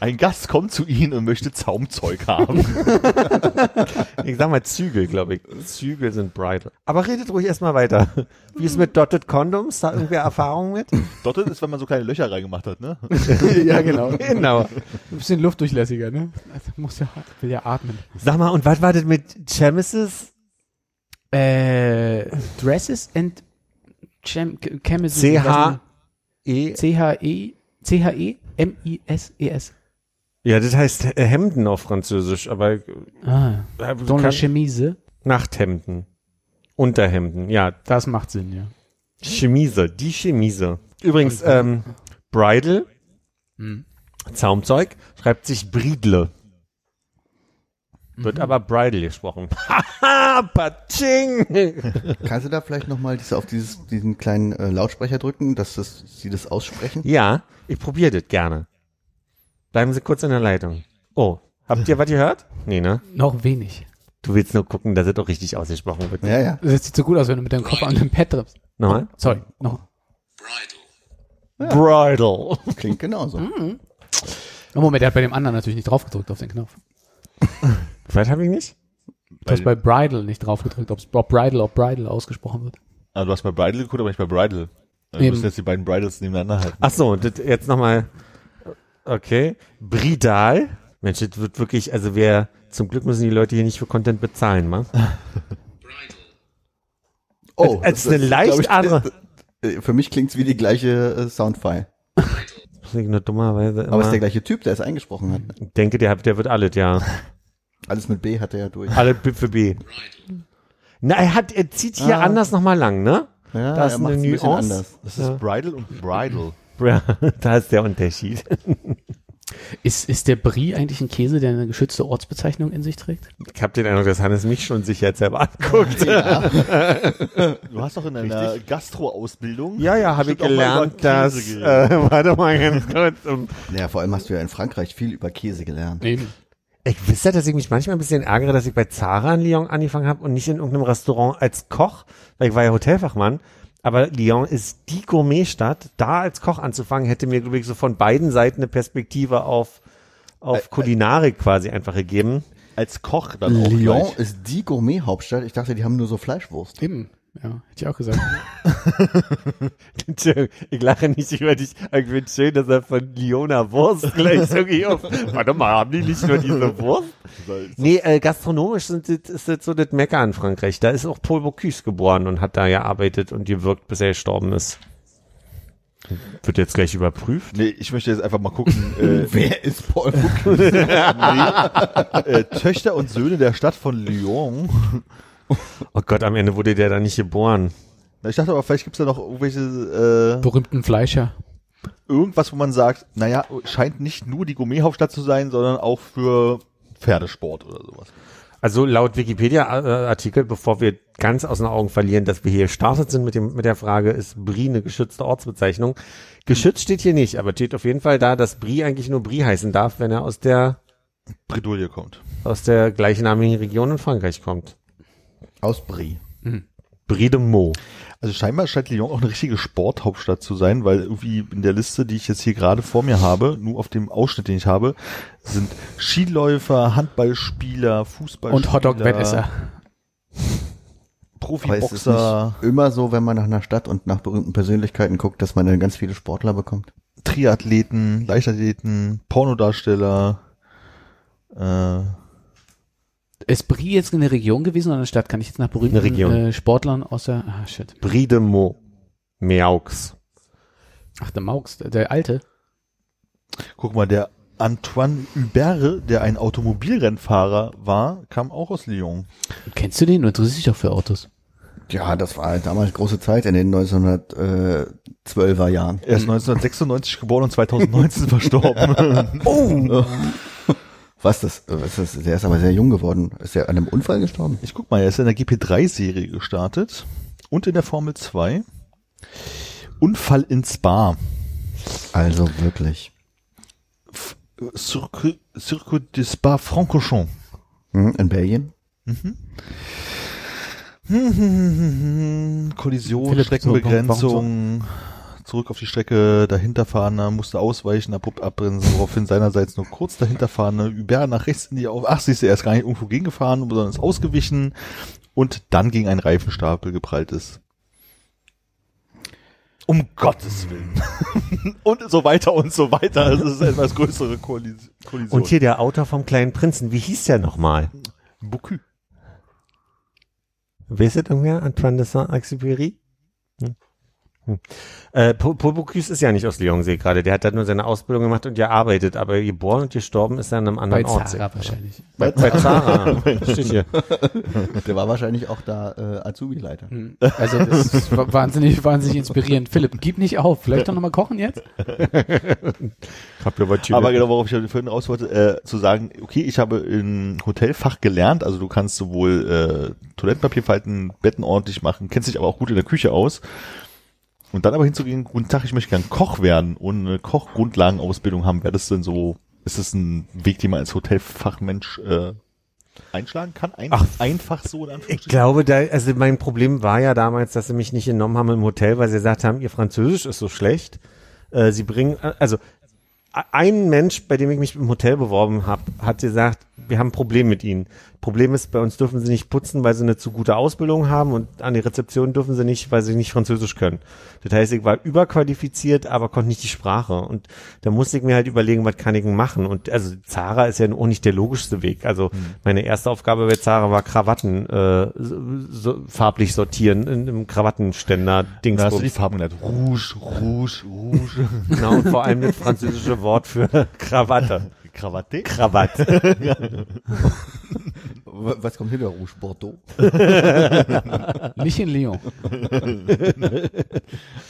Ein Gast kommt zu Ihnen und möchte Zaumzeug haben. Ich sag mal Zügel, glaube ich. Zügel sind Bridal. Aber redet ruhig erstmal weiter. Wie ist mit Dotted Condoms? Da irgendwer Erfahrung mit? Dottet ist, wenn man so kleine Löcher reingemacht hat, ne? ja, genau. Genau. Ein bisschen luftdurchlässiger, ne? Also muss ja, will ja atmen. Sag mal, und was war das mit Chemesis? Äh, Dresses and Chem Chemises. C-H- E? C-H-E, C-H-E, M-I-S-E-S. Ja, das heißt äh, Hemden auf Französisch, aber äh, Ah, dans la kann- chemise. Nachthemden. Unterhemden, ja. Das macht Sinn, ja. Chemise, die Chemise. Übrigens, ähm, Bridal, Hm. Zaumzeug, schreibt sich Bridle. Wird aber Bridal gesprochen. Haha, Patsching! Kannst du da vielleicht nochmal diese, auf dieses, diesen kleinen äh, Lautsprecher drücken, dass das, sie das aussprechen? ja, ich probiere das gerne. Bleiben Sie kurz in der Leitung. Oh, habt ihr was gehört? Nee, ne? Noch wenig. Du willst nur gucken, dass es auch richtig ausgesprochen wird. Ja, ja. Das sieht so gut aus, wenn du mit deinem Kopf an dem Pad triffst. Nochmal? Sorry, noch. Bridal. Klingt genauso. Oh, Moment, der hat bei dem anderen natürlich nicht draufgedrückt auf den Knopf. Was habe ich nicht? Du hast bei Bridal nicht draufgedrückt, ob's- ob Bridal, ob Bridal ausgesprochen wird. Ah, du hast bei Bridal geguckt, aber nicht bei Bridal. Wir Eben. müssen jetzt die beiden Bridals nebeneinander halten. Ach so, jetzt nochmal. Okay. Bridal. Mensch, das wird wirklich, also wer, zum Glück müssen die Leute hier nicht für Content bezahlen, man. Oh, Es ist eine leicht ich, andere- äh, Für mich klingt's wie die gleiche äh, Soundfile. Das nur dummerweise Aber es ist immer- der gleiche Typ, der es eingesprochen hat. Ich denke, der, der wird alles, ja. Alles mit B hat er ja durch. Alle B für B. Na, er hat, er zieht hier Ah. anders nochmal lang, ne? Ja, Da ist er eine ein bisschen Nuance. anders. Das ist Bridal und Bridal. Ja, da ist der Unterschied. Ist, ist der Brie eigentlich ein Käse, der eine geschützte Ortsbezeichnung in sich trägt? Ich habe den Eindruck, dass Hannes mich schon sicher jetzt selber anguckt. Du hast doch in deiner Gastro-Ausbildung. Ja, ja, habe ich gelernt, dass, äh, warte mal ganz kurz. Um, Ja, vor allem hast du ja in Frankreich viel über Käse gelernt. Eben. ich wüsste, dass ich mich manchmal ein bisschen ärgere, dass ich bei Zara in Lyon angefangen habe und nicht in irgendeinem Restaurant als Koch, weil ich war ja Hotelfachmann. Aber Lyon ist die Gourmetstadt. Da als Koch anzufangen, hätte mir, glaube ich, so von beiden Seiten eine Perspektive auf, auf Kulinarik quasi einfach gegeben. Als Koch dann auch Lyon gleich. ist die Gourmet-Hauptstadt. Ich dachte, die haben nur so Fleischwurst. Eben. Ja, hätte ich auch gesagt. Entschuldigung, ich lache nicht über dich. Ich finde schön, dass er von Lyoner Wurst gleich irgendwie auf. Warte mal, haben die nicht nur diese Wurst? Nee, äh, gastronomisch sind, ist das so das Mecker in Frankreich. Da ist auch Paul Bocuse geboren und hat da gearbeitet und gewirkt, bis er gestorben ist. Wird jetzt gleich überprüft. Nee, ich möchte jetzt einfach mal gucken. Äh, Wer ist Paul Bocuse? äh, Töchter und Söhne der Stadt von Lyon. Oh Gott, am Ende wurde der da nicht geboren. Ich dachte aber, vielleicht gibt's da noch irgendwelche, äh, Berühmten Fleischer. irgendwas, wo man sagt, naja, scheint nicht nur die Gourmet-Hauptstadt zu sein, sondern auch für Pferdesport oder sowas. Also laut Wikipedia-Artikel, bevor wir ganz aus den Augen verlieren, dass wir hier gestartet sind mit, dem, mit der Frage, ist Brie eine geschützte Ortsbezeichnung? Geschützt steht hier nicht, aber steht auf jeden Fall da, dass Brie eigentlich nur Brie heißen darf, wenn er aus der, Bredouille kommt. aus der gleichnamigen Region in Frankreich kommt. Aus Brie. Brie de Meaux. Also scheinbar scheint Lyon auch eine richtige Sporthauptstadt zu sein, weil irgendwie in der Liste, die ich jetzt hier gerade vor mir habe, nur auf dem Ausschnitt, den ich habe, sind Skiläufer, Handballspieler, Fußballspieler, Und Hotdog-Wettesser. Aber ist es Profiboxer, nicht immer so, wenn man nach einer Stadt und nach berühmten Persönlichkeiten guckt, dass man dann ganz viele Sportler bekommt? Triathleten, Leichtathleten, Pornodarsteller, äh, Ist Brie jetzt eine Region gewesen oder eine Stadt? Kann ich jetzt nach berühmten. Äh, Sportlern aus der, ah, shit. Brie de Meaux. Meaux. Ach, der Maux, der, der Alte. guck mal, der Antoine Hubert, der ein Automobilrennfahrer war, kam auch aus Lyon. Kennst du den? Du interessierst dich doch für Autos. Ja, das war halt damals große Zeit in den 1912er Jahren. Er ist 1996 geboren und 2019 verstorben. Oh! Was das, was das? Der ist aber sehr jung geworden. Ist er an einem Unfall gestorben? Ich guck mal, er ist in der GP3-Serie gestartet und in der Formel 2. Unfall in Spa. Also wirklich. Circuit, Circuit de Spa-Francorchamps. Hm, in Belgien? Kollision, Philipp, Streckenbegrenzung, zurück auf die Strecke, dahinterfahrender musste ausweichen, abrupt abbremsen, woraufhin seinerseits nur kurz dahinterfahrende Hubert nach rechts in die auf, ach siehst du, er ist gar nicht irgendwo gegengefahren, sondern ist ausgewichen und dann gegen einen Reifenstapel geprallt ist. Um Gottes Willen. und so weiter und so weiter. Also es ist eine etwas größere Kollis Kollision. Und hier der Autor vom kleinen Prinzen, wie hieß der nochmal? Bocuse. Wisst ihr irgendwer? Antoine de Saint-Exupéry? Hm. Äh, Paul Paul Bocuse ist ja nicht aus Lyon, sehe ich gerade. Der hat da nur seine Ausbildung gemacht und gearbeitet, aber geboren und gestorben ist er an einem Bei anderen Ort. Zara wahrscheinlich. Bei, bei Zara. Steht hier. Der war wahrscheinlich auch da äh, Azubi-Leiter. Also das ist wa- wahnsinnig, wahnsinnig inspirierend. Philipp, gib nicht auf. Vielleicht doch nochmal kochen jetzt? Aber genau, worauf ich ja vorhin raus wollte, äh, zu sagen, okay, ich habe im Hotelfach gelernt, also du kannst sowohl äh, Toilettenpapier falten, Betten ordentlich machen, kennst dich aber auch gut in der Küche aus. Und dann aber hinzugehen, guten Tag, ich möchte gern Koch werden und eine Kochgrundlagenausbildung haben, wäre das denn so, ist das ein Weg, den man als Hotelfachmensch äh, einschlagen kann? Ein, Ach, einfach so in Ich Anführungsstrichen? glaube, da, also mein Problem war ja damals, dass sie mich nicht genommen haben im Hotel, weil sie gesagt haben, ihr Französisch ist so schlecht. Äh, sie bringen, äh, also ein Mensch, bei dem ich mich im Hotel beworben habe, hat gesagt, wir haben ein Problem mit ihnen. Problem ist, bei uns dürfen sie nicht putzen, weil sie eine zu gute Ausbildung haben und an die Rezeption dürfen sie nicht, weil sie nicht Französisch können. Das heißt, ich war überqualifiziert, aber konnte nicht die Sprache. Und da musste ich mir halt überlegen, was kann ich denn machen? Und also Zara ist ja auch nicht der logischste Weg. Also meine erste Aufgabe bei Zara war Krawatten äh, so, farblich sortieren in einem Krawattenständer Da hast du die. Farben gelernt. Rouge, Rouge, Rouge. Genau, und vor allem das französische Wort für Krawatte. Krawatte? Krawatte. Was kommt hinter Rouge Bordeaux? Nicht in Lyon.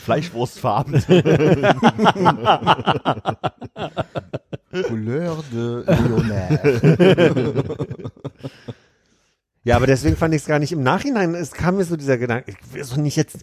Fleischwurstfarben. Couleur de Lyonnais. Ja, aber deswegen fand ich es gar nicht im Nachhinein, es kam mir so dieser Gedanke, ich will so nicht jetzt,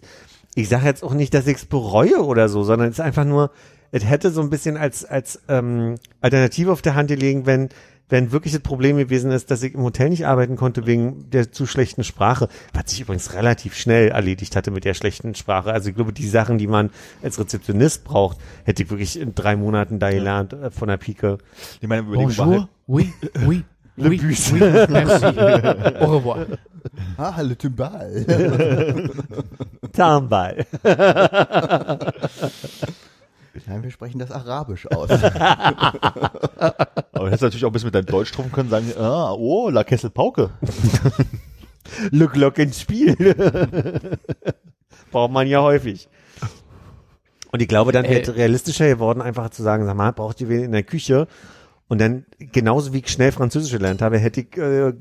ich sage jetzt auch nicht, dass ich es bereue oder so, sondern es ist einfach nur, es hätte so ein bisschen als, als ähm, Alternative auf der Hand gelegen, wenn, wenn wirklich das Problem gewesen ist, dass ich im Hotel nicht arbeiten konnte wegen der zu schlechten Sprache, was sich übrigens relativ schnell erledigt hatte mit der schlechten Sprache. Also ich glaube, die Sachen, die man als Rezeptionist braucht, hätte ich wirklich in drei Monaten da gelernt äh, von der Pike. Ich meine, Überlegung war halt, Oui, oui, Le oui, bus. oui, merci. Au revoir. Ah, le Timbal. Tarnball. Nein, wir sprechen das Arabisch aus. Aber du hättest natürlich auch ein bisschen mit deinem Deutsch trumpfen können, sagen, ah, oh, La Kessel Pauke. Le Glock ins Spiel. Braucht man ja häufig. Und ich glaube, dann Äh. wäre es realistischer geworden, einfach zu sagen, sag mal, braucht ihr wen in der Küche? Und dann, genauso wie ich schnell Französisch gelernt habe, hätte ich äh,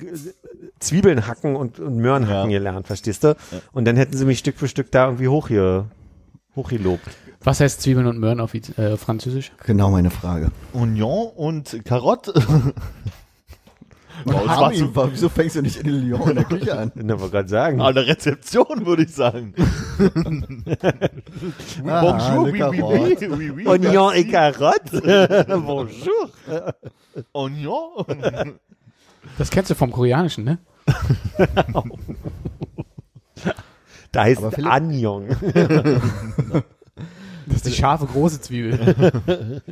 Zwiebeln hacken und, und Möhren hacken Ja. gelernt, verstehst du? Und dann hätten sie mich Stück für Stück da irgendwie hoch hier, hochgelobt. Was heißt Zwiebeln und Möhren auf äh, Französisch? genau meine Frage. Oignon und Karotte. Wow, das war zu, wa- wieso fängst du nicht in Lyon in der Küche an? Na, wollte gerade sagen. an der Rezeption, würde ich sagen. Ah, Bonjour, oui, oui, Carotte. oui, oui, oui, Oignon et carotte. Bonjour. Oignon. Das kennst du vom Koreanischen, ne? Da heißt Anjong. Ist die scharfe große Zwiebel.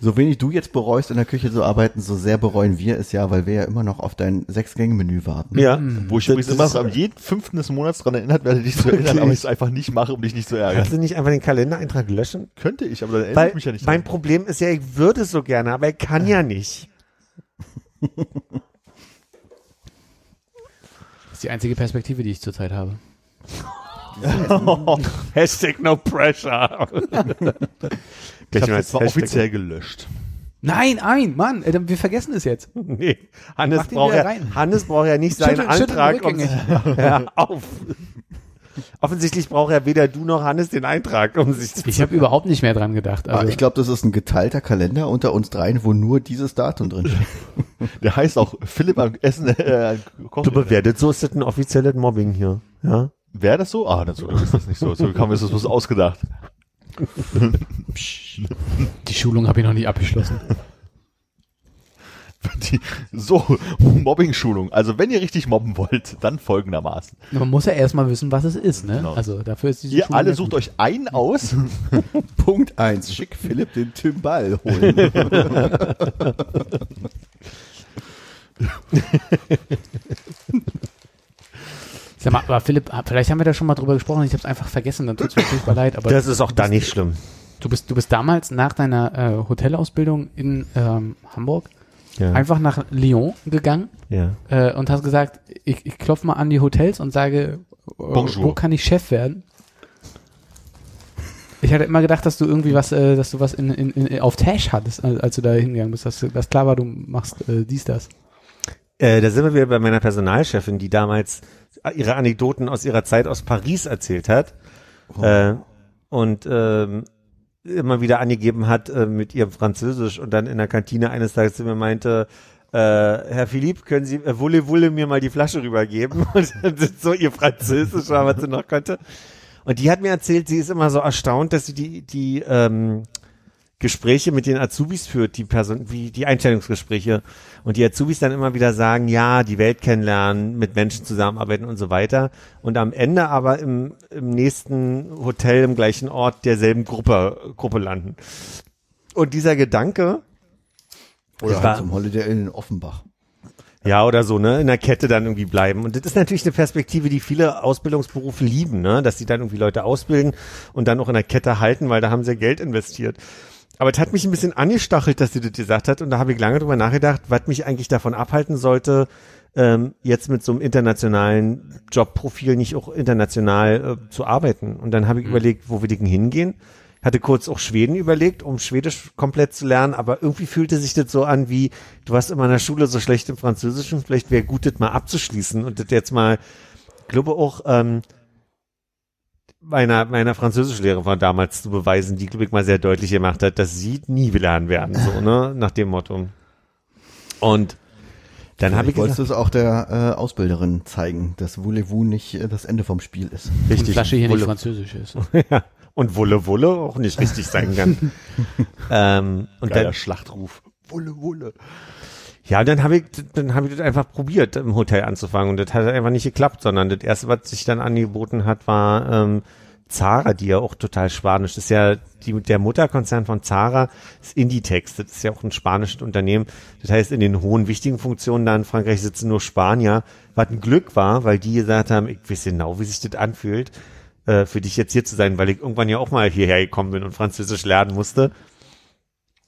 So wenig du jetzt bereust, in der Küche zu arbeiten, so sehr bereuen wir es ja, weil wir ja immer noch auf dein Sechs-Gänge-Menü warten. Ja. Wo ich übrigens immer am jeden fünften des Monats dran erinnert werde, dich zu erinnern, aber ich es einfach nicht mache, um dich nicht zu ärgern. Kannst du nicht einfach den Kalendereintrag löschen? Könnte ich, aber dann erinnere Weil ich mich ja nicht mein dran. Problem ist ja, ich würde es so gerne, aber ich kann ja nicht. Das ist die einzige Perspektive, die ich zurzeit habe. Hashtag no pressure. Ich habe jetzt offiziell gelöscht. Nein, ein, Mann, äh, wir vergessen es jetzt. Nee, Hannes braucht, ja, rein. Hannes braucht ja nicht seinen Schüttel- schüttel Antrag. Um, ja, auf. Offensichtlich braucht ja weder du noch Hannes den Eintrag, um sich zu Ich habe überhaupt nicht mehr dran gedacht. Also, ich glaube, das ist ein geteilter Kalender unter uns dreien, wo nur dieses Datum drin steht. Der heißt auch Philipp am Essen. Äh, Du bewertet, so ist das ein offizielles Mobbing hier. Ja. Wäre das so? Ah, dazu ist das nicht so. So haben wir es bloß ausgedacht. die Schulung habe ich noch nicht abgeschlossen. Die, so, Mobbing-Schulung. Also wenn ihr richtig mobben wollt, dann folgendermaßen. Man muss ja erstmal wissen, was es ist, ne? Genau. Also dafür ist diese Ihr Schulung alle ja sucht gut. euch einen aus. Punkt eins. Schick Philipp den Timbal holen. Sag mal, aber Philipp, vielleicht haben wir da schon mal drüber gesprochen, ich habe es einfach vergessen, dann tut es mir furchtbar leid, aber Das ist auch da nicht schlimm. du bist, du bist damals nach deiner äh, Hotelausbildung in ähm, Hamburg Ja. einfach nach Lyon gegangen ja. äh, und hast gesagt, ich, ich klopfe mal an die Hotels und sage, äh, Bonjour. wo kann ich Chef werden? Ich hatte immer gedacht, dass du irgendwie was, äh, dass du was in, in, in, auf Tash hattest, als als du da hingegangen bist, dass, dass klar war, du machst äh, dies, das. Äh, da sind wir wieder bei meiner Personalchefin, die damals ihre Anekdoten aus ihrer Zeit aus Paris erzählt hat. Äh, und ähm, immer wieder angegeben hat äh, mit ihrem Französisch und dann in der Kantine eines Tages zu mir meinte, äh, Herr Philipp, können Sie äh, Wulle Wulle mir mal die Flasche rübergeben? Und so ihr Französisch war, was sie noch konnte. Und die hat mir erzählt, sie ist immer so erstaunt, dass sie die, die ähm, Gespräche mit den Azubis führt, die Person, wie die Einstellungsgespräche. Und die Azubis dann immer wieder sagen, ja, die Welt kennenlernen, mit Menschen zusammenarbeiten und so weiter. Und am Ende aber im, im nächsten Hotel im gleichen Ort derselben Gruppe, Gruppe landen. Und dieser Gedanke, Oder halt zum Holiday Inn in Offenbach. ja, oder so, ne, in der Kette dann irgendwie bleiben. Und das ist natürlich eine Perspektive, die viele Ausbildungsberufe lieben, ne, dass sie dann irgendwie Leute ausbilden und dann auch in der Kette halten, weil da haben sie Geld investiert. Aber es hat mich ein bisschen angestachelt, dass sie das gesagt hat und da habe ich lange drüber nachgedacht, was mich eigentlich davon abhalten sollte, ähm, jetzt mit so einem internationalen Jobprofil nicht auch international äh, zu arbeiten. Und dann habe ich überlegt, wo will ich denn hingehen? Hatte kurz auch Schweden überlegt, um Schwedisch komplett zu lernen, aber irgendwie fühlte sich das so an wie, du warst immer in der Schule so schlecht im Französischen, vielleicht wäre gut, das mal abzuschließen und das jetzt mal, ich glaube auch, ähm, meiner, meiner Französischlehrerin von damals zu beweisen, die, glaube ich, mal sehr deutlich gemacht hat, dass sie nie lernen werden, so, ne, nach dem Motto. Und dann habe ich wolltest gesagt, du es auch der äh, Ausbilderin zeigen, dass Voulez-vous nicht äh, das Ende vom Spiel ist. Die Flasche hier nicht Wulle, französisch ist. ja, und Wulle Wulle auch nicht richtig sein kann. ähm, und Geiler dann, Schlachtruf. Wulle, Wulle. Ja, dann habe ich, dann habe ich das einfach probiert, im Hotel anzufangen und das hat einfach nicht geklappt, sondern das erste, was sich dann angeboten hat, war ähm, Zara, die ja auch total spanisch ist. Ja, die, der Mutterkonzern von Zara ist Inditex, das ist ja auch ein spanisches Unternehmen. Das heißt, in den hohen wichtigen Funktionen da in Frankreich sitzen nur Spanier, was ein Glück war, weil die gesagt haben, ich weiß genau, wie sich das anfühlt, äh, für dich jetzt hier zu sein, weil ich irgendwann ja auch mal hierher gekommen bin und Französisch lernen musste.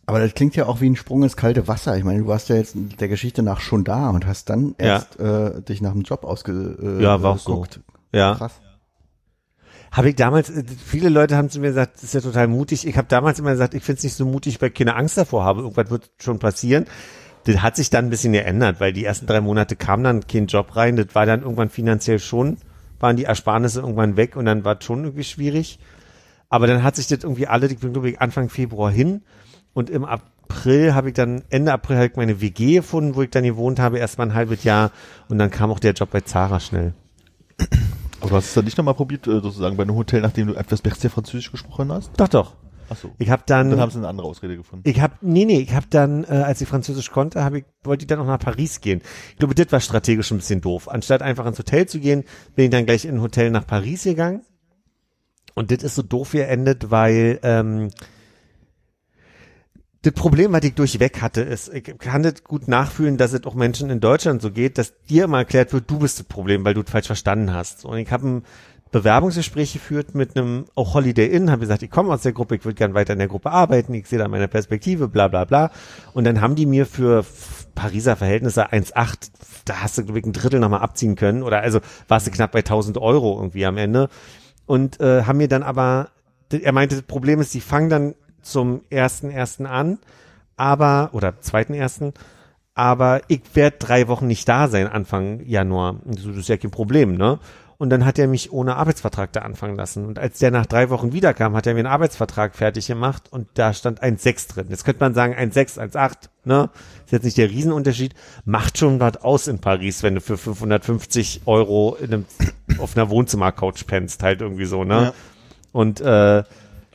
Aber das klingt ja auch wie ein Sprung ins kalte Wasser. Ich meine, du warst ja jetzt der Geschichte nach schon da und hast dann Ja. erst äh, dich nach einem Job ausge äh, Ja, war auch so. Ja. Krass. Habe ich damals, äh, viele Leute haben zu mir gesagt, das ist ja total mutig. Ich habe damals immer gesagt, ich finde es nicht so mutig, weil ich keine Angst davor habe. Irgendwas wird schon passieren. Das hat sich dann ein bisschen geändert, weil die ersten drei Monate kam dann kein Job rein. Das war dann irgendwann finanziell schon, waren die Ersparnisse irgendwann weg und dann war es schon irgendwie schwierig. Aber dann hat sich das irgendwie alle, ich bin glaube ich Anfang Februar hin und im April habe ich dann, Ende April habe ich meine WG gefunden, wo ich dann gewohnt habe, erst mal ein halbes Jahr und dann kam auch der Job bei Zara schnell. Aber du hast es dann nicht nochmal probiert, äh, sozusagen bei einem Hotel, nachdem du etwas besser Französisch gesprochen hast? Doch, doch. Ach so. Ich habe dann, Dann haben sie eine andere Ausrede gefunden. Ich habe nee nee, ich habe dann äh, als ich Französisch konnte, habe ich wollte ich dann auch nach Paris gehen. Ich glaube, das war strategisch ein bisschen doof. Anstatt einfach ins Hotel zu gehen, bin ich dann gleich in ein Hotel nach Paris gegangen. Und das ist so doof geendet, weil ähm, das Problem, was ich durchweg hatte, ist, ich kann das gut nachfühlen, dass es auch Menschen in Deutschland so geht, dass dir immer erklärt wird, du bist das Problem, weil du es falsch verstanden hast. Und ich habe ein Bewerbungsgespräch geführt mit einem auch Holiday Inn, habe gesagt, ich komme aus der Gruppe, ich würde gern weiter in der Gruppe arbeiten, ich sehe da meine Perspektive, bla bla bla. Und dann haben die mir für Pariser Verhältnisse 1,8, da hast du glaube ich ein Drittel nochmal abziehen können oder also warst du knapp bei 1000 Euro irgendwie am Ende. Und äh, haben mir dann aber, er meinte, das Problem ist, die fangen dann zum ersten ersten an, aber oder zweiten ersten, aber ich werde drei Wochen nicht da sein Anfang Januar. Das ist ja kein Problem, ne? Und dann hat er mich ohne Arbeitsvertrag da anfangen lassen. Und als der nach drei Wochen wiederkam, hat er mir einen Arbeitsvertrag fertig gemacht und da stand 1,6 drin. Jetzt könnte man sagen 1,6, 1,8, ne? Ist jetzt nicht der Riesenunterschied. Macht schon was aus in Paris, wenn du für 550 Euro in einem, auf einer Wohnzimmercouch pennst, halt irgendwie so, ne? Ja. Und äh,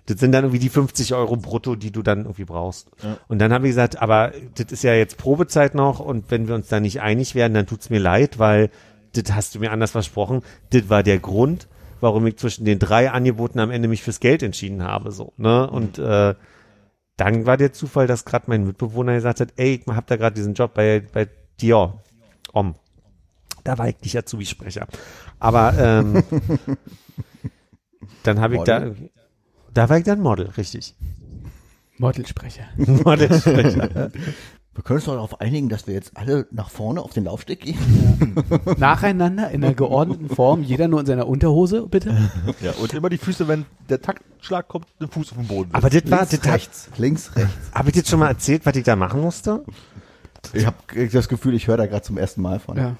das sind dann irgendwie die 50 Euro brutto, die du dann irgendwie brauchst. Ja. Und dann habe ich gesagt, aber das ist ja jetzt Probezeit noch und wenn wir uns da nicht einig werden, dann tut's mir leid, weil das hast du mir anders versprochen. Das war der Grund, warum ich zwischen den drei Angeboten am Ende mich fürs Geld entschieden habe. So, ne? Und äh, dann war der Zufall, dass gerade mein Mitbewohner gesagt hat, ey, ich hab da gerade diesen Job bei, bei Dior. Om. Da war ich nicht Azubi-Sprecher. Aber ähm, dann habe ich da? Da war ich dann Model, richtig. Modelsprecher. Modelsprecher. Wir können uns doch darauf einigen, dass wir jetzt alle nach vorne auf den Laufsteg gehen. Nacheinander in einer geordneten Form, jeder nur in seiner Unterhose, bitte. Ja, und immer die Füße, wenn der Taktschlag kommt, den Fuß auf den Boden. Aber das war, Links, das rechts, links, rechts. habe ich dir schon mal erzählt, was ich da machen musste? Ich habe das Gefühl, ich höre da gerade zum ersten Mal von. Ja.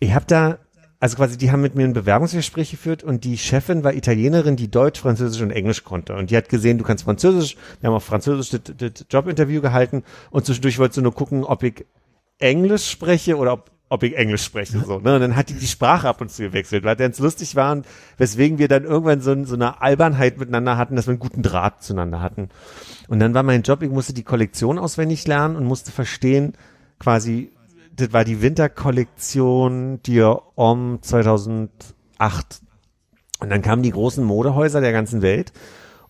Ich habe da, also quasi, die haben mit mir ein Bewerbungsgespräch geführt und die Chefin war Italienerin, die Deutsch, Französisch und Englisch konnte. Und die hat gesehen, du kannst Französisch. Wir haben auf Französisch das, das Jobinterview gehalten und zwischendurch wollte sie nur gucken, ob ich Englisch spreche oder ob, ob ich Englisch spreche. So, ne? Und dann hat die die Sprache ab und zu gewechselt, weil ganz lustig waren, weswegen wir dann irgendwann so, so eine Albernheit miteinander hatten, dass wir einen guten Draht zueinander hatten. Und dann war mein Job, ich musste die Kollektion auswendig lernen und musste verstehen, quasi, das war die Winterkollektion Dior Homme 2008. Und dann kamen die großen Modehäuser der ganzen Welt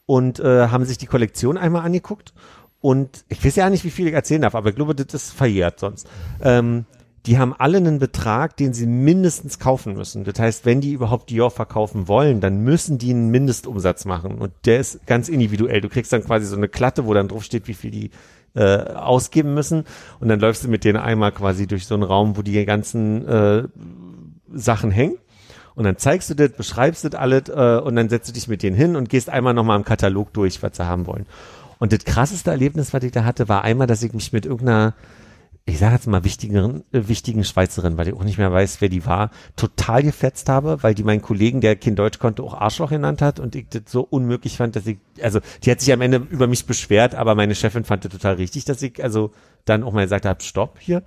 und äh, haben sich die Kollektion einmal angeguckt. Und ich weiß ja nicht, wie viel ich erzählen darf, aber ich glaube, das ist verjährt sonst. Ähm, die haben alle einen Betrag, den sie mindestens kaufen müssen. Das heißt, wenn die überhaupt Dior verkaufen wollen, dann müssen die einen Mindestumsatz machen. Und der ist ganz individuell. Du kriegst dann quasi so eine Klatte, wo dann drauf steht, wie viel die äh, ausgeben müssen. Und dann läufst du mit denen einmal quasi durch so einen Raum, wo die ganzen äh, Sachen hängen. Und dann zeigst du das, beschreibst das alles äh, und dann setzt du dich mit denen hin und gehst einmal nochmal im Katalog durch, was sie haben wollen. Und das krasseste Erlebnis, was ich da hatte, war einmal, dass ich mich mit irgendeiner, ich sage jetzt mal wichtigen, äh, wichtigen Schweizerin, weil ich auch nicht mehr weiß, wer die war, total gefetzt habe, weil die meinen Kollegen, der kein Deutsch konnte, auch Arschloch genannt hat und ich das so unmöglich fand, dass ich, also die hat sich am Ende über mich beschwert, aber meine Chefin fand das total richtig, dass ich also dann auch mal gesagt habe, stopp hier.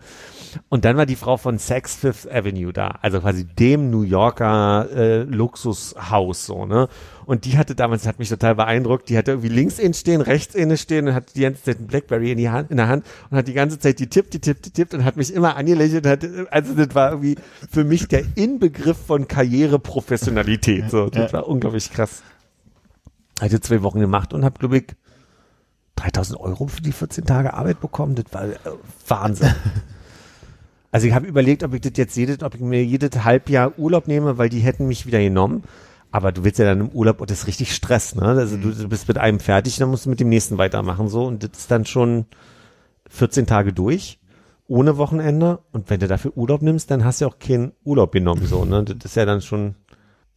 Und dann war die Frau von Saks Fifth Avenue da, also quasi dem New Yorker äh, Luxushaus so, ne? Und die hatte damals, hat mich total beeindruckt, die hatte irgendwie links innen stehen, rechts innen stehen und hat die ganze Zeit ein Blackberry in, die Hand, in der Hand und hat die ganze Zeit die tippt, die tippt, die tippt und hat mich immer angelächelt. Hat, also das war irgendwie für mich der Inbegriff von Karriereprofessionalität. So, das war unglaublich krass. Hatte zwei Wochen gemacht und habe, glaube ich, 3000 Euro für die 14 Tage Arbeit bekommen. Das war äh, Wahnsinn. Also ich habe überlegt, ob ich das jetzt jedes, ob ich mir jedes Halbjahr Urlaub nehme, weil die hätten mich wieder genommen. Aber du willst ja dann im Urlaub, und das ist richtig Stress, ne? Also du, du bist mit einem fertig, dann musst du mit dem nächsten weitermachen, so. Und das ist dann schon 14 Tage durch, ohne Wochenende. Und wenn du dafür Urlaub nimmst, dann hast du auch keinen Urlaub genommen, so, ne? Das ist ja dann schon,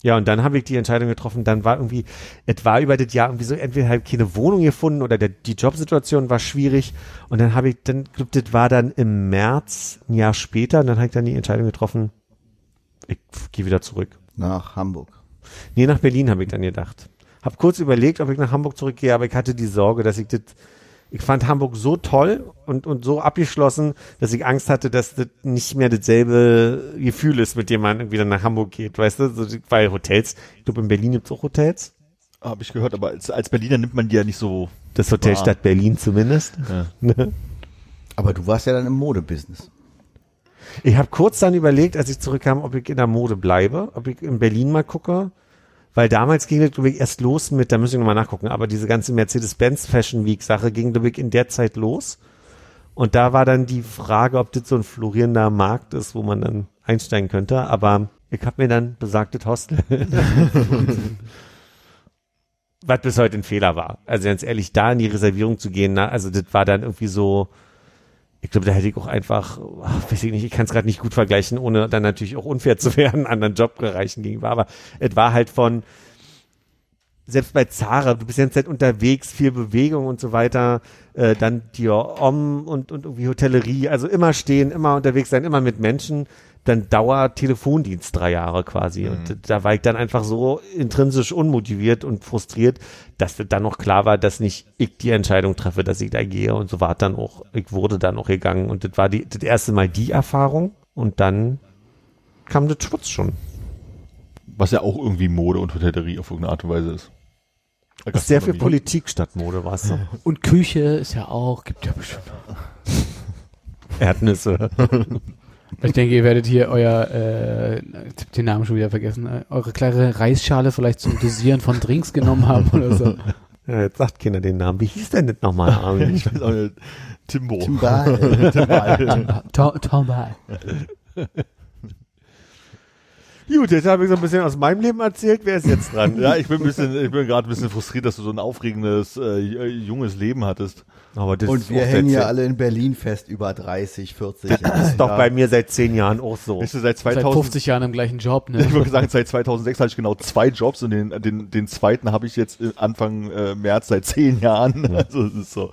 ja, und dann habe ich die Entscheidung getroffen, dann war irgendwie, es war über das Jahr irgendwie so, entweder halt keine Wohnung gefunden oder der, die Jobsituation war schwierig. Und dann habe ich, dann, glaub, das war dann im März, ein Jahr später, und dann habe ich dann die Entscheidung getroffen, ich gehe wieder zurück. Nach Hamburg. Nee, nach Berlin habe ich dann gedacht. Hab kurz überlegt, ob ich nach Hamburg zurückgehe, aber ich hatte die Sorge, dass ich das, ich fand Hamburg so toll und, und so abgeschlossen, dass ich Angst hatte, dass das nicht mehr dasselbe Gefühl ist, mit dem man irgendwie dann nach Hamburg geht, weißt du? So, weil Hotels, ich glaube in Berlin gibt's auch Hotels. Habe ich gehört, aber als, als Berliner nimmt man die ja nicht so. Das Hotel wahr. Stadt Berlin zumindest. Ja. Aber du warst ja dann im Modebusiness. Ich habe kurz dann überlegt, als ich zurückkam, ob ich in der Mode bleibe, ob ich in Berlin mal gucke. Weil damals ging das, glaube ich, erst los mit, da müssen wir nochmal nachgucken, aber diese ganze Mercedes-Benz Fashion Week Sache ging, glaube ich, in der Zeit los. Und da war dann die Frage, ob das so ein florierender Markt ist, wo man dann einsteigen könnte. Aber ich habe mir dann besagtes Hostel, was bis heute ein Fehler war. Also ganz ehrlich, da in die Reservierung zu gehen, na, also das war dann irgendwie so, ich glaube, da hätte ich auch einfach, ach, weiß ich nicht, ich kann es gerade nicht gut vergleichen, ohne dann natürlich auch unfair zu werden anderen Jobbereichen gegenüber. Aber es war halt von, selbst bei Zara, du bist ja Zeit unterwegs, viel Bewegung und so weiter, äh, dann Dior Om und, und irgendwie Hotellerie, also immer stehen, immer unterwegs sein, immer mit Menschen, dann Dauer Telefondienst drei Jahre quasi. Und da war ich dann einfach so intrinsisch unmotiviert und frustriert, dass dann noch klar war, dass nicht ich die Entscheidung treffe, dass ich da gehe. Und so war dann auch, ich wurde dann auch gegangen. Und das war die, das erste Mal die Erfahrung. Und dann kam der Schutz schon. Was ja auch irgendwie Mode und Hotellerie auf irgendeine Art und Weise ist. Ist sehr viel. Politik statt Mode, weißt du? Und Küche ist ja auch, gibt ja bestimmt. Erdnüsse. Ich denke, ihr werdet hier euer, äh, den Namen schon wieder vergessen, äh, eure kleine Reisschale vielleicht zum Dosieren von Drinks genommen haben oder so. Ja, jetzt sagt Kinder den Namen. Wie hieß denn das nochmal, Armin? Ich weiß auch nicht. Timbo. Timbal. Tom Tom Ball. Gut, jetzt habe ich so ein bisschen aus meinem Leben erzählt. Wer ist jetzt dran? Ja, ich bin ein bisschen, ich bin gerade ein bisschen frustriert, dass du so ein aufregendes, äh, junges Leben hattest. Aber das Und wir hängen seit ja alle in Berlin fest, über 30, 40 Das Jahre. ist doch bei mir seit zehn Jahren auch so. Weißt du, seit Seit 2000, 50 Jahren im gleichen Job, ne? ich würde sagen, seit 2006 hatte ich genau zwei Jobs und den, den, den zweiten habe ich jetzt Anfang äh, März seit zehn Jahren. Also es ist so.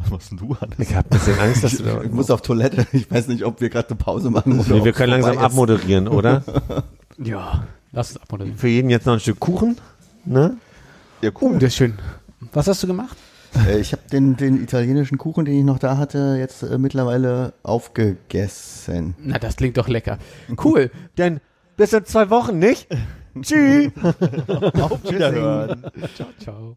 Was machst denn du an? Ich habe ein bisschen Angst, dass du da... Ich muss auf Toilette. Ich weiß nicht, ob wir gerade eine Pause machen oder Nee, wir können langsam abmoderieren, oder? Ja, lass es abmoderieren. Für jeden jetzt noch ein Stück Kuchen, ne? Ja, Oh, cool. das ist schön. Was hast du gemacht? Äh, Ich habe den, den italienischen Kuchen, den ich noch da hatte, jetzt äh, mittlerweile aufgegessen. Na, das klingt doch lecker. Cool. Denn bis in zwei Wochen, nicht? Tschüss. Auf Wiederhören. ciao, ciao.